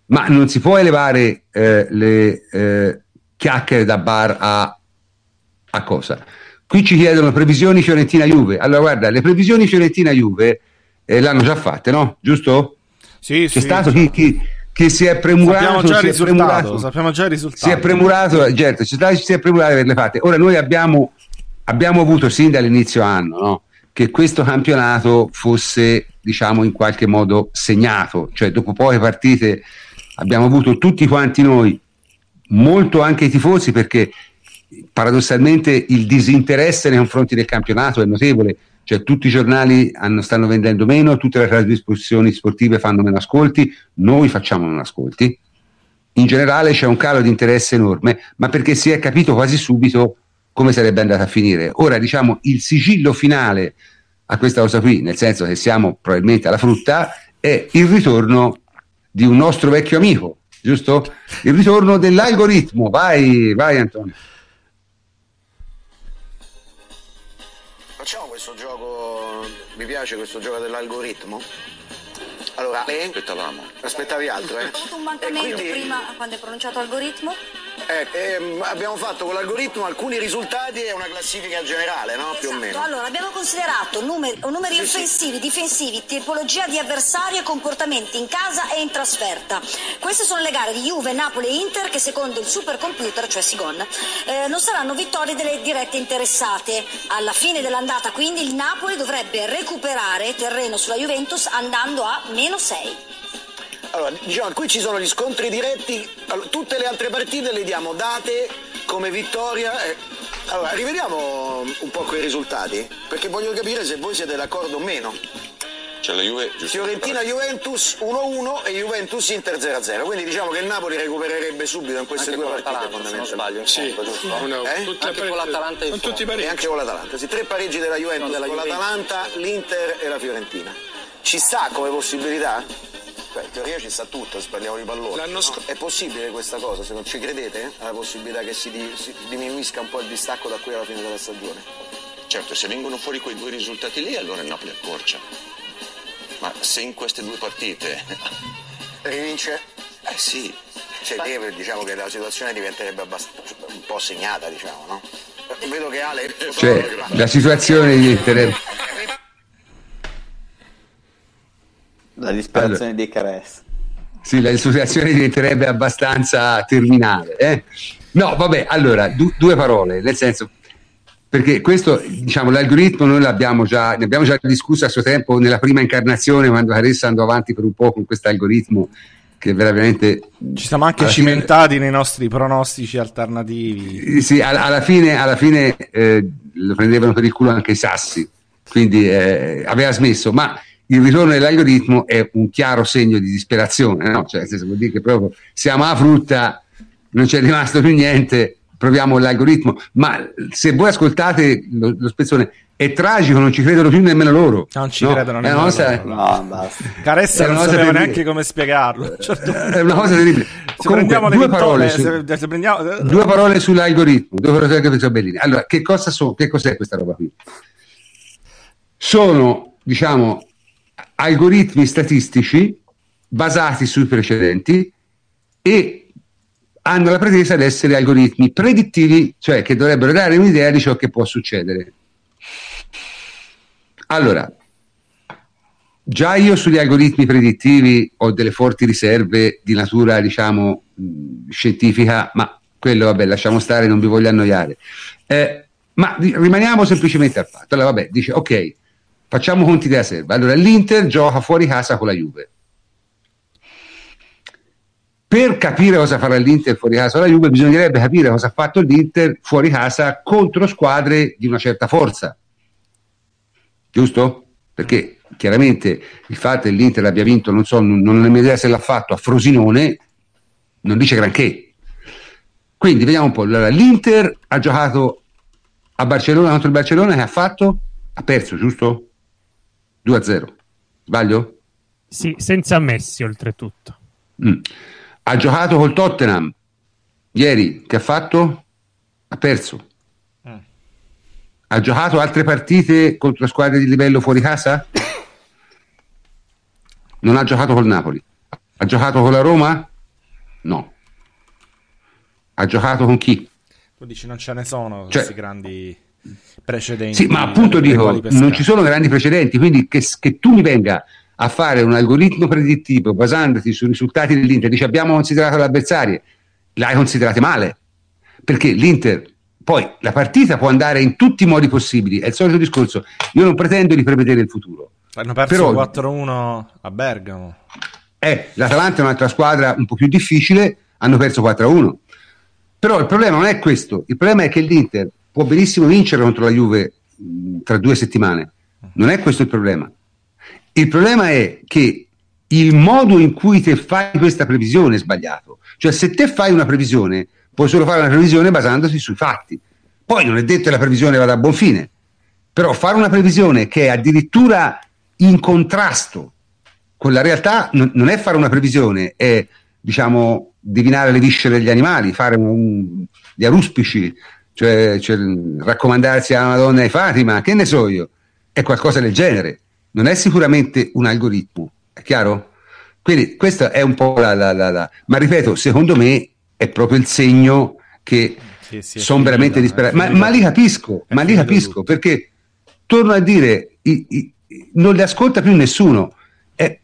ma non si può elevare eh, le eh, chiacchiere da bar a, a cosa. Qui ci chiedono previsioni Fiorentina-Juve. Allora, guarda, le previsioni Fiorentina-Juve eh, l'hanno già fatte, no? Giusto? Sì, C'è sì. stato chi, chi, chi, si è premurato. Sappiamo già, il risultato, sappiamo già il risultato. Si è premurato, certo, si è premurato di averle fatte. Ora, noi abbiamo, abbiamo avuto sin dall'inizio anno, no? Che questo campionato fosse diciamo in qualche modo segnato, cioè dopo poche partite abbiamo avuto tutti quanti noi, molto anche i tifosi perché paradossalmente il disinteresse nei confronti del campionato è notevole, cioè tutti i giornali hanno, stanno vendendo meno, tutte le trasmissioni sportive fanno meno ascolti, noi facciamo meno ascolti. In generale c'è un calo di interesse enorme, ma perché si è capito quasi subito come sarebbe andata a finire. Ora, diciamo, il sigillo finale a questa cosa qui, nel senso che siamo probabilmente alla frutta, è il ritorno di un nostro vecchio amico, giusto? Il ritorno dell'algoritmo. Vai, vai Antonio. Facciamo questo gioco, mi piace questo gioco dell'algoritmo? Allora? Aspettavamo. Aspettavi altro, eh? Ho avuto un mancamento quindi... prima quando hai pronunciato algoritmo? Eh, ehm, abbiamo fatto con l'algoritmo alcuni risultati e una classifica generale, no? Esatto. Più o meno. Allora, abbiamo considerato numeri, numeri sì, offensivi, sì. difensivi, tipologia di avversario e comportamenti in casa e in trasferta. Queste sono le gare di Juve, Napoli e Inter che secondo il supercomputer, cioè Sigon, eh, non saranno vittorie delle dirette interessate. Alla fine dell'andata quindi il Napoli dovrebbe recuperare terreno sulla Juventus andando a meno 6. Allora, diciamo, qui ci sono gli scontri diretti, allora, tutte le altre partite le diamo date come vittoria. Allora, rivediamo un po' quei risultati, perché voglio capire se voi siete d'accordo o meno. Cioè la Juve, Fiorentina-Juventus 1-1 e Juventus-Inter 0-0. Quindi diciamo che il Napoli recupererebbe subito in queste Anche due partite se non fondamentalmente. sbaglio. Sì, Ecco, Eh? tutte Anche con l'Atalanta in tutti. E anche con l'Atalanta. Sì, tre pareggi della Juventus, No, della con Juventus. l'Atalanta, l'Inter e la Fiorentina. Ci sta come possibilità? Beh, in teoria ci sta tutto, se parliamo di pallone. L'anno no? sc- È possibile questa cosa? Se non ci credete, alla possibilità che si, di- si diminuisca un po' il distacco da qui alla fine della stagione? Certo, se vengono fuori quei due risultati lì, allora il Napoli accorcia. Ma se in queste due partite... Rivince? Eh sì, Cioè, deve, diciamo che la situazione diventerebbe abbast- un po' segnata, diciamo, no? Vedo che Ale... Cioè, la situazione diventerebbe... La disperazione dei Caress. Sì, la situazione diventerebbe abbastanza terminale. eh? No, vabbè, allora, du- due parole, nel senso, perché questo, diciamo, l'algoritmo noi l'abbiamo già, ne abbiamo già discusso a suo tempo nella prima incarnazione, quando Caressa andò avanti per un po' con questo algoritmo che veramente... Ci siamo anche alla fine- cimentati nei nostri pronostici alternativi. Eh, Sì, al- alla fine, alla fine eh, lo prendevano per il culo anche i sassi, quindi eh, aveva smesso, ma il ritorno dell'algoritmo è un chiaro segno di disperazione, no? cioè, nel senso, vuol dire che proprio siamo a frutta, non c'è rimasto più niente, proviamo l'algoritmo, ma se voi ascoltate lo, lo spezzone è tragico, non ci credono più nemmeno loro. Non ci no? credono È una nemmeno cosa- loro. No, basta. Caressa È non una cosa sapeva terribile. neanche come spiegarlo. un certo. È una cosa terribile. Se Comunque, prendiamo le due vittorie, parole su- se, se prendiamo... Due parole sull'algoritmo, due parole sull'algoritmo Bellini. Allora, che cosa so, che cos'è questa roba qui? Sono, diciamo, algoritmi statistici basati sui precedenti e hanno la pretesa di essere algoritmi predittivi, cioè che dovrebbero dare un'idea di ciò che può succedere. Allora, già io sugli algoritmi predittivi ho delle forti riserve di natura, diciamo, scientifica, ma quello, vabbè, lasciamo stare, non vi voglio annoiare. Eh, ma rimaniamo semplicemente al fatto. Allora, vabbè, dice, ok, facciamo conti della serva. Allora, l'Inter gioca fuori casa con la Juve. Per capire cosa farà l'Inter fuori casa con la Juve, bisognerebbe capire cosa ha fatto l'Inter fuori casa contro squadre di una certa forza giusto? Perché chiaramente il fatto che l'Inter abbia vinto, non so, non, ho idea se l'ha fatto a Frosinone, non dice granché. Quindi vediamo un po'. Allora, L'Inter ha giocato a Barcellona contro il Barcellona che ha fatto? Ha perso, giusto? 2-0. Sbaglio? Sì, senza Messi oltretutto. Mm. Ha giocato col Tottenham ieri, che ha fatto? Ha perso. Ha giocato altre partite contro squadre di livello fuori casa? Non ha giocato col Napoli. Ha giocato con la Roma? No. Ha giocato con chi? Tu dici non ce ne sono Cioè- questi grandi precedenti. Sì, ma appunto dai dico, non ci sono grandi precedenti, quindi che, che tu mi venga a fare un algoritmo predittivo basandoti sui risultati dell'Inter, dici abbiamo considerato l'avversario, l'hai considerate male, perché l'Inter, poi la partita può andare in tutti i modi possibili, è il solito discorso, io non pretendo di prevedere il futuro, Hanno perso però- 4-1 a Bergamo. Eh, l'Atalanta è un'altra squadra un po' più difficile, hanno perso 4-1. Però il problema non è questo, il problema è che l'Inter può benissimo vincere contro la Juve mh, tra due settimane. Non è questo il problema. Il problema è che il modo in cui te fai questa previsione è sbagliato. Cioè, se te fai una previsione, puoi solo fare una previsione basandosi sui fatti. Poi non è detto che la previsione vada a buon fine, però fare una previsione che è addirittura in contrasto con la realtà non, non è fare una previsione, è diciamo divinare le viscere degli animali, fare un- gli aruspici, cioè, cioè, raccomandarsi alla Madonna di Fatima, che ne so io, è qualcosa del genere, non è sicuramente un algoritmo, è chiaro? Quindi questa è un po' la, la- la- la- ma ripeto, secondo me è proprio il segno che Sì, sì, sono veramente disperati. Ma, ma li capisco, ma li capisco perché torno a dire, i- i- non li ascolta più nessuno. Eh,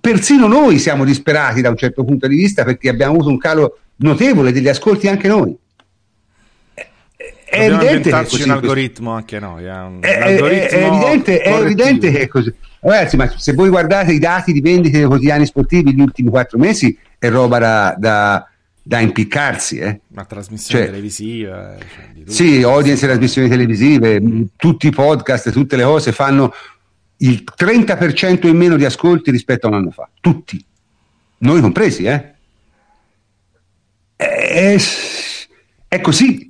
persino noi siamo disperati da un certo punto di vista perché abbiamo avuto un calo notevole degli ascolti anche noi. È, evidente che così. un algoritmo anche noi. eh, un è, è- è evidente, è evidente che è così. Ragazzi, ma se voi guardate i dati di vendite dei quotidiani sportivi negli ultimi quattro mesi, è roba da, da- da impiccarsi. Eh. Una trasmissione Cioè- televisiva. cioè, di tutto. Sì, audience e trasmissioni televisive, mh, tutti i podcast, tutte le cose fanno il 30% in meno di ascolti rispetto a un anno fa, tutti, noi compresi, eh? È, è così,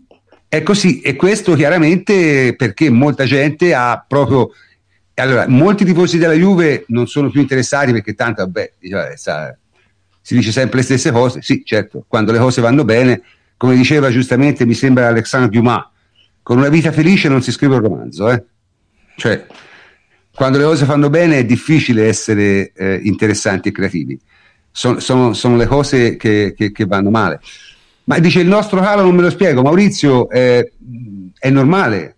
è così, e questo chiaramente perché molta gente ha proprio. Allora, molti tifosi della Juve non sono più interessati perché tanto, vabbè, si dice sempre le stesse cose. Sì, certo, quando le cose vanno bene, come diceva giustamente, mi sembra Alexandre Dumas, con una vita felice non si scrive un romanzo, eh? Cioè, quando le cose fanno bene è difficile essere eh, interessanti e creativi. Son, sono, sono, le cose che, che, che, vanno male. Ma dice il nostro calo non me lo spiego, Maurizio, eh, è normale,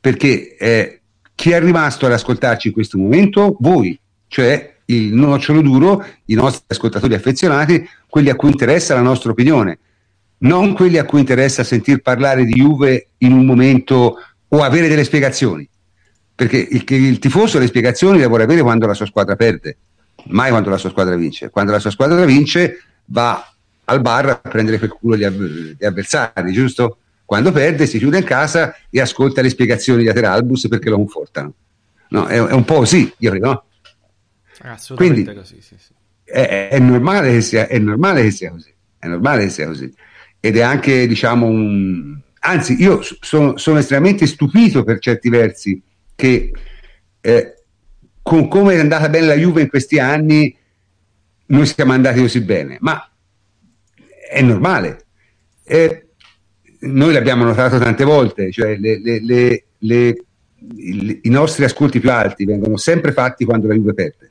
perché eh, chi è rimasto ad ascoltarci in questo momento? Voi, cioè il nocciolo duro, i nostri ascoltatori affezionati, quelli a cui interessa la nostra opinione, non quelli a cui interessa sentir parlare di Juve in un momento o avere delle spiegazioni perché il, il, tifoso le spiegazioni le vuole avere quando la sua squadra perde, mai quando la sua squadra vince. Quando la sua squadra vince va al bar a prendere per culo gli, av- gli avversari, giusto? Quando perde si chiude in casa e ascolta le spiegazioni di Ateralbus perché lo confortano. No, è, è un po' così, io credo, no? Assolutamente Quindi, così, sì, sì. È, è, normale che sia, è normale che sia così, è normale che sia così. Ed è anche, diciamo, un... Anzi, io sono, sono estremamente stupito per certi versi che eh, con come è andata bene la Juve in questi anni noi siamo andati così bene, ma è normale. Eh, noi l'abbiamo notato tante volte, cioè le, le, le, i nostri ascolti più alti vengono sempre fatti quando la Juve perde.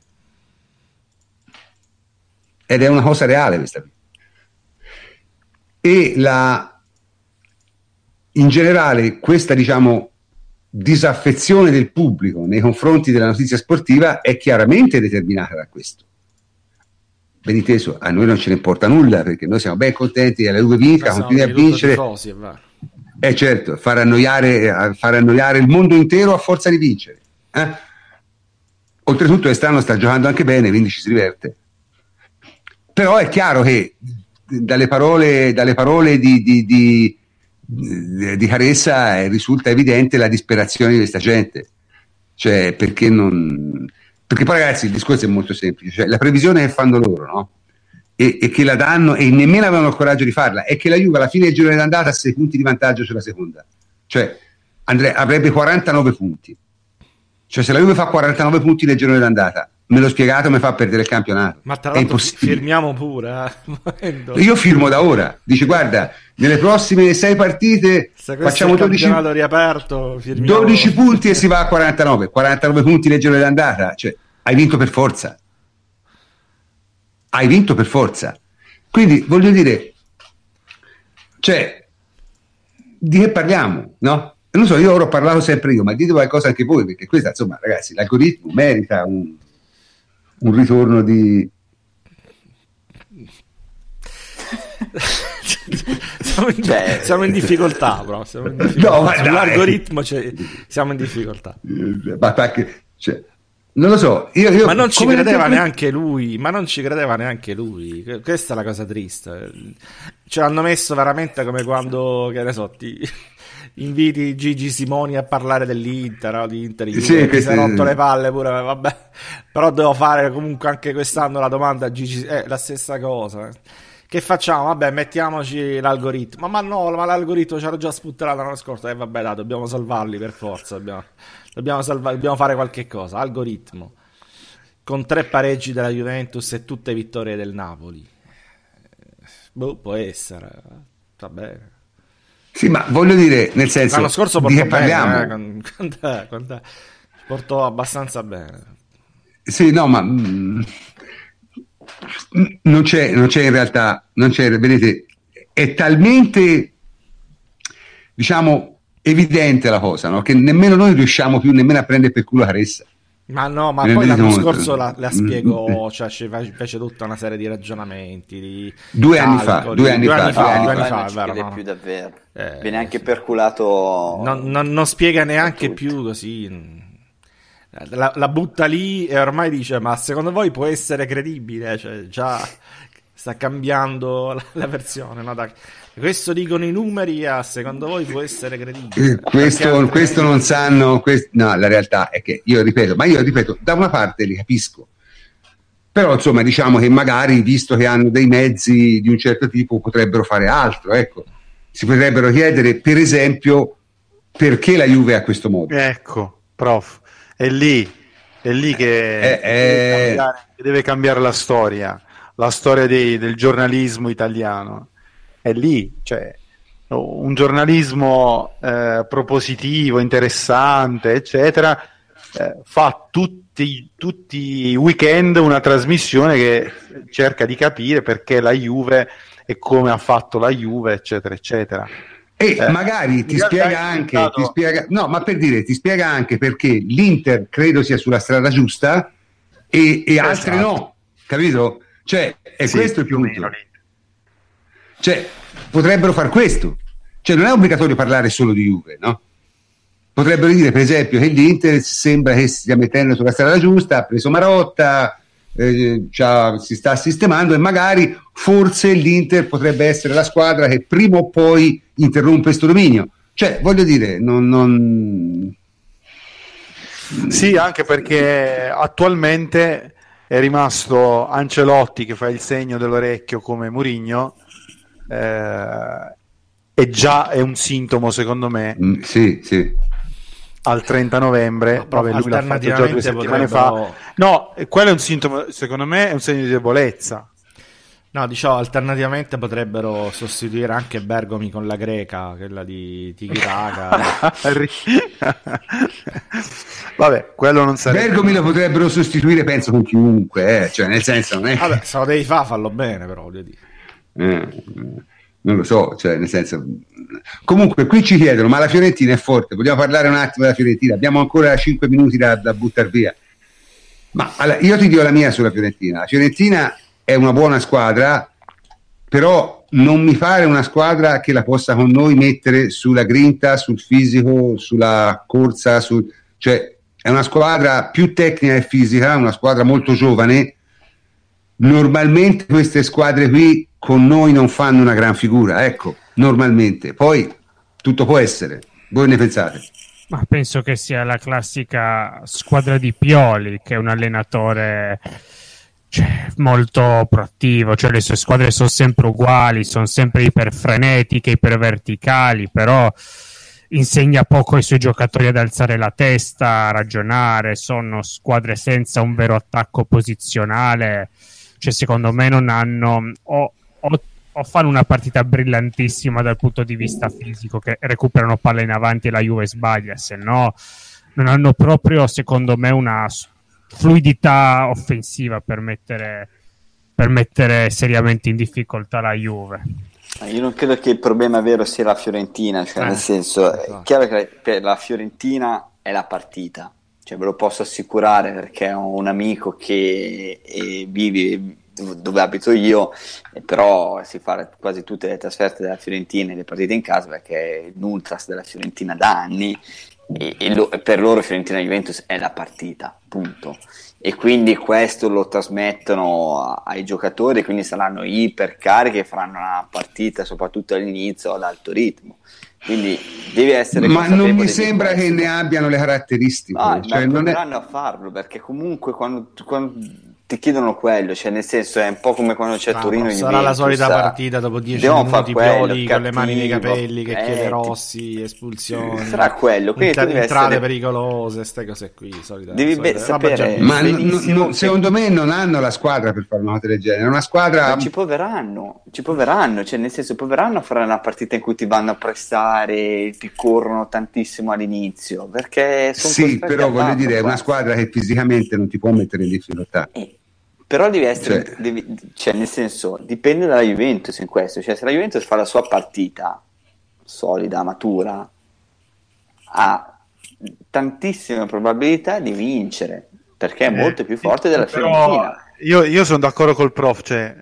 Ed è una cosa reale questa. E la, in generale questa diciamo disaffezione del pubblico nei confronti della notizia sportiva è chiaramente determinata da questo. Ben inteso, a noi non ce ne importa nulla perché noi siamo ben contenti che la Juve vinca, continui a vincere. Tifosi, eh certo, far annoiare, far annoiare, il mondo intero a forza di vincere. Eh? Oltretutto quest'anno sta giocando anche bene, quindi ci si diverte. Però è chiaro che dalle parole, dalle parole di, di, di di Caressa eh, risulta evidente la disperazione di questa gente. Cioè, perché non. Perché poi, ragazzi, il discorso è molto semplice: cioè, la previsione che fanno loro, no? E, e, che la danno, e nemmeno avevano il coraggio di farla, è che la Juve alla fine del girone d'andata ha 6 punti di vantaggio sulla seconda. Cioè, andre, avrebbe 49 punti. Cioè, se la Juve fa 49 punti nel girone d'andata me l'ho spiegato, mi fa perdere il campionato. Ma tra l'altro firmiamo pure. Eh? Io firmo da ora. Dice, guarda, nelle prossime sei partite facciamo 12, riaperto, 12 punti e si va a 49. 49 punti nel giro d'andata. Cioè, hai vinto per forza. Hai vinto per forza. Quindi, voglio dire, cioè, di che parliamo, no? Non so, io ora ho parlato sempre io, ma dite qualcosa anche voi, perché questa, insomma, ragazzi, l'algoritmo merita un, un ritorno di... siamo, in, cioè... siamo, in, difficoltà, bro. Siamo in difficoltà. No, Sull'algoritmo cioè, siamo in difficoltà. Ma perché, cioè, non lo so. Io, io, ma non ci credeva neanche lui. Ma non ci credeva neanche lui. Questa è la cosa triste. Ce l'hanno messo veramente come quando, che ne so, ti inviti Gigi Simoni a parlare dell'Inter, no? di Inter, sì, si è rotto le palle pure, vabbè. Però devo fare comunque anche quest'anno la domanda a Gigi, è eh, la stessa cosa. Che facciamo? Vabbè, mettiamoci l'algoritmo. Ma no, ma l'algoritmo ci c'era già sputtato l'anno scorso. E eh, vabbè, dai, dobbiamo salvarli per forza. Dobbiamo, dobbiamo, salva- dobbiamo fare qualche cosa. Algoritmo. Con tre pareggi della Juventus e tutte vittorie del Napoli. Boh, può essere. Va bene. Sì, ma voglio dire, nel senso, l'anno scorso di che parliamo? Bene, eh, quant'è, quant'è? Portò abbastanza bene. Sì, no, ma mh, mm, non, c'è, non c'è in realtà, non c'è, vedete, è talmente, diciamo, evidente la cosa, no? che nemmeno noi riusciamo più nemmeno a prendere per culo Caressa. Ma no, ma poi l'anno scorso la, la spiegò, cioè fece tutta una serie di ragionamenti. Di due anni fa, due anni fa, due anni fa, non vero, no? più davvero. Eh, Viene anche perculato. Non, non, non spiega neanche più così. La, la, butta lì e ormai dice: Ma secondo voi può essere credibile? Cioè, già sta cambiando la, la versione. No? Da, questo dicono i numeri, ah, secondo voi può essere credibile? Eh, questo, questo non sanno, quest... no, la realtà è che io ripeto, ma io ripeto, da una parte li capisco, però insomma diciamo che magari, visto che hanno dei mezzi di un certo tipo, potrebbero fare altro, ecco. Si potrebbero chiedere, per esempio, perché la Juve ha questo modo. Ecco, prof, è lì, è lì che, Eh, eh. deve, cambiare, che deve cambiare la storia, la storia dei- del giornalismo italiano. È lì, cioè un giornalismo eh, propositivo, interessante, eccetera, eh, fa tutti, tutti i weekend una trasmissione che cerca di capire perché la Juve e come ha fatto la Juve, eccetera, eccetera. E Eh, magari ti spiega anche, ti spiega, no, ma per dire, ti spiega anche perché l'Inter credo sia sulla strada giusta e, e altre Esatto. no, capito? Cioè, è Sì, questo il più o punto. meno. Cioè, potrebbero far questo. Cioè, non è obbligatorio parlare solo di Juve, no? Potrebbero dire, per esempio, che l'Inter sembra che stia mettendo sulla strada giusta, ha preso Marotta, eh, si sta sistemando e magari forse l'Inter potrebbe essere la squadra che prima o poi interrompe questo dominio. Cioè, voglio dire, non... non... Sì, anche perché attualmente è rimasto Ancelotti che fa il segno dell'orecchio come Murigno eh, e già è un sintomo secondo me Mm, sì, sì. al 30 novembre vabbè, lui l'ha fatto già due settimane potrebbero- fa no, quello è un sintomo secondo me è un segno di debolezza No, diciamo, alternativamente potrebbero sostituire anche Bergomi con la greca, quella di Tigitaka. vabbè, quello non sarebbe Bergomi lo potrebbero sostituire, penso, con chiunque, eh. cioè, nel senso, non è... Vabbè, se lo devi fare, fallo bene, però, voglio dire. Eh, non lo so, cioè, nel senso. Comunque, qui ci chiedono: ma la Fiorentina è forte? Vogliamo parlare un attimo della Fiorentina? Abbiamo ancora 5 minuti da, da buttare via. Ma allora, io ti dico la mia sulla Fiorentina. La Fiorentina è una buona squadra, però non mi pare una squadra che la possa con noi mettere sulla grinta, sul fisico, sulla corsa, sul- cioè è una squadra più tecnica e fisica, una squadra molto giovane. Normalmente queste squadre qui con noi non fanno una gran figura, ecco, normalmente. Poi tutto può essere. Voi ne pensate? Ma penso che sia la classica squadra di Pioli, che è un allenatore cioè, molto proattivo, cioè le sue squadre sono sempre uguali, sono sempre iperfrenetiche, iperverticali, però insegna poco ai suoi giocatori ad alzare la testa, a ragionare, sono squadre senza un vero attacco posizionale, cioè secondo me non hanno o, fanno una partita brillantissima dal punto di vista fisico che recuperano palla in avanti e la Juve sbaglia, se no non hanno proprio secondo me una fluidità offensiva per mettere, per mettere seriamente in difficoltà la Juve. Io non credo che il problema vero sia la Fiorentina, cioè Eh, nel senso, esatto. è chiaro che per la Fiorentina è la partita, cioè ve lo posso assicurare perché ho un amico che eh, vive dove abito io, e però si fa quasi tutte le trasferte della Fiorentina e le partite in casa perché è l'ultras della Fiorentina da anni e, e lo- e per loro Fiorentina Juventus è la partita, punto. E quindi questo lo trasmettono ai giocatori, quindi saranno ipercarichi e faranno una partita soprattutto all'inizio ad alto ritmo. Quindi devi essere Ma non mi sembra che ne abbiano le caratteristiche. Ah, cioè, ma non è- a farlo perché comunque quando, quando ti chiedono quello, cioè nel senso è un po' come quando c'è No, Torino sarà Juventus, la solita sa- partita dopo 10 devono minuti quello, Pioli con le mani nei capelli che eh, chiede Rossi, espulsioni, Sarà quello, quindi devi entrate essere- pericolose, queste cose qui. Solita, Devi solita- be- sapere- già- Ma n- n- secondo me non hanno la squadra per fare una cosa del genere. È una squadra. Ma ci proveranno, ci proveranno, cioè nel senso proveranno a fare una partita in cui ti vanno a prestare, ti corrono tantissimo all'inizio, perché sono Sì, però voglio dire, è una qua. squadra che fisicamente non ti può mettere in difficoltà. Eh, però devi essere, Cioè- devi- cioè nel senso, dipende dalla Juventus in questo, cioè se la Juventus fa la sua partita solida, matura, ha tantissime probabilità di vincere, perché è Eh, molto più forte della Però Fiorentina. Io, io sono d'accordo col prof, cioè,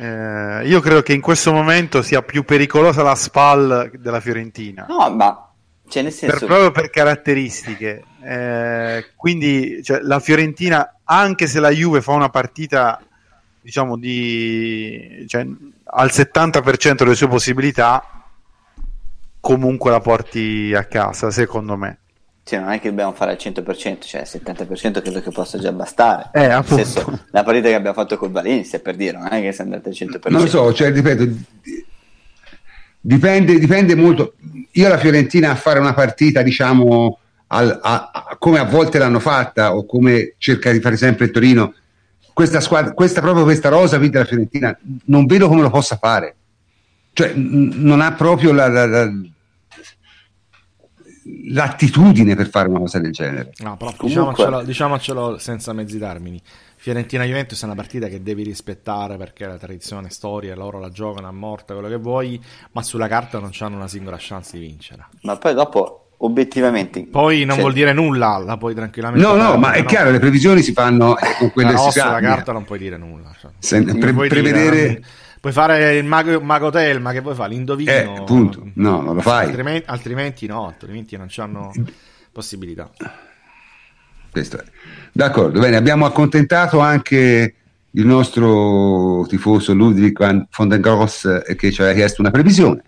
eh, io credo che in questo momento sia più pericolosa la SPAL della Fiorentina. No, ma cioè nel per- senso, proprio per caratteristiche. Eh, quindi cioè, la Fiorentina, anche se la Juve fa una partita diciamo di cioè, al 70% delle sue possibilità comunque la porti a casa, secondo me. Cioè, non è che dobbiamo fare al 100%, cioè il 70% credo che possa già bastare. Eh, appunto. Senso, la partita che abbiamo fatto con Valencia, per dire, non è che siamo andati al 100%. Non lo so, cioè, ripeto, dipende, dipende molto. Io la Fiorentina a fare una partita, diciamo, al, a, a, come a volte l'hanno fatta o come cerca di fare sempre il Torino, questa squadra, questa, proprio questa rosa qui della Fiorentina, non vedo come lo possa fare. Cioè, n- non ha proprio la, la, la l'attitudine per fare una cosa del genere. No, però diciamocelo, diciamocelo senza mezzi termini. Fiorentina-Juventus è una partita che devi rispettare perché la tradizione, storia, loro la giocano a morte, quello che vuoi, ma sulla carta non hanno una singola chance di vincere. Ma poi dopo, obiettivamente... Poi non cioè... vuol dire nulla, la puoi tranquillamente... No, no, ma è no. chiaro, le previsioni si fanno eh, con quelle si Sulla carta non puoi dire nulla. Cioè, Se, pre- prevedere... Dire, Puoi fare il mago, mago Telma, che vuoi fare? L'indovino? Eh, appunto, no, non lo fai. Altrimenti, altrimenti no, altrimenti non hanno possibilità. Questo è. D'accordo, bene, abbiamo accontentato anche il nostro tifoso Ludwig van den Gross eh, che ci aveva chiesto una previsione.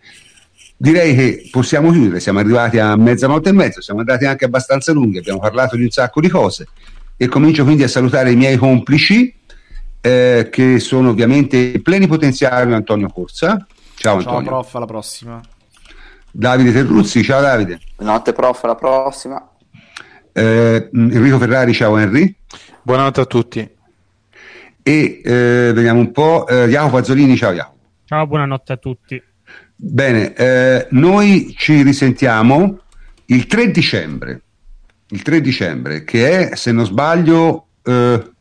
Direi che possiamo chiudere, siamo arrivati a mezza volta e mezzo, siamo andati anche abbastanza lunghi, abbiamo parlato di un sacco di cose e comincio quindi a salutare i miei complici eh, che sono ovviamente il plenipotenziario Antonio Corsa. Ciao Antonio. Ciao prof, alla prossima. Davide Terruzzi, ciao Davide. Buonanotte prof, alla prossima. Eh, Enrico Ferrari, ciao Henry. Buonanotte a tutti. E eh, vediamo un po', eh, Jacopo Azzolini, ciao Jacopo. Ciao, buonanotte a tutti. Bene, eh, noi ci risentiamo il 3 dicembre, il 3 dicembre, che è, se non sbaglio, eh,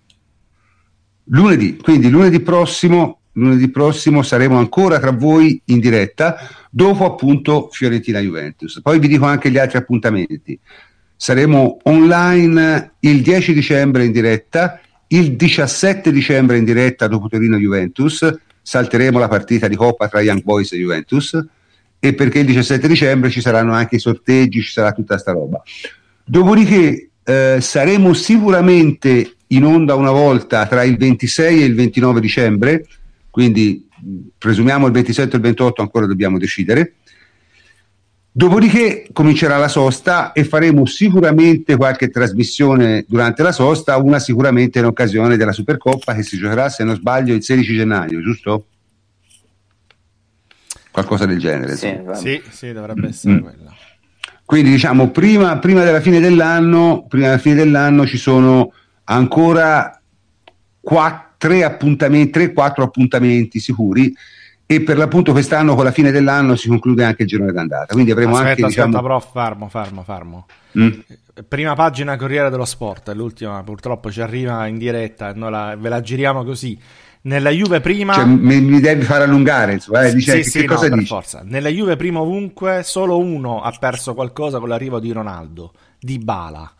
lunedì, quindi lunedì prossimo, lunedì prossimo saremo ancora tra voi in diretta, dopo appunto Fiorentina Juventus. Poi vi dico anche gli altri appuntamenti. Saremo online il 10 dicembre in diretta, il 17 dicembre in diretta dopo Torino Juventus, salteremo la partita di Coppa tra Young Boys e Juventus e perché il 17 dicembre ci saranno anche i sorteggi, ci sarà tutta sta roba. Dopodiché eh, saremo sicuramente in onda una volta tra il 26 e il 29 dicembre, quindi presumiamo il 27 e il 28 ancora dobbiamo decidere. Dopodiché comincerà la sosta e faremo sicuramente qualche trasmissione durante la sosta, una sicuramente in occasione della Supercoppa che si giocherà, se non sbaglio, il 16 gennaio, giusto? Qualcosa del genere. Sì, sì, sì, dovrebbe essere mm. quella. Quindi diciamo, prima, prima, della fine dell'anno, prima della fine dell'anno ci sono ancora 3 appuntamenti, 3-4 appuntamenti sicuri e per l'appunto quest'anno con la fine dell'anno si conclude anche il girone d'andata. Quindi avremo aspetta, anche aspetta, diciamo... prof, fermo, fermo, fermo. Mm. Prima pagina Corriere dello Sport, l'ultima purtroppo ci arriva in diretta e noi la, ve la giriamo così. Nella Juve prima... Cioè, mi, mi, devi far allungare, insomma, eh, dice, sì, che, sì, che cosa no, dici? Forza. Nella Juve prima ovunque solo uno ha perso qualcosa con l'arrivo di Ronaldo, di Bala.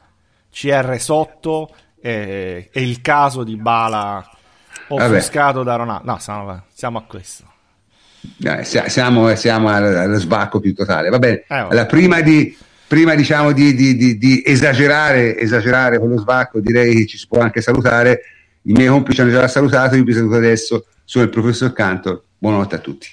CR sotto e, e il caso di Bala offuscato Vabbè. da Ronaldo. No, siamo, siamo a questo. Siamo, siamo allo sbacco più totale. Va bene, eh, allora, prima di, prima diciamo di, di, di, di, esagerare, esagerare con lo sbacco, direi che ci si può anche salutare. I miei complici hanno già salutato, io vi saluto adesso. Sono il professor Cantor. Buonanotte a tutti.